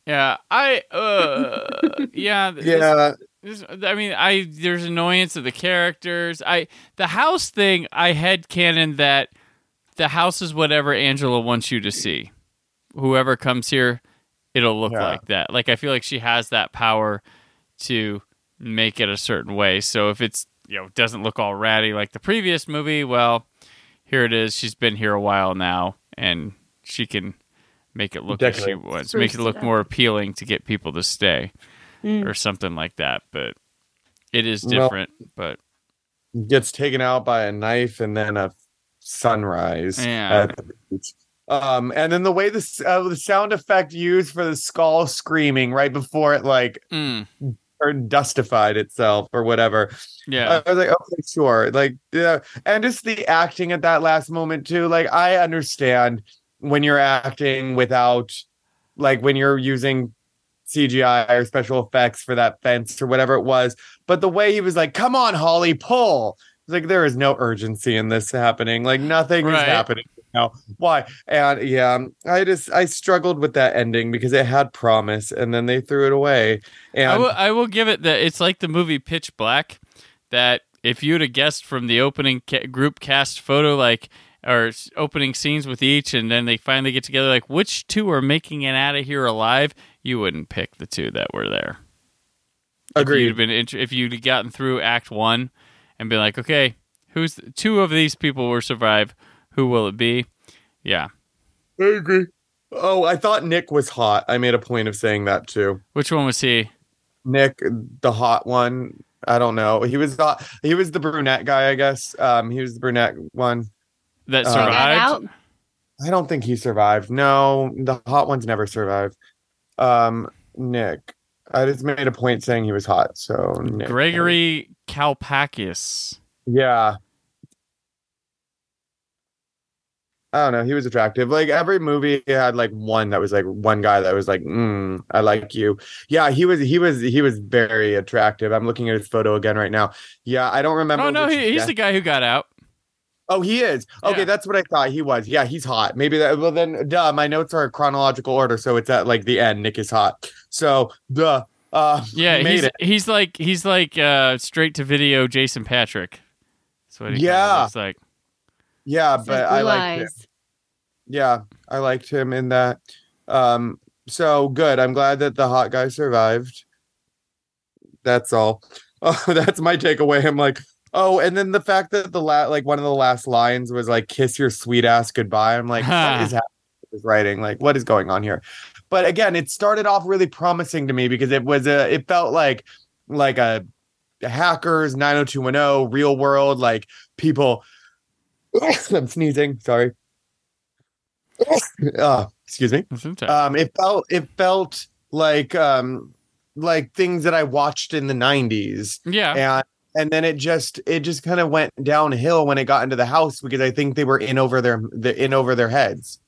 [SPEAKER 2] Yeah, I uh yeah this-
[SPEAKER 4] yeah,
[SPEAKER 2] this- I mean, I there's annoyance of the characters. I the house thing. I had canon that the house is whatever Angela wants you to see. Whoever comes here, it'll look
[SPEAKER 4] Yeah.
[SPEAKER 2] like that. Like I feel like she has that power to make it a certain way. So if it's you know doesn't look all ratty like the previous movie, well, here it is. She's been here a while now, and she can make it look as she
[SPEAKER 4] Decorate.
[SPEAKER 2] wants. Make it look
[SPEAKER 3] up.
[SPEAKER 2] more appealing to get people to stay
[SPEAKER 3] Mm.
[SPEAKER 2] or something like that. But it is
[SPEAKER 4] Well-
[SPEAKER 2] different. but
[SPEAKER 4] gets taken out by a knife and then a sunrise.
[SPEAKER 2] Yeah.
[SPEAKER 4] at the beach. Um, and then the way the uh, the sound effect used for the skull screaming right before it like
[SPEAKER 2] mm,
[SPEAKER 4] or dustified itself or whatever.
[SPEAKER 2] yeah,
[SPEAKER 4] I was like, okay, sure. Like, yeah. And just the acting at that last moment, too. Like, I understand when you're acting without, like, when you're using CGI or special effects for that fence or whatever it was. But the way he was like, come on, Holly, pull. It's like, there is no urgency in this happening. Like, nothing is happening now. Why? And yeah, I just, I struggled with that ending because it had promise and then they threw it away. And
[SPEAKER 2] I will. I will give it that it's like the movie Pitch Black. That if you'd have guessed from the opening ca- group cast photo, like or opening scenes with each, and then they finally get together, like which two are making it out of here alive, you wouldn't pick the two that were there. If
[SPEAKER 4] agreed.
[SPEAKER 2] you'd been int- if you'd gotten through Act One and been like, okay, who's two of these people will survive? Who will it be? Yeah.
[SPEAKER 4] I agree. Oh, I thought Nick was hot. I made a point of saying that too.
[SPEAKER 2] Which one was he?
[SPEAKER 4] Nick, the hot one. I don't know. He was not. He was the brunette guy, I guess. Um, he was the brunette one.
[SPEAKER 2] That
[SPEAKER 4] Uh,
[SPEAKER 2] survived.
[SPEAKER 3] out.
[SPEAKER 4] I don't think he survived. No, the hot ones never survive. Um, Nick. I just made a point saying he was hot. So Nick.
[SPEAKER 2] Gregory Calpakis.
[SPEAKER 4] Yeah. I don't know. He was attractive. Like every movie had like one that was like one guy that was like, mm, I like you. Yeah, he was he was he was very attractive. I'm looking at his photo again right now. Yeah, I don't remember.
[SPEAKER 2] Oh no, he, he's the guy who got out.
[SPEAKER 4] Oh, he is. Okay,
[SPEAKER 2] Yeah.
[SPEAKER 4] that's what I thought he was. Yeah, he's hot. Maybe that well then duh, my notes are chronological order, so it's at like the end. Nick is hot. So duh. Uh (laughs)
[SPEAKER 2] Yeah,
[SPEAKER 4] made
[SPEAKER 2] he's
[SPEAKER 4] it.
[SPEAKER 2] he's like he's like uh straight to video Jason Patric. That's what he
[SPEAKER 4] Yeah.
[SPEAKER 2] yeah. looks like.
[SPEAKER 4] Yeah,
[SPEAKER 3] Says
[SPEAKER 4] but I
[SPEAKER 3] blue
[SPEAKER 4] like
[SPEAKER 3] eyes.
[SPEAKER 4] yeah i liked him in that um so good i'm glad that the hot guy survived that's all (laughs) oh that's my takeaway i'm like oh and then the fact that the la- like one of the last lines was like kiss your sweet ass goodbye. I'm like what is happening with writing? Like what is going on here? But again it started off really promising to me because it was a it felt like like a hackers 90210 real world like people (coughs) i'm sneezing sorry. (coughs) Uh, excuse me. Um it felt it felt like um like things that i watched in the 90s
[SPEAKER 2] yeah.
[SPEAKER 4] and and then it just it just kind of went downhill when it got into the house because i think they were in over their the in over their heads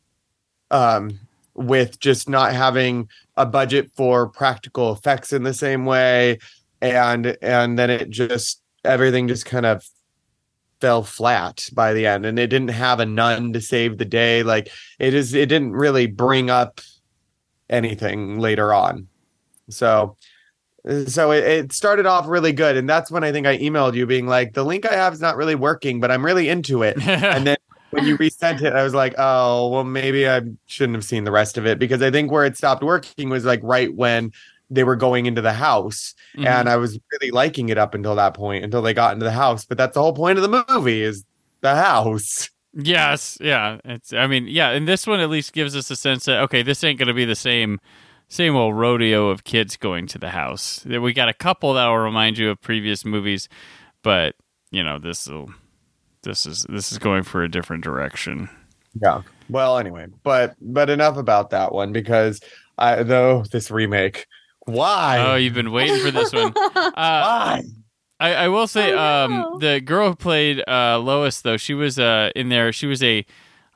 [SPEAKER 4] um with just not having a budget for practical effects in the same way. And and then it just everything just kind of fell flat by the end. And it didn't have a nun to save the day. Like it is it didn't really bring up anything later on. So so it, it started off really good and that's when i think i emailed you being like the link i have is not really working but i'm really into it (laughs) and then when you resent it i was like oh well maybe i shouldn't have seen the rest of it because i think where it stopped working was like right when they were going into the house
[SPEAKER 2] Mhm.
[SPEAKER 4] and i was really liking it up until that point until they got into the house but that's the whole point of the movie is the house
[SPEAKER 2] Yes, yeah. It's I mean, yeah, and this one at least gives us a sense that okay, this ain't gonna be the same same old rodeo of kids going to the house. We got a couple that will remind you of previous movies, but you know, this will this is this is going for a different direction.
[SPEAKER 4] yeah well anyway but but enough about that one because i though this remake why
[SPEAKER 2] Oh, you've been waiting for this one. (laughs) Uh,
[SPEAKER 4] why
[SPEAKER 2] I, I will say,
[SPEAKER 3] Oh,
[SPEAKER 2] um, the girl who played uh, Lois, though, she was uh, in there. She was a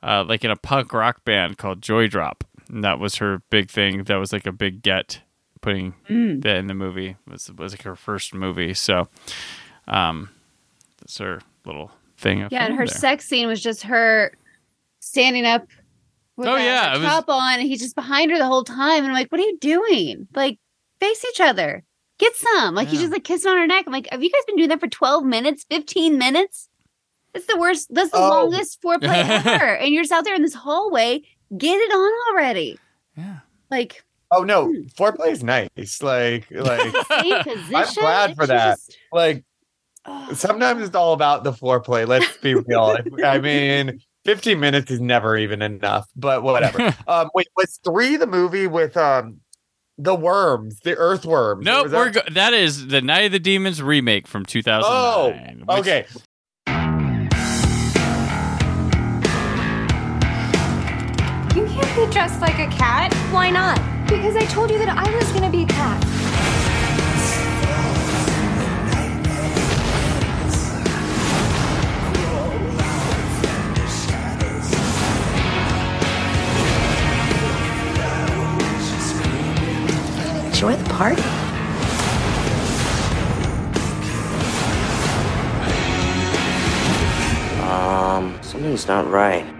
[SPEAKER 2] uh, like in a punk rock band called Joydrop, and that was her big thing. That was like a big get putting
[SPEAKER 3] Mm.
[SPEAKER 2] that in the movie. was was like her first movie. So, um, that's her little thing.
[SPEAKER 3] Yeah, and her
[SPEAKER 2] there.
[SPEAKER 3] sex scene was just her standing up with
[SPEAKER 2] Oh,
[SPEAKER 3] a,
[SPEAKER 2] yeah,
[SPEAKER 3] a
[SPEAKER 2] it was-
[SPEAKER 3] top on, and he's just behind her the whole time. And I'm like, what are you doing? Like, face each other. Get some. Like, he's just like kissing on her neck. I'm like, have you guys been doing that for 12 minutes, 15 minutes? That's the worst. That's the
[SPEAKER 4] Oh.
[SPEAKER 3] longest foreplay (laughs) ever. And you're just out there in this hallway. Get it on already.
[SPEAKER 2] Yeah.
[SPEAKER 3] Like,
[SPEAKER 4] oh no
[SPEAKER 3] Hmm.
[SPEAKER 4] foreplay is nice like (laughs) like
[SPEAKER 3] same position.
[SPEAKER 4] glad for that.
[SPEAKER 3] just-
[SPEAKER 4] like
[SPEAKER 3] Ugh.
[SPEAKER 4] sometimes it's all about the foreplay let's be real i (laughs) mean 15 minutes is never even enough but whatever (laughs) um wait was three the movie with um the worms the earthworms
[SPEAKER 2] Nope, we're
[SPEAKER 4] that-
[SPEAKER 2] go- that is the Night of the Demons remake from 2009.
[SPEAKER 4] oh okay
[SPEAKER 9] can't be dressed like a cat.
[SPEAKER 5] Why not?
[SPEAKER 9] Because I told you that I was gonna be a cat.
[SPEAKER 5] Enjoy the party.
[SPEAKER 10] Um, something's not right.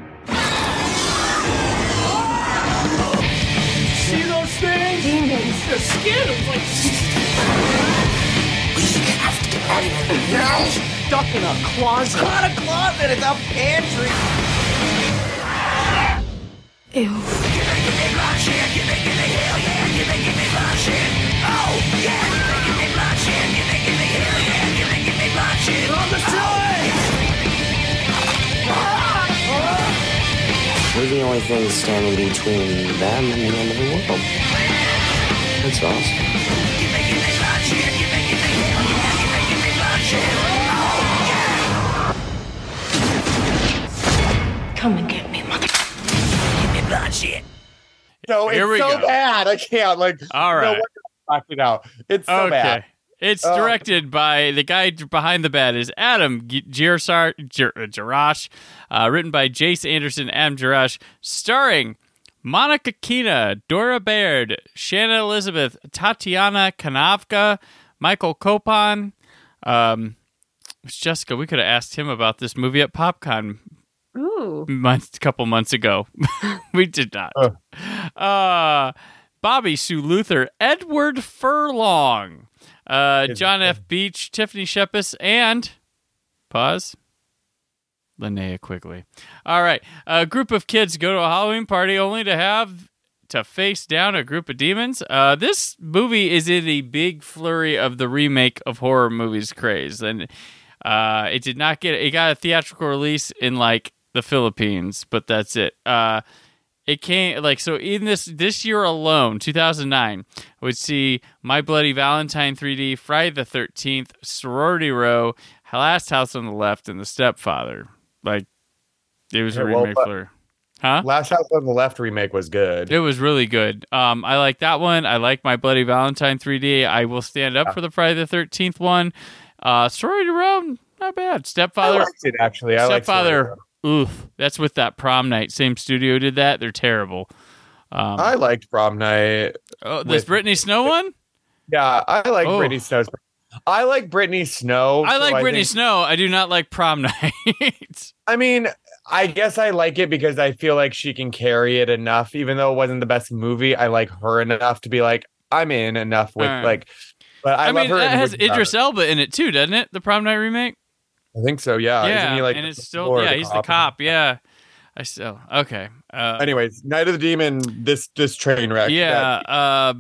[SPEAKER 11] Stuck in a closet. Not a closet, it's a pantry.
[SPEAKER 9] Ew.
[SPEAKER 10] We're the only things standing between them and the end of the world. That's awesome.
[SPEAKER 4] No
[SPEAKER 2] Here
[SPEAKER 4] it's so
[SPEAKER 2] go.
[SPEAKER 4] bad i can't like
[SPEAKER 2] All right.
[SPEAKER 4] no
[SPEAKER 2] right.
[SPEAKER 4] wonder I blocked it out it's so
[SPEAKER 2] okay.
[SPEAKER 4] bad
[SPEAKER 2] It's
[SPEAKER 4] Oh.
[SPEAKER 2] directed by the guy behind the bed is Adam Gierasch, Gir- uh, uh, written by Jace Anderson, Adam Gierasch, starring Monica Keena, Diora Baird, Shannon Elizabeth, Tatiana Kanavka, Michael Copon. Um, Jessica, we could have asked him about this movie at PopCon
[SPEAKER 3] Ooh.
[SPEAKER 2] months, a couple months ago. (laughs) we did not. Uh, Bobbi Sue Luther, Edward Furlong, uh, John F. Beach, Tiffany Shepis, and pause. Linnea Quigley. All right, a group of kids go to a Halloween party only to have to face down a group of demons. Uh, this movie is in the big flurry of the remake of horror movies craze, and uh, it did not get. It got a theatrical release in like the Philippines, but that's it. Uh, it came like so in this this year alone 2009 i would see my bloody valentine 3d friday the 13th sorority row last house on the left and the stepfather. Like it was a
[SPEAKER 4] Yeah, well,
[SPEAKER 2] remake
[SPEAKER 4] but-
[SPEAKER 2] for huh?
[SPEAKER 4] Last house on the left remake was good.
[SPEAKER 2] It was really good. Um i like that one. I like my bloody valentine 3d i will stand up for the friday the 13th one. Uh sorority row not bad. Stepfather.
[SPEAKER 4] I liked it actually. I like
[SPEAKER 2] stepfather oof that's with that prom night same studio did that they're terrible um,
[SPEAKER 4] I liked prom night.
[SPEAKER 2] Oh, this
[SPEAKER 4] with-
[SPEAKER 2] Brittany Snow one?
[SPEAKER 4] Yeah, I like
[SPEAKER 2] Oh.
[SPEAKER 4] Brittany Snow's. I like Brittany Snow.
[SPEAKER 2] I
[SPEAKER 4] so
[SPEAKER 2] like Brittany
[SPEAKER 4] think-
[SPEAKER 2] Snow. I do not like Prom (laughs) Night.
[SPEAKER 4] I mean, I guess I like it because I feel like she can carry it enough, even though it wasn't the best movie. I like her enough to be like, I'm in enough with
[SPEAKER 2] Alright.
[SPEAKER 4] like. But I,
[SPEAKER 2] I,
[SPEAKER 4] love
[SPEAKER 2] mean,
[SPEAKER 4] her.
[SPEAKER 2] it has Idris. Elba in it too, doesn't it? The Prom Night remake.
[SPEAKER 4] I think so. Yeah.
[SPEAKER 2] yeah,
[SPEAKER 4] Isn't he like
[SPEAKER 2] and it's still yeah, he's the
[SPEAKER 4] cop?
[SPEAKER 2] cop. Yeah, I still okay. Uh,
[SPEAKER 4] Anyways, Night of the Demon. This this train wreck.
[SPEAKER 2] yeah.
[SPEAKER 4] that-
[SPEAKER 2] Uh,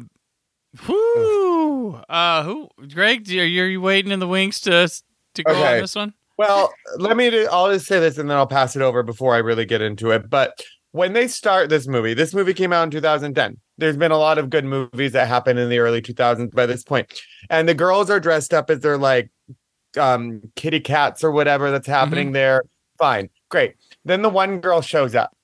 [SPEAKER 2] whoo. Uh, who? Greg, are you, are you waiting in the wings to to go
[SPEAKER 4] Okay.
[SPEAKER 2] on this one?
[SPEAKER 4] Well, let me. Do, I'll just say this, and then I'll pass it over before I really get into it. But when they start this movie, this movie came out in 2010. There's been a lot of good movies that happened in the early 2000s by this point, and the girls are dressed up as they're like um kitty cats or whatever that's happening there. Fine, great. Then the one girl shows up,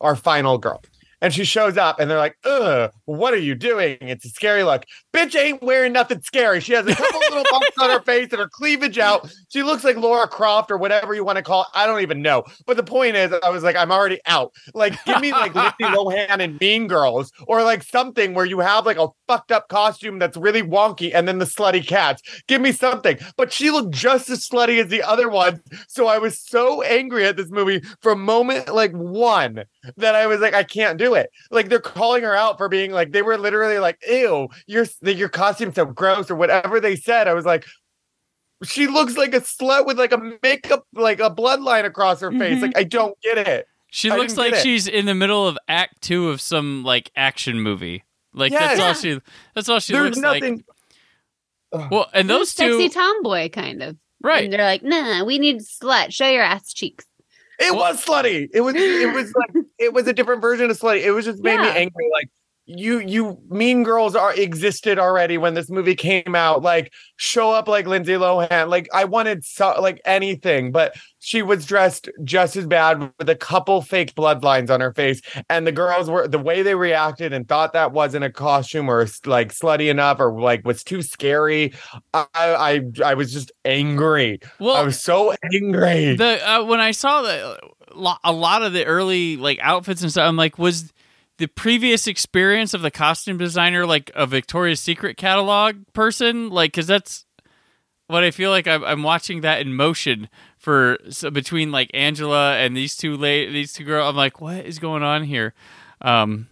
[SPEAKER 4] our final girl. And she shows up and they're like, ugh, what are you doing? It's a scary look. Bitch ain't wearing nothing scary. She has a couple (laughs) little bumps on her face and her cleavage out. She looks like Laura Croft or whatever you want to call it. I don't even know. But the point is, I was like, I'm already out. Like, give me like (laughs) Lindsay Lohan and Mean Girls or like something where you have like a fucked up costume that's really wonky and then the slutty cats. Give me something. But she looked just as slutty as the other ones. So I was so angry at this movie from moment like one that I was like, I can't do it. Like they're calling her out for being like, they were literally like, ew, your your costume's so gross or whatever they said. I was like, she looks like a slut with like a makeup, like a bloodline across her face.
[SPEAKER 2] Mhm.
[SPEAKER 4] Like I don't get it.
[SPEAKER 2] She
[SPEAKER 4] I
[SPEAKER 2] looks like she's in the middle of Act Two of some like action movie. Like that's
[SPEAKER 4] Yes.
[SPEAKER 2] all she. That's all she
[SPEAKER 4] There's
[SPEAKER 2] looks
[SPEAKER 4] nothing.
[SPEAKER 2] like. Well, and those two,
[SPEAKER 3] sexy tomboy kind of.
[SPEAKER 2] right?
[SPEAKER 3] And they're like, nah, we need slut. Show your ass cheeks.
[SPEAKER 4] It was slutty. It was it was like (laughs) it was a different version of slutty. It was just made me angry. Like you you mean girls are existed already when this movie came out. Like show up like Lindsay Lohan. Like I wanted so like anything, but she was dressed just as bad with a couple fake bloodlines on her face. And the girls were the way they reacted and thought that wasn't a costume or like slutty enough or like was too scary. I I I was just angry.
[SPEAKER 2] Well,
[SPEAKER 4] I was so angry.
[SPEAKER 2] the uh, when I saw the a lot of the early like outfits and stuff, I'm like, was the previous experience of the costume designer like a Victoria's Secret catalog person? Like, because that's what I feel like I'm, I'm watching that in motion for so between like Angela and these two late these two girls. I'm like, what is going on here? Um,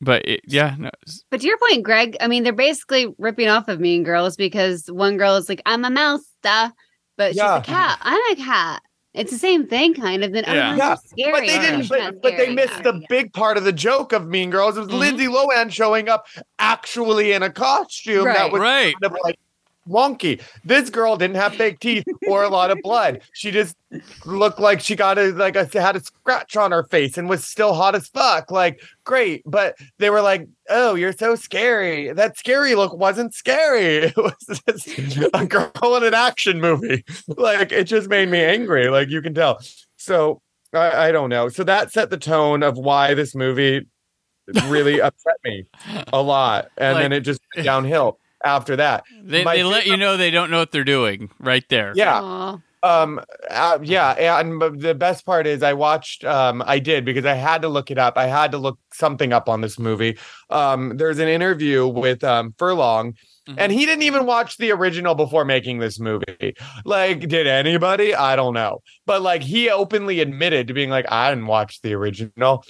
[SPEAKER 2] but it, yeah, no,
[SPEAKER 3] But to your point, Greg, I mean, they're basically ripping off of Mean Girls because one girl is like, I'm a mouse, duh, but
[SPEAKER 4] Yeah.
[SPEAKER 3] she's a cat. I'm a cat. It's the same thing, kind of. Then oh,
[SPEAKER 2] Yeah.
[SPEAKER 3] yeah.
[SPEAKER 4] Yeah,
[SPEAKER 3] scary.
[SPEAKER 4] But they didn't. But, but they
[SPEAKER 3] scary.
[SPEAKER 4] missed the big part of the joke of Mean Girls. It was
[SPEAKER 2] Mhm.
[SPEAKER 4] Lindsay Lohan showing up actually in a costume that was
[SPEAKER 2] right.
[SPEAKER 4] kind of like wonky. This girl didn't have fake teeth or a lot of blood. She just looked like she got a like a, had a scratch on her face and was still hot as fuck. Like great, but they were like, "Oh, you're so scary." That scary look wasn't scary. (laughs) It was just a girl in an action movie. (laughs) Like it just made me angry. Like you can tell. So I, I don't know. So that set the tone of why this movie really upset me a lot, and then it just went downhill after that.
[SPEAKER 2] They,
[SPEAKER 4] My
[SPEAKER 2] they let you know they don't know what they're doing right there.
[SPEAKER 4] Yeah.
[SPEAKER 3] Aw.
[SPEAKER 4] Um. uh, yeah. And the best part is I watched. Um. I did because I had to look it up. I had to look something up on this movie. Um. There's an interview with um Furlong.
[SPEAKER 2] Mhm.
[SPEAKER 4] And he didn't even watch the original before making this movie. Like, did anybody? I don't know. But like, he openly admitted to being like, I didn't watch the original.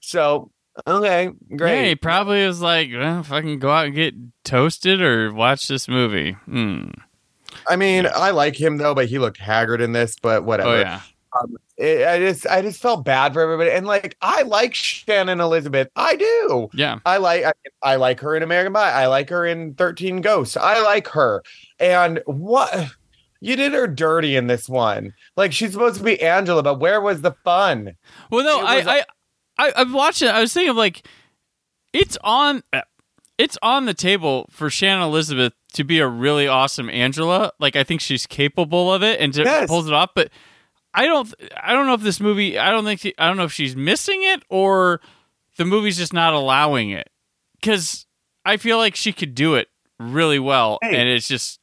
[SPEAKER 4] So, okay,
[SPEAKER 2] Yeah,
[SPEAKER 4] great.
[SPEAKER 2] he probably was like, well, if I can go out and get toasted or watch this movie. Hmm.
[SPEAKER 4] I mean, I like him though, but he looked haggard in this. But whatever.
[SPEAKER 2] Oh yeah.
[SPEAKER 4] Um, it, I just, I just felt bad for everybody. And like, I like Shannon Elizabeth. I do.
[SPEAKER 2] Yeah.
[SPEAKER 4] I like, I, I like her in American Pie. I like her in Thirteen Ghosts. I like her. And what? You did her dirty in this one. Like she's supposed to be Angela, but where was the fun?
[SPEAKER 2] Well, no,
[SPEAKER 4] It
[SPEAKER 2] I, I, I, I'm watching. I was thinking of like, it's on, uh, it's on the table for Shannon Elizabeth to be a really awesome Angela. Like, I think she's capable of it and to
[SPEAKER 4] Yes.
[SPEAKER 2] pulls it off. But I don't, I don't know if this movie. I don't think. She, I don't know if she's missing it or the movie's just not allowing it. Because I feel like she could do it really well,
[SPEAKER 4] Hey.
[SPEAKER 2] and it's just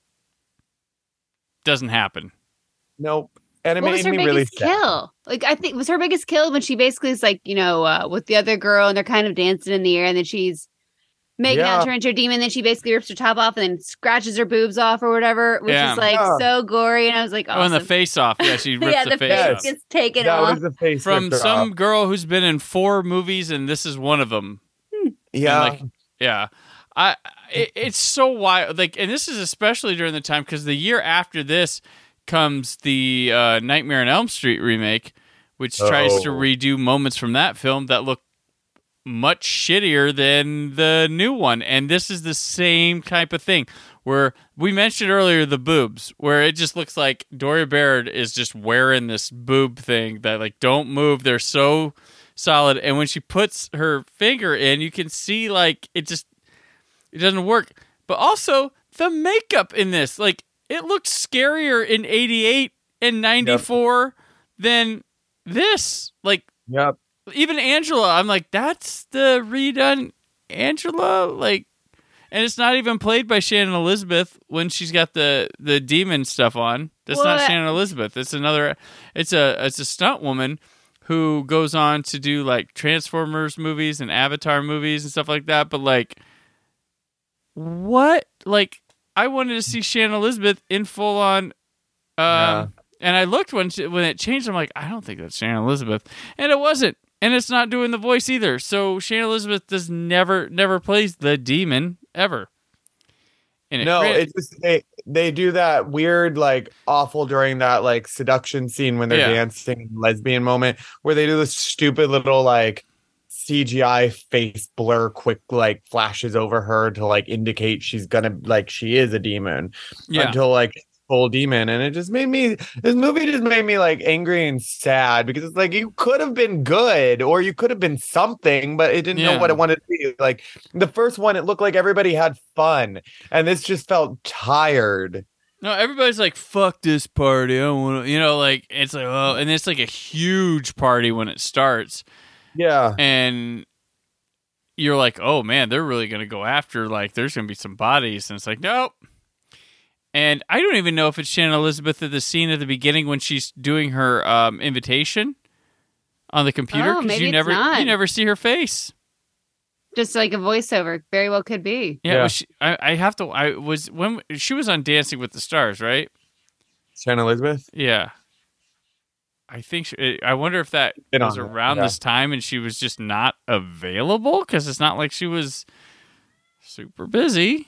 [SPEAKER 2] doesn't happen.
[SPEAKER 4] Nope. And it
[SPEAKER 3] What was
[SPEAKER 4] made
[SPEAKER 3] her
[SPEAKER 4] me really
[SPEAKER 3] biggest
[SPEAKER 4] sad.
[SPEAKER 3] Kill? Like I think was her biggest kill when she basically is like, you know, uh, with the other girl and they're kind of dancing in the air, and then she's making
[SPEAKER 4] Yeah.
[SPEAKER 3] out turn into a demon. Then she basically rips her top off and then scratches her boobs off or whatever, which
[SPEAKER 2] Yeah.
[SPEAKER 3] is like
[SPEAKER 4] Yeah.
[SPEAKER 3] so gory. And I was like,
[SPEAKER 2] Oh, and the face off. Yeah, she (laughs) rips
[SPEAKER 3] yeah,
[SPEAKER 2] the,
[SPEAKER 3] the
[SPEAKER 2] face
[SPEAKER 3] face
[SPEAKER 2] off.
[SPEAKER 3] gets taken
[SPEAKER 4] that
[SPEAKER 3] off.
[SPEAKER 4] was the face
[SPEAKER 2] From some
[SPEAKER 4] up.
[SPEAKER 2] girl who's been in four movies, and this is one of them.
[SPEAKER 4] Yeah.
[SPEAKER 2] like- Yeah. I it, it's so wild like and this is especially during the time cuz the year after this comes the uh, Nightmare on Elm Street remake which tries to redo moments from that film that look much shittier than the new one. And this is the same type of thing where we mentioned earlier the boobs where it just looks like Diora Baird is just wearing this boob thing that like don't move. They're so solid. And when she puts her finger in you can see like it just it doesn't work. But also the makeup in this like it looked scarier in 88 and 94 than this like
[SPEAKER 4] Yep.
[SPEAKER 2] even Angela, I'm like, that's the redone Angela, like, and it's not even played by Shannon Elizabeth when she's got the the demon stuff on. That's not
[SPEAKER 3] What?
[SPEAKER 2] Shannon Elizabeth. It's another. It's a it's a stunt woman who goes on to do like Transformers movies and Avatar movies and stuff like that. But like, what? Like, I wanted to see Shannon Elizabeth in full on. Um,
[SPEAKER 4] Yeah.
[SPEAKER 2] And I looked when she, when it changed. I'm like, I don't think that's Shannon Elizabeth, and it wasn't. And it's not doing the voice either. So Shannon Elizabeth does never never plays the demon ever. It
[SPEAKER 4] no, it's just they they do that weird, like awful during that like seduction scene when they're
[SPEAKER 2] Yeah.
[SPEAKER 4] dancing lesbian moment where they do this stupid little like CGI face blur quick like flashes over her to like indicate she's gonna like she is a demon
[SPEAKER 2] yeah.
[SPEAKER 4] until like full demon and it just made me this movie just made me like angry and sad because it's like you could have been good or you could have been something but it didn't
[SPEAKER 2] Yeah.
[SPEAKER 4] know what it wanted to be like the first one it looked like everybody had fun and this just felt tired
[SPEAKER 2] No, everybody's like, "Fuck this party." I don't want to, you know, like it's like, oh, and it's like a huge party when it starts,
[SPEAKER 4] yeah
[SPEAKER 2] and you're like, "Oh man, they're really gonna go after like there's gonna be some bodies," and it's like, nope. And I don't even know if it's Shannon Elizabeth at the scene at the beginning when she's doing her um, invitation on the computer
[SPEAKER 3] Oh,
[SPEAKER 2] you
[SPEAKER 3] it's
[SPEAKER 2] never
[SPEAKER 3] not.
[SPEAKER 2] you never see her face.
[SPEAKER 3] Just like a voiceover. Very well could be.
[SPEAKER 2] Yeah,
[SPEAKER 4] Yeah.
[SPEAKER 2] was she, I, I have to. I was when she was on Dancing with the Stars, right?
[SPEAKER 4] Shannon Elizabeth
[SPEAKER 2] Yeah. I think she, I wonder if that
[SPEAKER 4] Been
[SPEAKER 2] was around
[SPEAKER 4] yeah.
[SPEAKER 2] this time and she was just not available because it's not like she was super busy.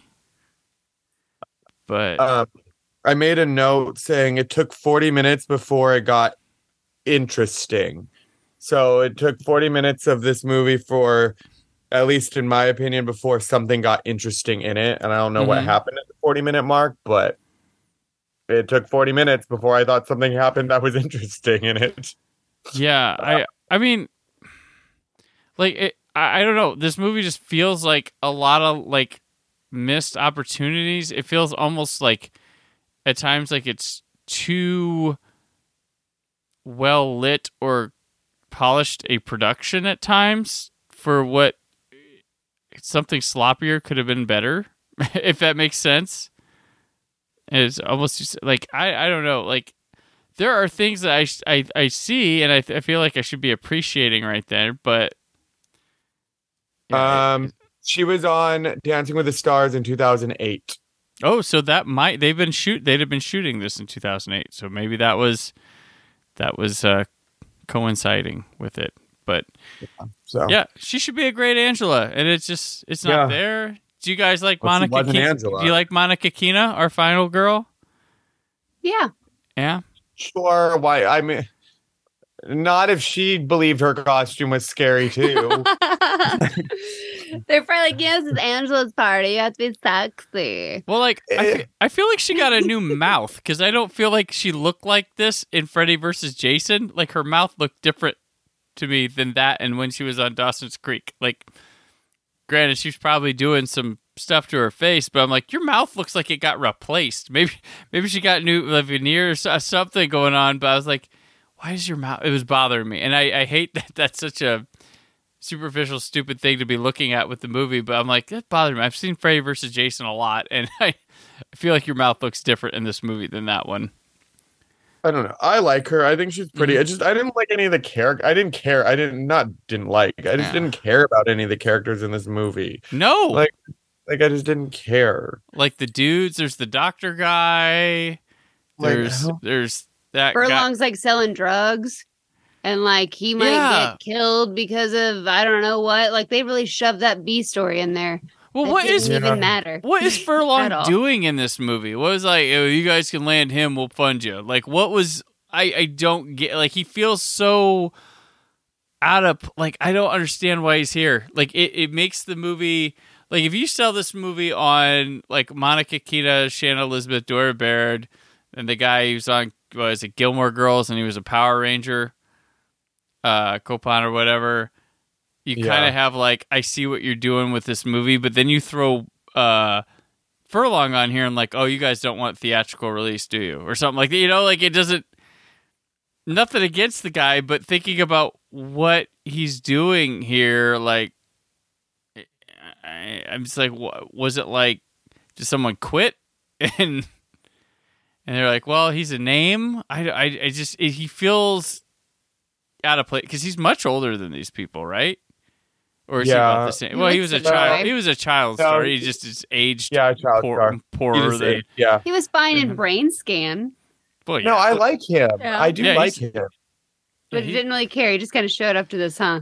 [SPEAKER 2] But
[SPEAKER 4] uh, I made a note saying it took 40 minutes before it got interesting. So it took 40 minutes of this movie for, at least in my opinion, before something got interesting in it. And I don't know what
[SPEAKER 2] Mhm.
[SPEAKER 4] happened at the 40 minute mark, but it took 40 minutes before I thought something happened that was (laughs) interesting in it.
[SPEAKER 2] yeah, (laughs) I I mean, like it, I, I don't know. This movie just feels like a lot of like missed opportunities. It feels almost like at times like it's too well lit or polished a production at times for what something sloppier could have been better (laughs) if that makes sense it's almost just like i i don't know like there are things that i i, I see and I, I feel like i should be appreciating right there but Yeah,
[SPEAKER 4] Um, she was on Dancing with the Stars in 2008.
[SPEAKER 2] Oh, so that might they've been shoot they'd have been shooting this in 2008. So maybe that was that was uh coinciding with it. But
[SPEAKER 4] So
[SPEAKER 2] yeah, she should be a great Angela and it's just it's not
[SPEAKER 4] Yeah.
[SPEAKER 2] there. Do you guys like
[SPEAKER 4] Well, she
[SPEAKER 2] Monica
[SPEAKER 4] wasn't
[SPEAKER 2] Ke-
[SPEAKER 4] Angela.
[SPEAKER 2] Do you like Monica Keena, our final girl?
[SPEAKER 3] Yeah.
[SPEAKER 2] Yeah.
[SPEAKER 4] sure. Why? I mean, not if she believed her costume was scary too. (laughs) (laughs)
[SPEAKER 3] They're probably like, yes, it's Angela's party. You have to be sexy.
[SPEAKER 2] Well, like I,
[SPEAKER 4] Eh.
[SPEAKER 2] fe- I feel like she got a new (laughs) mouth because I don't feel like she looked like this in Freddy versus Jason. Like her mouth looked different to me than that, and when she was on Dawson's Creek. Like, granted, she's probably doing some stuff to her face, but I'm like, your mouth looks like it got replaced. (laughs) Maybe, maybe she got new like, veneers or uh, something going on. But I was like, why is your mouth? It was bothering me, and I, I hate (laughs) that. That's such a superficial, stupid thing to be looking at with the movie, but I'm like, that bothered me. I've seen Freddy versus Jason a lot, and (laughs) I, I feel like your mouth looks different in this movie than that one.
[SPEAKER 4] I don't know. I like her. I think she's pretty. Mm-hmm. I just I didn't like any of the character. I didn't care. I didn't not didn't like. I just
[SPEAKER 2] Yeah.
[SPEAKER 4] didn't care about any of the characters in this movie.
[SPEAKER 2] No,
[SPEAKER 4] Like like I just didn't care.
[SPEAKER 2] like the dudes. There's the doctor guy. There's
[SPEAKER 4] how-
[SPEAKER 2] there's that guy.
[SPEAKER 3] Like selling drugs. And like he might
[SPEAKER 2] Yeah.
[SPEAKER 3] get killed because of I don't know what. Like they really shoved that B story in there.
[SPEAKER 2] Well,
[SPEAKER 3] That
[SPEAKER 2] what
[SPEAKER 4] Yeah.
[SPEAKER 3] even matter. (laughs)
[SPEAKER 2] what is (laughs) Furlong doing in this movie? What was like? Oh, you guys can land him. We'll fund you. Like, what was? I I don't get. Like, he feels so out of. Like, I don't understand why he's here. Like, it it makes the movie. Like, if you sell this movie on like Monica Keena, Shannon Elizabeth, Diora Baird, and the guy who's on was it Gilmore Girls, and he was a Power Ranger, uh, Copon or whatever. You
[SPEAKER 4] Yeah.
[SPEAKER 2] kind of have like, I see what you're doing with this movie, but then you throw uh Furlong on here and like, oh, you guys don't want theatrical release, do you? Or something like that. You know, like it doesn't. Nothing against the guy, but thinking about what he's doing here, like, I, I'm just like, wha- was it like, did someone quit (laughs) and and they're like, well, he's a name. I, I, I just he feels out of place because he's much older than these people, right? Or is he about
[SPEAKER 4] Yeah.
[SPEAKER 2] the same? Well, he was a child. He was a child
[SPEAKER 4] No,
[SPEAKER 2] star. He
[SPEAKER 4] he-
[SPEAKER 2] just is aged
[SPEAKER 4] Yeah, child
[SPEAKER 2] poor,
[SPEAKER 4] star. He
[SPEAKER 2] poorer
[SPEAKER 4] just
[SPEAKER 2] than.
[SPEAKER 4] ate- yeah.
[SPEAKER 3] He was fine
[SPEAKER 2] Mm-hmm.
[SPEAKER 3] in Brainscan,
[SPEAKER 2] Well, yeah,
[SPEAKER 4] No, I like him.
[SPEAKER 3] Yeah.
[SPEAKER 4] I do
[SPEAKER 2] Yeah,
[SPEAKER 4] like him.
[SPEAKER 3] but he
[SPEAKER 2] he-
[SPEAKER 3] didn't really care. He just kind of showed up to this, huh?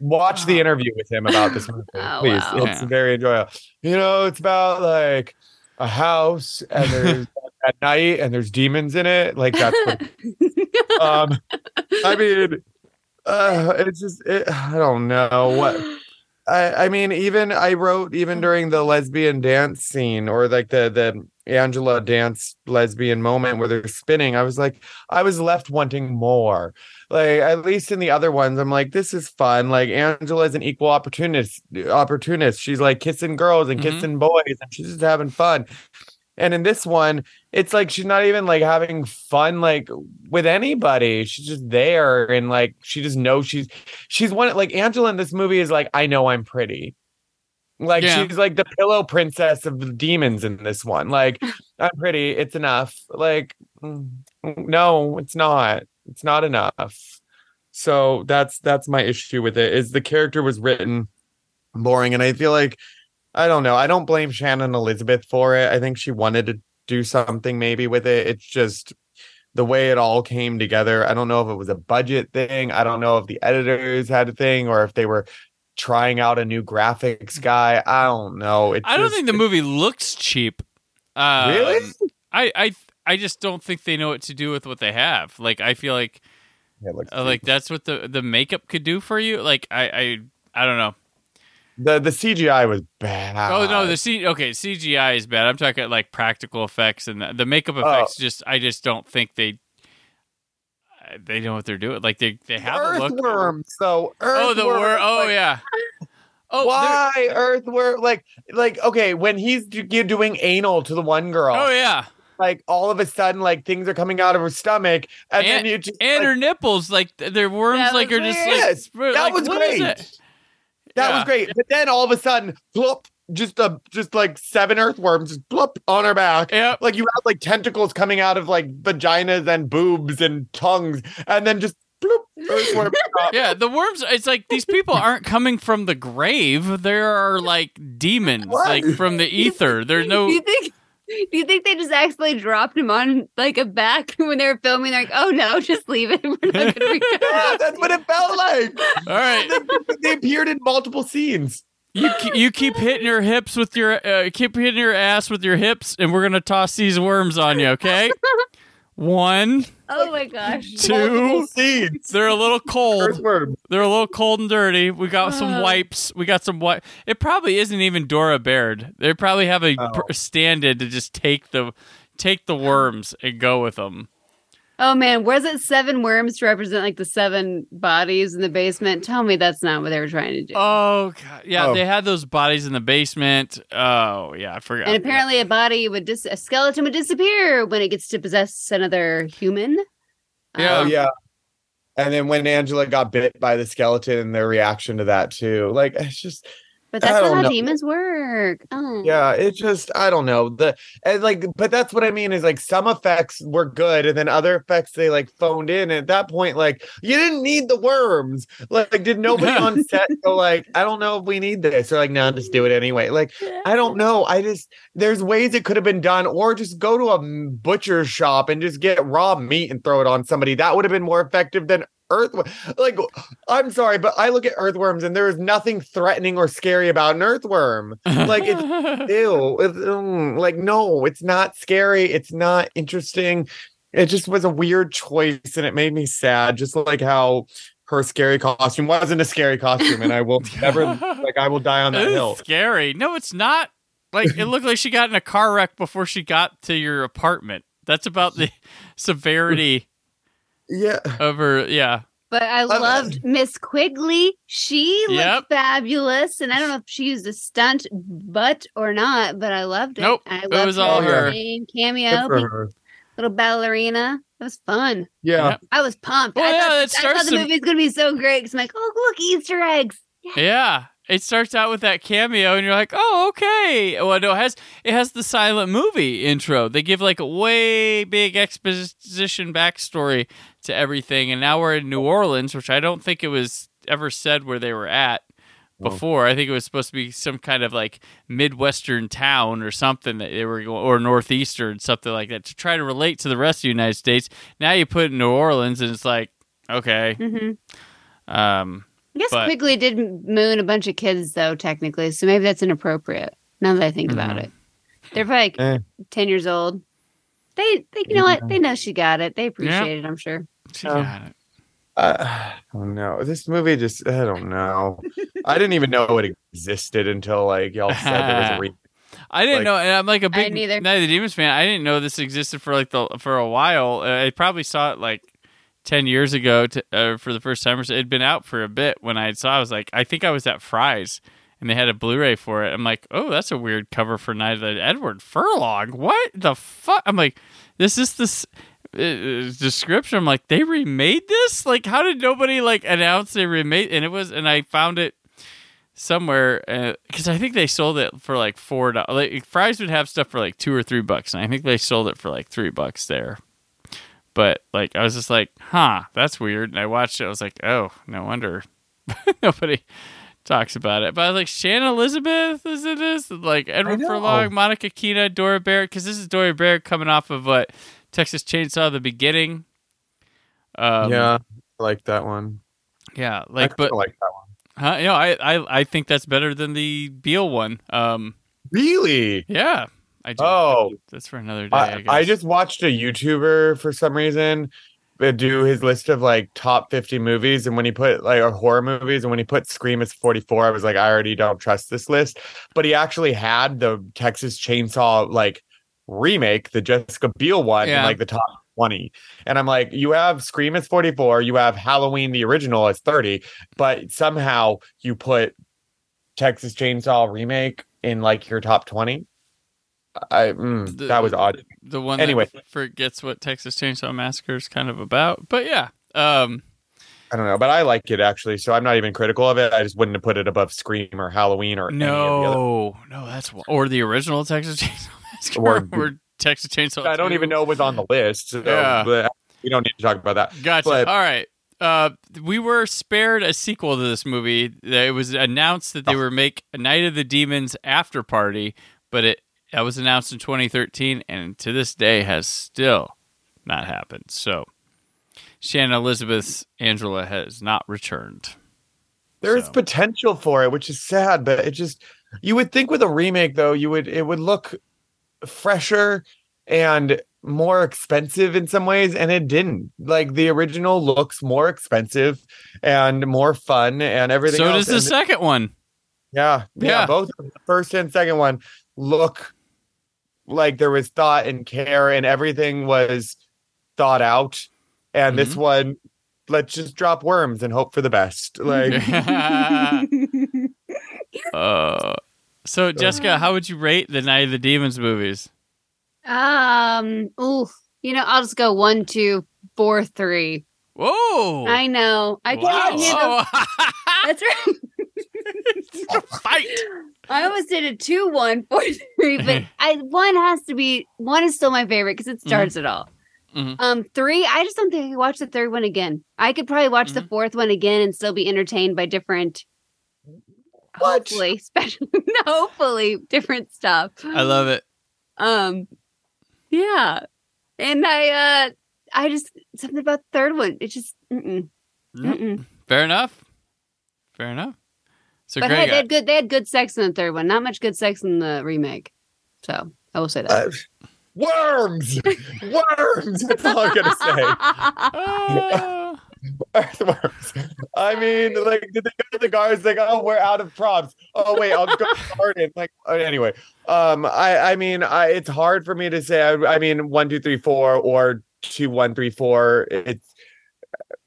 [SPEAKER 4] Watch the interview with him about this (laughs) movie,
[SPEAKER 3] Oh,
[SPEAKER 4] please.
[SPEAKER 3] wow.
[SPEAKER 4] It's
[SPEAKER 2] Yeah.
[SPEAKER 4] very enjoyable. You know, it's about like a house and there's (laughs) at night and there's demons in it. Like that's what (laughs) um I mean uh it's just it, I don't know what (gasps) I I mean even I wrote even during the lesbian dance scene or like the the Angela dance lesbian moment where they're spinning I was like I was left wanting more. Like at least in the other ones I'm like this is fun. Like Angela is an equal opportunist opportunist. She's like kissing girls and
[SPEAKER 2] Mhm.
[SPEAKER 4] kissing boys and she's just having fun and in this one, it's like she's not even like having fun like with anybody. She's just there and like she just knows she's she's one like Angela in this movie is like, I know I'm pretty. Like
[SPEAKER 2] Yeah.
[SPEAKER 4] she's like the pillow princess of the demons in this one. Like, (laughs) I'm pretty, it's enough. Like, no, it's not. It's not enough. So that's that's my issue with it is the character was written boring and I feel like I don't know. I don't blame Shannon Elizabeth for it. I think she wanted to do something maybe with it. It's just the way it all came together. I don't know if it was a budget thing. I don't know if the editors had a thing or if they were trying out a new graphics guy. I don't know. It's
[SPEAKER 2] I don't
[SPEAKER 4] just-
[SPEAKER 2] think the movie looks cheap. Um,
[SPEAKER 4] Really?
[SPEAKER 2] I, I I just don't think they know what to do with what they have. Like I feel like
[SPEAKER 4] Yeah, it looks
[SPEAKER 2] uh, like that's what the the makeup could do for you. Like I I I don't know.
[SPEAKER 4] The the CGI was bad.
[SPEAKER 2] Oh no, the C okay CGI is bad. I'm talking like practical effects and the, the makeup
[SPEAKER 4] Oh.
[SPEAKER 2] effects. Just I just don't think they uh, they know what they're doing. Like they they have a look.
[SPEAKER 4] earthworms. So
[SPEAKER 2] Oh the
[SPEAKER 4] earthworms.
[SPEAKER 2] Oh
[SPEAKER 4] like,
[SPEAKER 2] yeah. Oh there-
[SPEAKER 4] Why earthworm? Like, like okay, when he's do- doing anal to the one girl,
[SPEAKER 2] Oh yeah.
[SPEAKER 4] like all of a sudden, like things are coming out of her stomach, and, then
[SPEAKER 2] And,
[SPEAKER 4] you just
[SPEAKER 2] and
[SPEAKER 4] like,
[SPEAKER 2] her nipples, like th- their worms,
[SPEAKER 3] That
[SPEAKER 2] like are just
[SPEAKER 3] weird.
[SPEAKER 2] like
[SPEAKER 4] Yes,
[SPEAKER 2] spread-
[SPEAKER 4] that
[SPEAKER 2] like,
[SPEAKER 4] was
[SPEAKER 2] what is
[SPEAKER 4] great.
[SPEAKER 2] It?
[SPEAKER 4] that
[SPEAKER 2] Yeah.
[SPEAKER 4] was great. But then all of a sudden, plop, just a just like seven earthworms, just plop on her back.
[SPEAKER 2] Yep.
[SPEAKER 4] Like you have like tentacles coming out of like vaginas and boobs and tongues, and then just bloop, earthworm. (laughs)
[SPEAKER 2] Yeah, the worms. It's like these people aren't coming from the grave. There are like demons,
[SPEAKER 4] What?
[SPEAKER 2] like from the ether. There's no.
[SPEAKER 3] Do you think? (laughs) Do you think they just accidentally dropped him on like a back (laughs) when they were filming? They're like, "Oh no, (laughs) just leave it. We're not going to be
[SPEAKER 4] Yeah, that's what it felt like.
[SPEAKER 2] All right,
[SPEAKER 4] They, they appeared in multiple scenes.
[SPEAKER 2] you you keep hitting your hips with your uh, keep hitting your ass with your hips, and we're gonna toss these worms on you. Okay, one,
[SPEAKER 3] Oh my gosh! (laughs)
[SPEAKER 2] Two.
[SPEAKER 4] scenes.
[SPEAKER 2] They're a little cold.
[SPEAKER 4] Earthworms.
[SPEAKER 2] They're a little cold and dirty. We got some
[SPEAKER 3] Uh.
[SPEAKER 2] wipes. We got some wipe. It probably isn't even Diora Baird. They probably have a
[SPEAKER 4] Oh.
[SPEAKER 2] per- stand-in to just take the take the worms and go with them.
[SPEAKER 3] Oh man, was it seven worms to represent like the seven bodies in the basement? Tell me that's not what they were trying to do.
[SPEAKER 2] Oh god, yeah,
[SPEAKER 4] Oh.
[SPEAKER 2] they had those bodies in the basement. Oh yeah, I forgot.
[SPEAKER 3] and apparently, a body would dis- a skeleton would disappear when it gets to possess another human.
[SPEAKER 2] Yeah.
[SPEAKER 4] Oh
[SPEAKER 3] Um,
[SPEAKER 4] yeah. And then when Angela got bit by the skeleton and their reaction to that too. Like it's just
[SPEAKER 3] But that's not how
[SPEAKER 4] know.
[SPEAKER 3] demons work. Oh.
[SPEAKER 4] Yeah, it just I don't know the and like, but that's what I mean is like some effects were good, and then other effects they like phoned in. And at that point, like you didn't need the worms. Like, did nobody (laughs) on set go like, I don't know if we need this, or like, no, just do it anyway. Like, I don't know. I just there's ways it could have been done, or just go to a butcher shop and just get raw meat and throw it on somebody. That would have been more effective than earthworm. Like, I'm sorry, but I look at earthworms and there is nothing threatening or scary about an earthworm. Like it's (laughs) ew. It's, mm, like no, it's not scary. It's not interesting. It just was a weird choice, and it made me sad. Just like how her scary costume wasn't a scary costume, and I will (laughs) never like I will die on that hill.
[SPEAKER 2] scary. No, it's not. Like it looked like she got in a car wreck before she got to your apartment. That's about the (laughs) severity
[SPEAKER 4] Yeah.
[SPEAKER 2] Over. Yeah.
[SPEAKER 3] But I loved Miss Quigley. She looked
[SPEAKER 2] Yep.
[SPEAKER 3] fabulous, and I don't know if she used a stunt butt or not, but I loved it.
[SPEAKER 2] Nope,
[SPEAKER 3] I
[SPEAKER 2] it
[SPEAKER 3] loved
[SPEAKER 2] was all her.
[SPEAKER 3] name, cameo,
[SPEAKER 4] for her.
[SPEAKER 3] little ballerina. It was fun.
[SPEAKER 4] Yeah.
[SPEAKER 3] I was pumped.
[SPEAKER 2] Well,
[SPEAKER 3] I,
[SPEAKER 2] yeah,
[SPEAKER 3] thought,
[SPEAKER 2] it
[SPEAKER 3] I
[SPEAKER 2] starts
[SPEAKER 3] thought the
[SPEAKER 2] to-
[SPEAKER 3] movie was going to be so great because I'm like, oh, look, Easter eggs.
[SPEAKER 2] Yeah. It starts out with that cameo, and you're like, "Oh, okay." Well, no, it has it has the silent movie intro. They give like a way big exposition backstory to everything, and now we're in New Orleans, which I don't think it was ever said where they were at before. I think it was supposed to be some kind of like midwestern town or something that they were going, or northeastern something like that to try to relate to the rest of the United States. Now you put in New Orleans, and it's like, okay,
[SPEAKER 3] Mm-hmm.
[SPEAKER 2] um,
[SPEAKER 3] I guess
[SPEAKER 2] But-
[SPEAKER 3] Quigley did moon a bunch of kids, though, technically. So maybe that's inappropriate now that I think about
[SPEAKER 2] Mhm.
[SPEAKER 3] it. They're like
[SPEAKER 4] Eh.
[SPEAKER 3] 10 years old. They, they, you know what? They know she got it. They appreciate it, I'm sure.
[SPEAKER 2] She
[SPEAKER 4] Oh.
[SPEAKER 2] got it.
[SPEAKER 4] Uh, (sighs) I don't know. This movie just I don't know. I didn't even know it existed until like y'all said there was a (laughs) re-
[SPEAKER 2] I didn't
[SPEAKER 4] Like-
[SPEAKER 2] know, and I'm like a big
[SPEAKER 3] didn't.
[SPEAKER 2] Night of the Demons fan. I didn't know this existed for like the for a while. Uh, I probably saw it like ten years ago to, uh, for the first time. Or so. It'd been out for a bit when I saw. it. I was like, I think I was at Fry's, and they had a Blu-ray for it. I'm like, oh, that's a weird cover for Night of the Edward Furlong. What the fuck? I'm like, this is this. Uh, description. I'm like, they remade this. Like, how did nobody like announce they remade? And it was, and I found it somewhere because I think they sold it for like four dollars. Like Fry's would have stuff for like two or three bucks, and I think they sold it for like three bucks there. But like I was just like, huh, that's weird. And I watched it. I was like, oh, no wonder (laughs) nobody talks about it. But I was like, Shannon Elizabeth is in this, like Edward. Furlong, Monica Keena, Diora Baird, because this is Diora Baird coming off of what Texas Chainsaw: The Beginning. Um,
[SPEAKER 4] yeah, I like that one.
[SPEAKER 2] yeah, like but
[SPEAKER 4] like that one.
[SPEAKER 2] Huh? You know, I, I I think that's better than the Biel one. Um,
[SPEAKER 4] Really?
[SPEAKER 2] yeah, I do.
[SPEAKER 4] Oh,
[SPEAKER 2] that's for another day. I,
[SPEAKER 4] I. I just watched a YouTuber for some reason uh, do his list of like top 50 movies and when he put like or horror movies and when he put Scream as 44 I was like I already don't trust this list but he actually had the Texas Chainsaw like remake the Jessica Biel one in like the top 20 and I'm like you have Scream as 44 you have Halloween the original as 30 but somehow you put Texas Chainsaw remake in like your top 20 I mm,
[SPEAKER 2] The-
[SPEAKER 4] that was odd
[SPEAKER 2] the one
[SPEAKER 4] Anyway.
[SPEAKER 2] that forgets what Texas Chainsaw Massacre is kind of about. But yeah, um,
[SPEAKER 4] I don't know, but I like it actually, so I'm not even critical of it. I just wouldn't have put it above Scream or Halloween or any of the other.
[SPEAKER 2] no, no, that's or the original Texas Chainsaw (laughs)
[SPEAKER 4] Or-
[SPEAKER 2] or, Texas Chainsaw.
[SPEAKER 4] I don't
[SPEAKER 2] 2.
[SPEAKER 4] even know was on the list. So
[SPEAKER 2] Yeah.
[SPEAKER 4] but we don't need to talk about that.
[SPEAKER 2] Gotcha.
[SPEAKER 4] But-
[SPEAKER 2] All right. Uh, we were spared a sequel to this movie. It was announced that they
[SPEAKER 4] Oh.
[SPEAKER 2] were make a Night of the Demons after party, but it that was announced in 2013, and to this day has still not happened. So, Shannon Elizabeth's Angela has not returned.
[SPEAKER 4] There's
[SPEAKER 2] So.
[SPEAKER 4] potential for it, which is sad, but it just you would think with a remake though, you would it would look fresher and more expensive in some ways, and it didn't. Like the original looks more expensive and more fun and everything.
[SPEAKER 2] So
[SPEAKER 4] else,
[SPEAKER 2] does the
[SPEAKER 4] and-
[SPEAKER 2] second one.
[SPEAKER 4] Yeah, yeah,
[SPEAKER 2] Yeah.
[SPEAKER 4] Both the first and second one look like there was thought and care, and everything was thought out. And this
[SPEAKER 2] Mhm.
[SPEAKER 4] one, let's just drop worms and hope for the best. Like, (laughs) (laughs)
[SPEAKER 2] uh, so Jessica, how would you rate the Night of the Demons movies?
[SPEAKER 3] Um, ooh, you know, I'll just go one, two, four, three.
[SPEAKER 2] Whoa!
[SPEAKER 3] I know. I
[SPEAKER 2] Wow.
[SPEAKER 3] can't handle.
[SPEAKER 2] Oh.
[SPEAKER 3] That's right.
[SPEAKER 2] Fight.
[SPEAKER 3] I almost did a two, one, four, three, but (laughs) I one has to be one is still my favorite because it starts it all.
[SPEAKER 2] Mhm.
[SPEAKER 3] Um, three, I just don't think I could watch the third one again. I could probably watch the fourth one again and still be entertained by different, hopefully, (laughs) special, hopefully different stuff.
[SPEAKER 2] I love it.
[SPEAKER 3] Um, yeah, and I, uh, I just something about the third one. It just, mm-mm, mm-mm.
[SPEAKER 2] Fair enough. Fair enough. So
[SPEAKER 3] but
[SPEAKER 2] Greg,
[SPEAKER 3] hey, they had good. They had good sex in the third one. Not much good sex in the remake. So I will say that.
[SPEAKER 4] Worms, worms. That's all I'm gonna say. (laughs) (laughs) (laughs) Earthworms. I mean, like, did they go to the guards? Like, oh, we're out of props. Oh, wait, I'll go to the (laughs) garden. Like, uh, anyway, um, I, I mean, I, it's hard for me to say. I, I mean, one, two, three, four, or two, one, three, four. It's,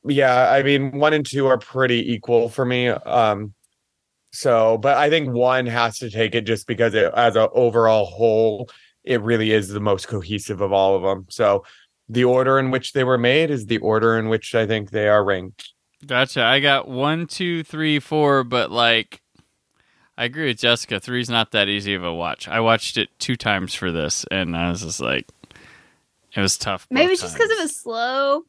[SPEAKER 4] yeah. I mean, one and two are pretty equal for me. Um, so, but I think one has to take it just because it, as an overall whole, it really is the most cohesive of all of them. So, the order in which they were made is the order in which I think they are ranked.
[SPEAKER 2] Gotcha. I got one, two, three, four, but like, I agree with Jessica. Three's not that easy of a watch. I watched it two times for this, and I was just like, it was tough.
[SPEAKER 3] Maybe
[SPEAKER 2] both
[SPEAKER 3] it's just because it was slow.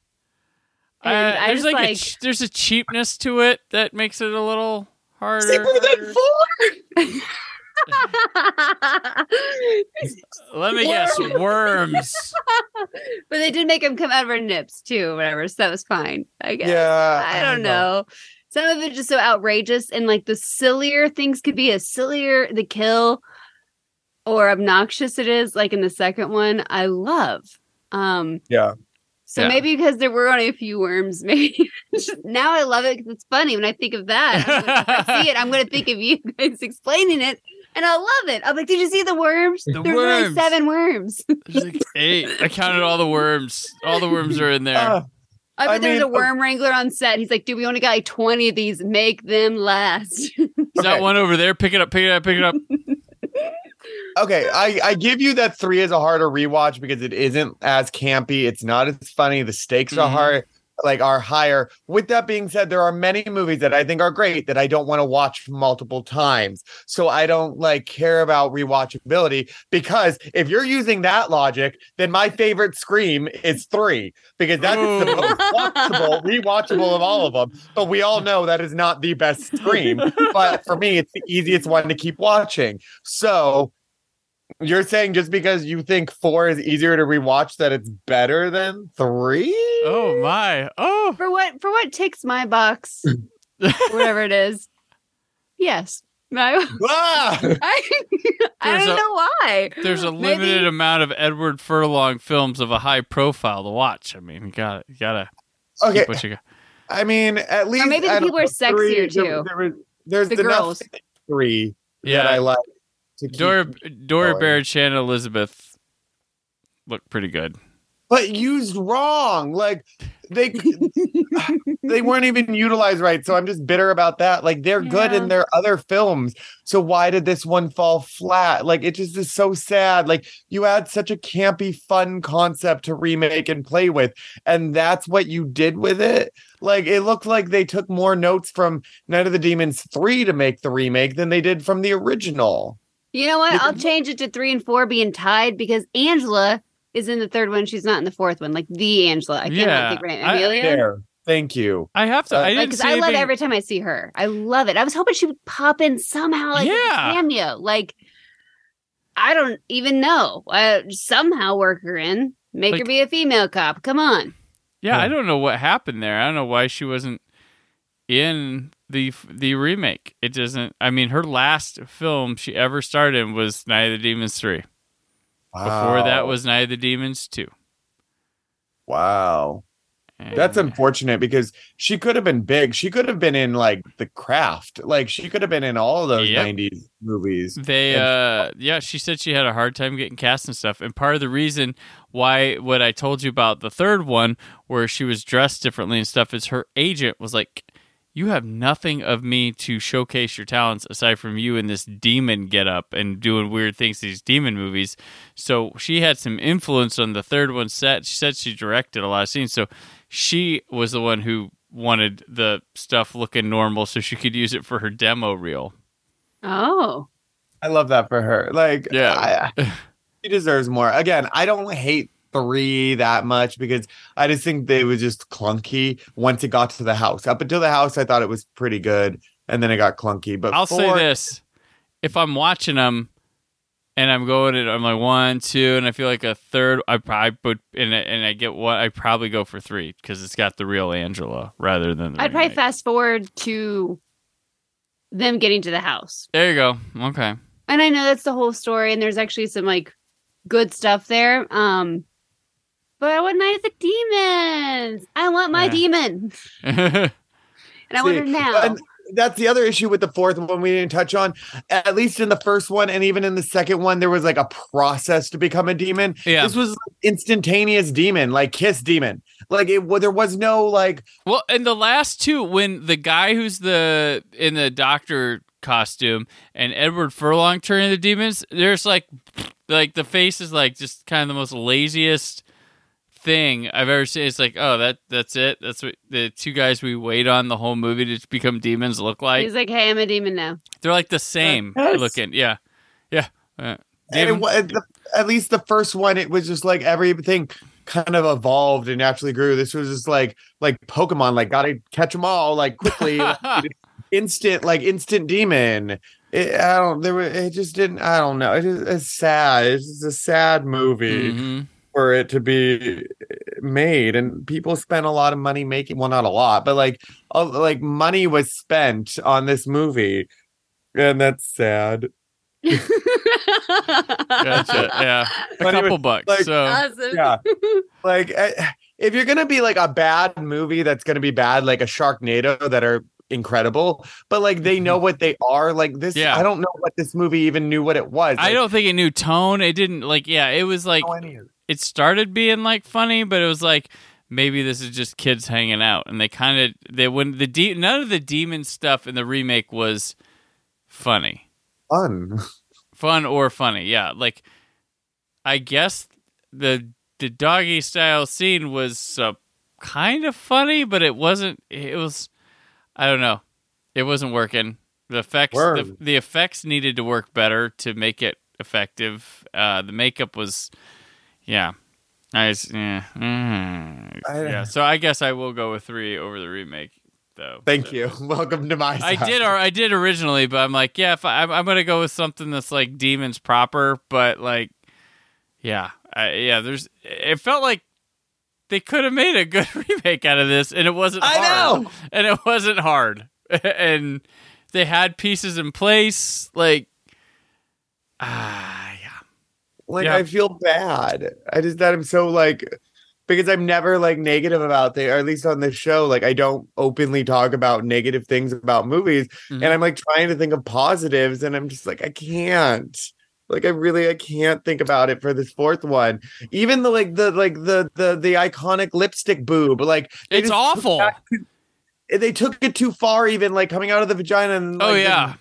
[SPEAKER 2] Uh,
[SPEAKER 3] I
[SPEAKER 2] there's like,
[SPEAKER 3] like,
[SPEAKER 2] a ch- there's a cheapness to it that makes it a little (laughs) harder.
[SPEAKER 4] Cheaper than four. (laughs) (laughs)
[SPEAKER 2] Let me guess, worms. (laughs)
[SPEAKER 3] but they did make him come out of her nips too, or whatever. So that was fine. I guess.
[SPEAKER 4] Yeah,
[SPEAKER 3] I
[SPEAKER 4] I
[SPEAKER 3] don't
[SPEAKER 4] don't
[SPEAKER 3] know. Some of it just so outrageous, and like the sillier things could be, a sillier the kill or obnoxious it is. Like in the second one, I love. Um,
[SPEAKER 4] Yeah.
[SPEAKER 3] so
[SPEAKER 2] Yeah.
[SPEAKER 3] maybe because there were only a few worms, (laughs) maybe now I love it because it's funny when I think of that. I'm gonna- if I see it, I'm going to think of you guys explaining it, and I love it. I'm like, did you see the worms?
[SPEAKER 2] The
[SPEAKER 3] There's only
[SPEAKER 2] worms.
[SPEAKER 3] seven worms.
[SPEAKER 2] There's like eight. I counted all the worms. All the worms are in there.
[SPEAKER 4] Uh,
[SPEAKER 3] I bet
[SPEAKER 4] I
[SPEAKER 3] there's
[SPEAKER 4] mean,
[SPEAKER 3] a worm wrangler on set. He's like, dude, we only got like 20 of these. Make them last. (laughs)
[SPEAKER 2] Is that
[SPEAKER 4] okay.
[SPEAKER 2] one over there? Pick it up. Pick it up. Pick it up. (laughs)
[SPEAKER 4] okay, I, I give you that three is a harder rewatch because it isn't as campy. It's not as funny. The stakes are
[SPEAKER 2] Mhm.
[SPEAKER 4] hard, like are higher. With that being said, there are many movies that I think are great that I don't want to watch multiple times. So I don't like care about rewatchability because if you're using that logic, then my favorite Scream is three because that's the most watchable, (laughs) rewatchable of all of them. But we all know that is not the best Scream. but for me, it's the easiest one to keep watching. So you're saying just because you think four is easier to rewatch that it's better than three?
[SPEAKER 2] Oh my. Oh.
[SPEAKER 3] for what for what ticks my box, (laughs) whatever it is. Yes. I,
[SPEAKER 4] Ah! (laughs)
[SPEAKER 3] I, I don't
[SPEAKER 2] a-
[SPEAKER 3] know why.
[SPEAKER 2] There's a
[SPEAKER 3] Maybe-
[SPEAKER 2] limited amount of Edward Furlong films of a high profile to watch. I mean, you gotta, you gotta
[SPEAKER 4] Okay.
[SPEAKER 2] keep what you got.
[SPEAKER 4] I mean, at least
[SPEAKER 3] maybe the people are
[SPEAKER 4] know, three,
[SPEAKER 3] sexier,
[SPEAKER 4] there-
[SPEAKER 3] too.
[SPEAKER 4] there was- there's
[SPEAKER 3] The
[SPEAKER 4] enough
[SPEAKER 3] girls.
[SPEAKER 4] three
[SPEAKER 2] Yeah.
[SPEAKER 4] that I like. To
[SPEAKER 2] Dora, Dora
[SPEAKER 4] going.
[SPEAKER 2] Baird, Shannon Elizabeth look pretty good.
[SPEAKER 4] but used wrong. Like they (laughs) they weren't even utilized right. So I'm just bitter about that. Like they're good in their other films. So why did this one fall flat? Like it just is so sad. Like you had such a campy, fun concept to remake and play with, and that's what you did with it. Like it looked like they took more notes from Night of the Demons 3 to make the remake than they did from the original.
[SPEAKER 3] You know what? I'll change it to three and four being tied because Angela is in the third one. She's not in the fourth one. Like the Angela. I cannot
[SPEAKER 2] Yeah,
[SPEAKER 3] think right.
[SPEAKER 2] I-
[SPEAKER 3] Amelia.
[SPEAKER 4] There. Thank you.
[SPEAKER 2] I have to.
[SPEAKER 4] Uh,
[SPEAKER 2] I didn't
[SPEAKER 3] because
[SPEAKER 2] see
[SPEAKER 3] I love every time I see her. I love it. I was hoping she would pop in somehow, like as a
[SPEAKER 2] Yeah.
[SPEAKER 3] cameo. Like, I don't even know. Uh, somehow work her in, make her be a female cop. Come on.
[SPEAKER 2] Yeah, I don't know what happened there. I don't know why she wasn't in the the remake. It doesn't. I mean, her last film she ever starred in was Night of the Demons three. Before that was Night of the Demons two.
[SPEAKER 4] wow. That's unfortunate because she could have been big. She could have been in like The Craft. Like she could have been in all of those
[SPEAKER 2] Yep.
[SPEAKER 4] 90s movies.
[SPEAKER 2] They,
[SPEAKER 4] And-
[SPEAKER 2] uh, yeah, she said she had a hard time getting cast and stuff. And part of the reason why what I told you about the third one, where she was dressed differently and stuff, is her agent was like, "You have nothing of me to showcase your talents aside from you in this demon getup and doing weird things these demon movies." So she had some influence on the third one set. She said she directed a lot of scenes, so she was the one who wanted the stuff looking normal so she could use it for her demo reel.
[SPEAKER 3] Oh.
[SPEAKER 4] I love that for her. Like,
[SPEAKER 2] Yeah.
[SPEAKER 4] I- (laughs) she deserves more. Again, I don't hate three that much because I just think they were just clunky once it got to the house. Up until the house, I thought it was pretty good, and then it got clunky. But
[SPEAKER 2] I'll say this: if I'm watching them and I'm going to, I'm like one, two, and I feel like a third, I probably put and I- and I get one, I probably go for three because it's got the real Angela rather than. The
[SPEAKER 3] I'd probably fast forward to them getting to the house.
[SPEAKER 2] There you go. Okay.
[SPEAKER 3] And I know that's the whole story, and there's actually some like good stuff there. Um, but I want Night of the Demons. I want my
[SPEAKER 2] Yeah.
[SPEAKER 3] demon, (laughs) and I want her now.
[SPEAKER 4] and that's the other issue with the fourth one we didn't touch on. At least in the first one, and even in the second one, there was like a process to become a demon.
[SPEAKER 2] Yeah.
[SPEAKER 4] This was instantaneous demon, like kiss demon. Like it, well, there was no like
[SPEAKER 2] Well, and the last two, when the guy who's the in the doctor costume and Edward Furlong turn into demons, there's like, like the face is like just kind of the most laziest thing I've ever seen. It's like, oh, that that's it. That's what the two guys we wait on the whole movie to become demons look like.
[SPEAKER 3] He's like, "Hey, I'm a demon now."
[SPEAKER 2] They're like the same
[SPEAKER 4] Yes.
[SPEAKER 2] looking. Yeah, yeah. Uh,
[SPEAKER 4] and it, at the- at least the first one, it was just like everything kind of evolved and naturally grew. This was just like like Pokemon, like gotta catch them all like quickly, (laughs) instant, like instant demon. It, I don't. There were. It just didn't. I don't know. It is it's sad. It's just a sad movie
[SPEAKER 2] mhm.
[SPEAKER 4] For it to be made, and people spent a lot of money making. Well, not a lot, but like a, like money was spent on this movie, and that's sad. (laughs)
[SPEAKER 2] Gotcha. Yeah, a
[SPEAKER 4] But anyway,
[SPEAKER 2] couple bucks.
[SPEAKER 4] like-
[SPEAKER 2] so
[SPEAKER 3] awesome.
[SPEAKER 4] yeah (laughs) like eh, if you're gonna be like a bad movie that's gonna be bad like a sharknado that are incredible but like they know what they are like this
[SPEAKER 2] Yeah.
[SPEAKER 4] i don't know what this movie even knew what it was
[SPEAKER 2] I don't think it knew tone. It didn't like. Yeah, it was like
[SPEAKER 4] know any of it.
[SPEAKER 2] started being like funny, but it was like maybe this is just kids hanging out, and they kind of they when the de- none of the demon stuff in the remake was funny,
[SPEAKER 4] fun
[SPEAKER 2] fun or funny. Yeah, like I guess the the doggy style scene was uh, kind of funny, but it wasn't. It was I don't know. It wasn't working. The effects the, the effects needed to work better to make it effective. Uh, the makeup was yeah. I was, yeah, mm.
[SPEAKER 4] I-
[SPEAKER 2] yeah. So I guess I will go with three over the remake, though.
[SPEAKER 4] thank
[SPEAKER 2] So-
[SPEAKER 4] you (laughs) welcome to my
[SPEAKER 2] I did, or I did originally, but I'm like, yeah, if I, I'm, I'm gonna go with something that's like demons proper, but like, yeah, I, yeah. There's, it felt like they could have made a good (laughs) remake out of this, and it wasn't.
[SPEAKER 4] I
[SPEAKER 2] hard.
[SPEAKER 4] know.
[SPEAKER 2] and it wasn't hard, (laughs) and they had pieces in place, like, (sighs) ah.
[SPEAKER 4] Like
[SPEAKER 2] Yeah.
[SPEAKER 4] i feel bad i just that i'm so like because i'm never like negative about things or at least on this show like i don't openly talk about negative things about movies
[SPEAKER 2] Mhm.
[SPEAKER 4] and i'm like trying to think of positives and i'm just like i can't like i really i can't think about it for this fourth one even the like the like the the the iconic lipstick boob like
[SPEAKER 2] It's awful.
[SPEAKER 4] too- they took it too far even like coming out of the vagina and
[SPEAKER 2] Oh
[SPEAKER 4] like, the-
[SPEAKER 2] yeah,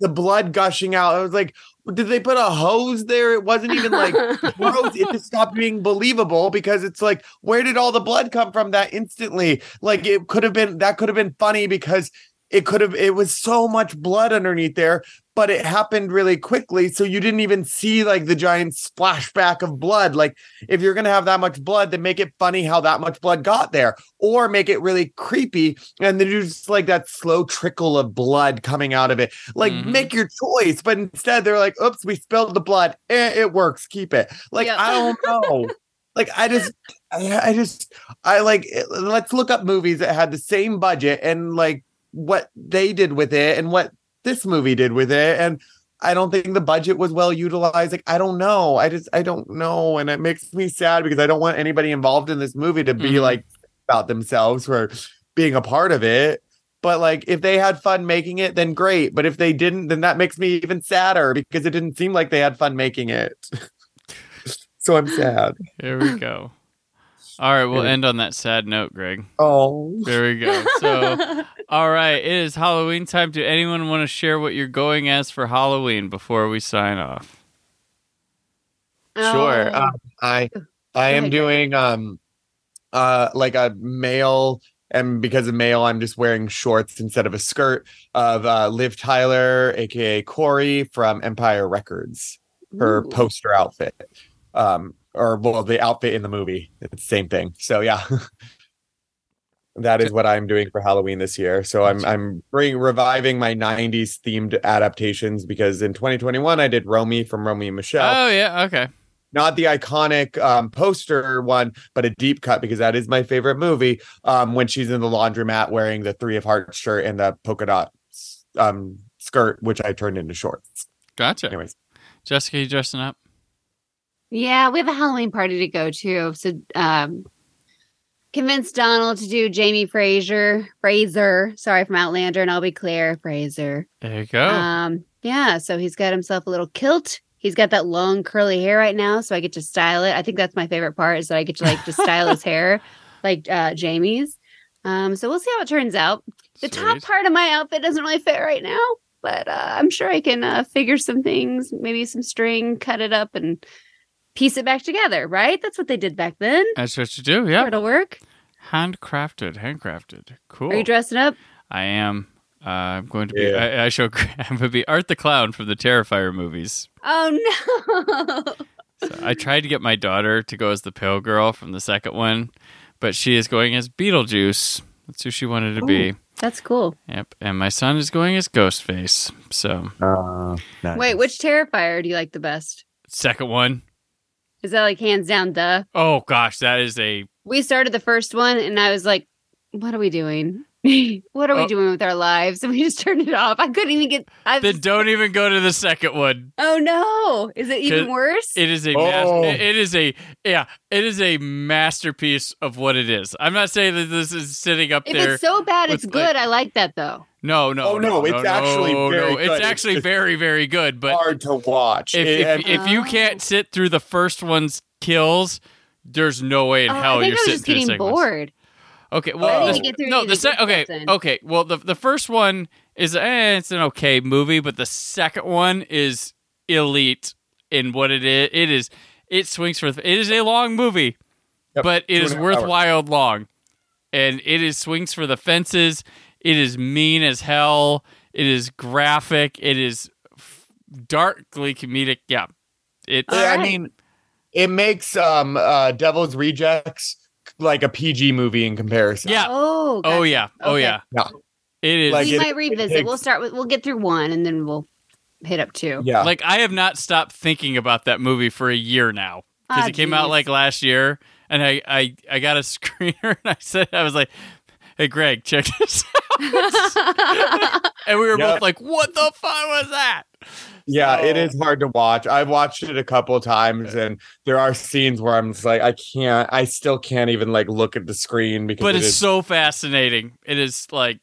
[SPEAKER 4] the blood gushing out. I was like, did they put a hose there? It wasn't even like (laughs) gross. It just stopped being believable because it's like, where did all the blood come from that instantly? Like it could have been that could have been funny because it could have it was so much blood underneath there, but it happened really quickly. So you didn't even see like the giant splashback of blood. Like if you're gonna have that much blood, then make it funny how that much blood got there, or make it really creepy and then you just like that slow trickle of blood coming out of it. Like
[SPEAKER 2] Mhm.
[SPEAKER 4] make your choice, but instead they're like, "Oops, we spilled the blood. Eh, it works. Keep it." Like
[SPEAKER 3] Yep.
[SPEAKER 4] I don't know. like I just, I, I just, I like. eh, Let's look up movies that had the same budget and like what they did with it and what this movie did with it and. I don't think the budget was well utilized. Like, I don't know. I just, I don't know. And it makes me sad because I don't want anybody involved in this movie to be
[SPEAKER 2] Mhm.
[SPEAKER 4] like about themselves for being a part of it. But like, if they had fun making it, then great. But if they didn't, then that makes me even sadder because it didn't seem like they had fun making it. (laughs) so I'm sad.
[SPEAKER 2] Here we go. All right, we'll end on that sad note, Greg.
[SPEAKER 4] Oh,
[SPEAKER 2] There we go. So, (laughs) all right, it is Halloween time. Do anyone want to share what you're going as for Halloween before we sign off?
[SPEAKER 4] sure.
[SPEAKER 3] Oh.
[SPEAKER 4] Um, I I am doing um uh like a male and because of male, I'm just wearing shorts instead of a skirt of uh, Liv Tyler, aka Corey from Empire Records, her
[SPEAKER 3] Ooh.
[SPEAKER 4] poster outfit, um, or well, the outfit in the movie. It's the same thing. So yeah, (laughs) that is what I'm doing for Halloween this year. So I'm I'm bring, reviving my '90s themed adaptations because in 2021 I did Romy from Romy and Michelle
[SPEAKER 2] Oh yeah, okay.
[SPEAKER 4] not the iconic um, poster one, but a deep cut because that is my favorite movie. Um, when she's in the laundromat wearing the three of hearts shirt and the polka dot um, skirt, which I turned into shorts.
[SPEAKER 2] Gotcha.
[SPEAKER 4] Anyways,
[SPEAKER 2] Jessica, you dressing up?
[SPEAKER 3] Yeah, we have a Halloween party to go to. So um convinced Donald to do Jamie Fraser. Fraser. Sorry from Outlander, and I'll be Claire Fraser.
[SPEAKER 2] There you go.
[SPEAKER 3] Um, yeah, so he's got himself a little kilt. He's got that long curly hair right now, so I get to style it. I think that's my favorite part is that I get to like just style his (laughs) hair like uh Jamie's. Um, so we'll see how it turns out. The top part of my outfit doesn't really fit right now, but uh, I'm sure I can uh, figure some things, maybe some string, cut it up, and piece it back together. Right? That's what they did back then.
[SPEAKER 2] That's what you do. Yeah.
[SPEAKER 3] It'll work.
[SPEAKER 2] Handcrafted. Handcrafted. Cool.
[SPEAKER 3] Are you dressing up?
[SPEAKER 2] I am. Uh, I'm going to be.
[SPEAKER 4] Yeah.
[SPEAKER 2] I, I show. (laughs) I'm going to be Art the Clown from the Terrifier movies.
[SPEAKER 3] Oh no! (laughs)
[SPEAKER 2] So I tried to get my daughter to go as the pale girl from the second one, but she is going as Beetlejuice. That's who she wanted to be.
[SPEAKER 3] That's cool.
[SPEAKER 2] Yep. And my son is going as Ghostface. So
[SPEAKER 4] uh,
[SPEAKER 3] Wait, which Terrifier do you like the best?
[SPEAKER 2] second one.
[SPEAKER 3] Is that like hands down duh?
[SPEAKER 2] Oh gosh, that is a
[SPEAKER 3] We started the first one and I was like, what are we doing? (laughs) what are we
[SPEAKER 2] Oh.
[SPEAKER 3] doing with our lives? (laughs) And we just turned it off. I couldn't even get I
[SPEAKER 2] then
[SPEAKER 3] was,
[SPEAKER 2] don't even go to the second one.
[SPEAKER 3] Oh no. Is it even worse?
[SPEAKER 2] It is a
[SPEAKER 4] Oh.
[SPEAKER 2] mas- it is a yeah, it is a masterpiece of what it is. I'm not saying that this is sitting up
[SPEAKER 3] if
[SPEAKER 2] there.
[SPEAKER 3] it's so bad it's good.
[SPEAKER 2] like-
[SPEAKER 3] I like that though.
[SPEAKER 2] No, no,
[SPEAKER 4] Oh, no, it's actually
[SPEAKER 2] no,
[SPEAKER 4] very
[SPEAKER 2] no.
[SPEAKER 4] good.
[SPEAKER 2] It's
[SPEAKER 4] It's
[SPEAKER 2] actually
[SPEAKER 4] just
[SPEAKER 2] very very good, but
[SPEAKER 4] hard to watch.
[SPEAKER 2] if
[SPEAKER 4] It-
[SPEAKER 2] if, if you
[SPEAKER 3] Oh.
[SPEAKER 2] can't sit through the first one's kills, there's no way in
[SPEAKER 3] Oh,
[SPEAKER 2] hell
[SPEAKER 3] I think
[SPEAKER 2] you're
[SPEAKER 3] I was
[SPEAKER 2] sitting
[SPEAKER 3] just
[SPEAKER 2] through
[SPEAKER 3] getting
[SPEAKER 2] second
[SPEAKER 3] bored.
[SPEAKER 2] Okay, well,
[SPEAKER 4] didn't
[SPEAKER 2] this- no, the
[SPEAKER 3] of
[SPEAKER 2] se- okay,
[SPEAKER 3] stuff
[SPEAKER 2] okay. Well, the the first one is eh, it's an okay movie, but the second one is elite in what it is. It is it swings for it is a long movie,
[SPEAKER 4] Yep,
[SPEAKER 2] but it
[SPEAKER 4] two
[SPEAKER 2] is
[SPEAKER 4] and a half hours.
[SPEAKER 2] worthwhile long, and it is swings for the fences. It is mean as hell. It is graphic. It is f- darkly comedic. Yeah, it's
[SPEAKER 3] All
[SPEAKER 4] I mean, it makes um uh Devil's Rejects like a PG movie in comparison.
[SPEAKER 2] yeah.
[SPEAKER 3] Oh,
[SPEAKER 2] Oh
[SPEAKER 3] gotcha.
[SPEAKER 2] yeah. Oh
[SPEAKER 3] Okay.
[SPEAKER 2] yeah.
[SPEAKER 4] Yeah.
[SPEAKER 2] It is
[SPEAKER 4] Like
[SPEAKER 3] we
[SPEAKER 4] it-
[SPEAKER 3] might revisit.
[SPEAKER 4] takes-
[SPEAKER 3] we'll start with we'll get through one and then we'll hit up two.
[SPEAKER 4] Yeah.
[SPEAKER 2] like I have not stopped thinking about that movie for a year now because
[SPEAKER 3] Ah,
[SPEAKER 2] it came out like last year, and I I I got a (laughs) screener and I said I was like, "Hey Greg, check this," out. And we were
[SPEAKER 4] Yeah.
[SPEAKER 2] both like, "What the fuck was that?"
[SPEAKER 4] Yeah, it
[SPEAKER 2] So-
[SPEAKER 4] is hard to watch. I've watched it a couple times, and there are scenes where I'm just like, I can't. I still can't even like look at the screen because.
[SPEAKER 2] But
[SPEAKER 4] it
[SPEAKER 2] it's
[SPEAKER 4] is-
[SPEAKER 2] so fascinating. It is like,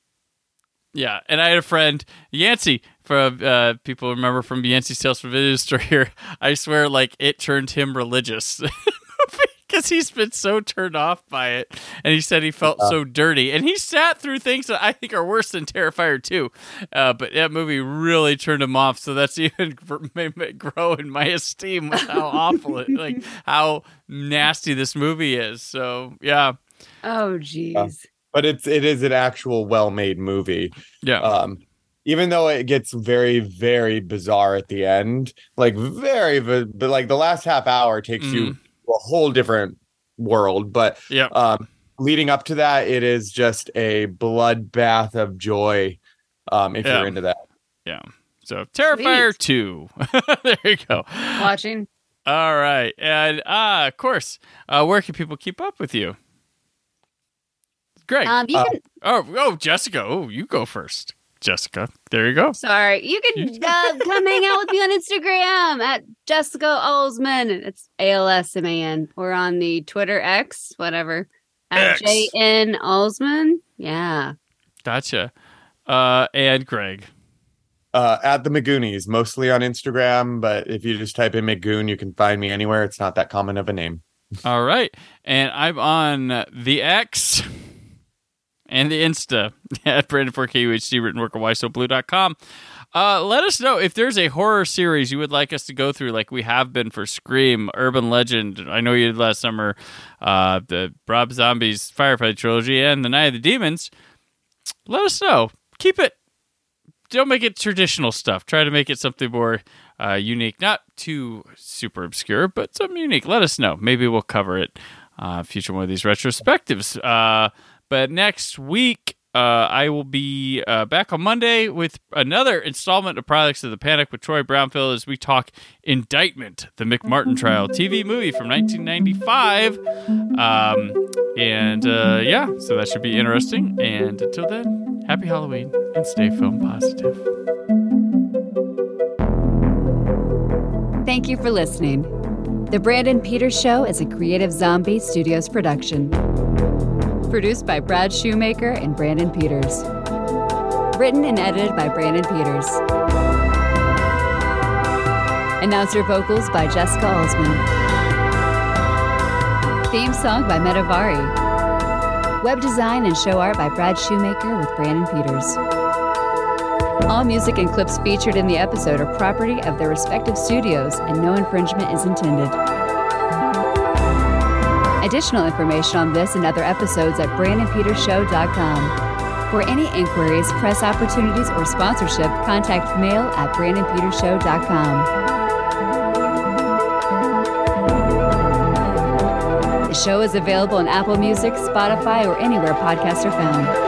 [SPEAKER 2] yeah. And I had a friend Yancey from uh, people remember from Yancey's Tales from Video Store here. I swear, like it turned him religious. (laughs) Because he's been so turned off by it, and he said he felt so dirty, and he sat through things that I think are worse than Terrifier 2. Uh, but that movie really turned him off, so that's (laughs) even made me grow in my esteem with how (laughs) awful it, like how nasty this movie is. So yeah,
[SPEAKER 3] oh jeez.
[SPEAKER 4] but it's it is an actual well-made movie.
[SPEAKER 2] yeah.
[SPEAKER 4] Um, even though it gets very very bizarre at the end, like very, but like the last half hour takes you
[SPEAKER 2] Mm.
[SPEAKER 4] to a whole different world. But
[SPEAKER 2] Yeah.
[SPEAKER 4] um, leading up to that, it is just a bloodbath of joy. Um, if
[SPEAKER 2] Yeah.
[SPEAKER 4] you're into that.
[SPEAKER 2] Yeah. So Terrifier
[SPEAKER 3] Sweet.
[SPEAKER 2] 2. (laughs) there you go.
[SPEAKER 3] Watching.
[SPEAKER 2] All right. And uh of course, uh where can people keep up with you? Great.
[SPEAKER 3] Um, you
[SPEAKER 4] Uh,
[SPEAKER 3] can
[SPEAKER 2] oh, oh, Jessica. Oh, you go first. Jessica. There you go.
[SPEAKER 3] sorry, you can uh, (laughs) come hang out with me on Instagram at Jessica Alsman. It's A L S M A N. Or on the Twitter X, whatever. At
[SPEAKER 2] X.
[SPEAKER 3] J N Alsman. Yeah.
[SPEAKER 2] Gotcha. Uh and Greg.
[SPEAKER 4] Uh, at the Magoonies, mostly on Instagram, but if you just type in McGoon, you can find me anywhere. It's not that common of a name.
[SPEAKER 2] All right. And I'm on the X and the Insta (laughs) at Brandon4KUHD, written work at whysoblue.com. Uh, let us know if there's a horror series you would like us to go through, like we have been for Scream, Urban Legend. I know you did last summer, uh, the Rob Zombies Firefly trilogy, and the Night of the Demons. Let us know. Keep it. Don't make it traditional stuff. Try to make it something more uh, unique, not too super obscure, but something unique. Let us know. Maybe we'll cover it uh, future one of these retrospectives. Uh, but next week, uh, I will be uh, back on Monday with another installment of Products of the Panic with Troy Brownfield as we talk Indictment, the McMartin trial TV movie from 1995. Um, and uh, yeah, so that should be interesting. And until then, happy Halloween and stay film positive.
[SPEAKER 3] Thank you for listening. The Brandon Peters Show is a Creative Zombie Studios production. Produced by Brad Shoemaker and Brandon Peters. Written and edited by Brandon Peters. Announcer vocals by Jessica Alsman. Theme song by Metavari. Web design and show art by Brad Shoemaker with Brandon Peters. All music and clips featured in the episode are property of their respective studios, and no infringement is intended. Additional information on this and other episodes at BrandonPetersShow.com. For any inquiries, press opportunities, or sponsorship, contact mail at BrandonPetersShow.com. The show is available on Apple Music, Spotify, or anywhere podcasts are found.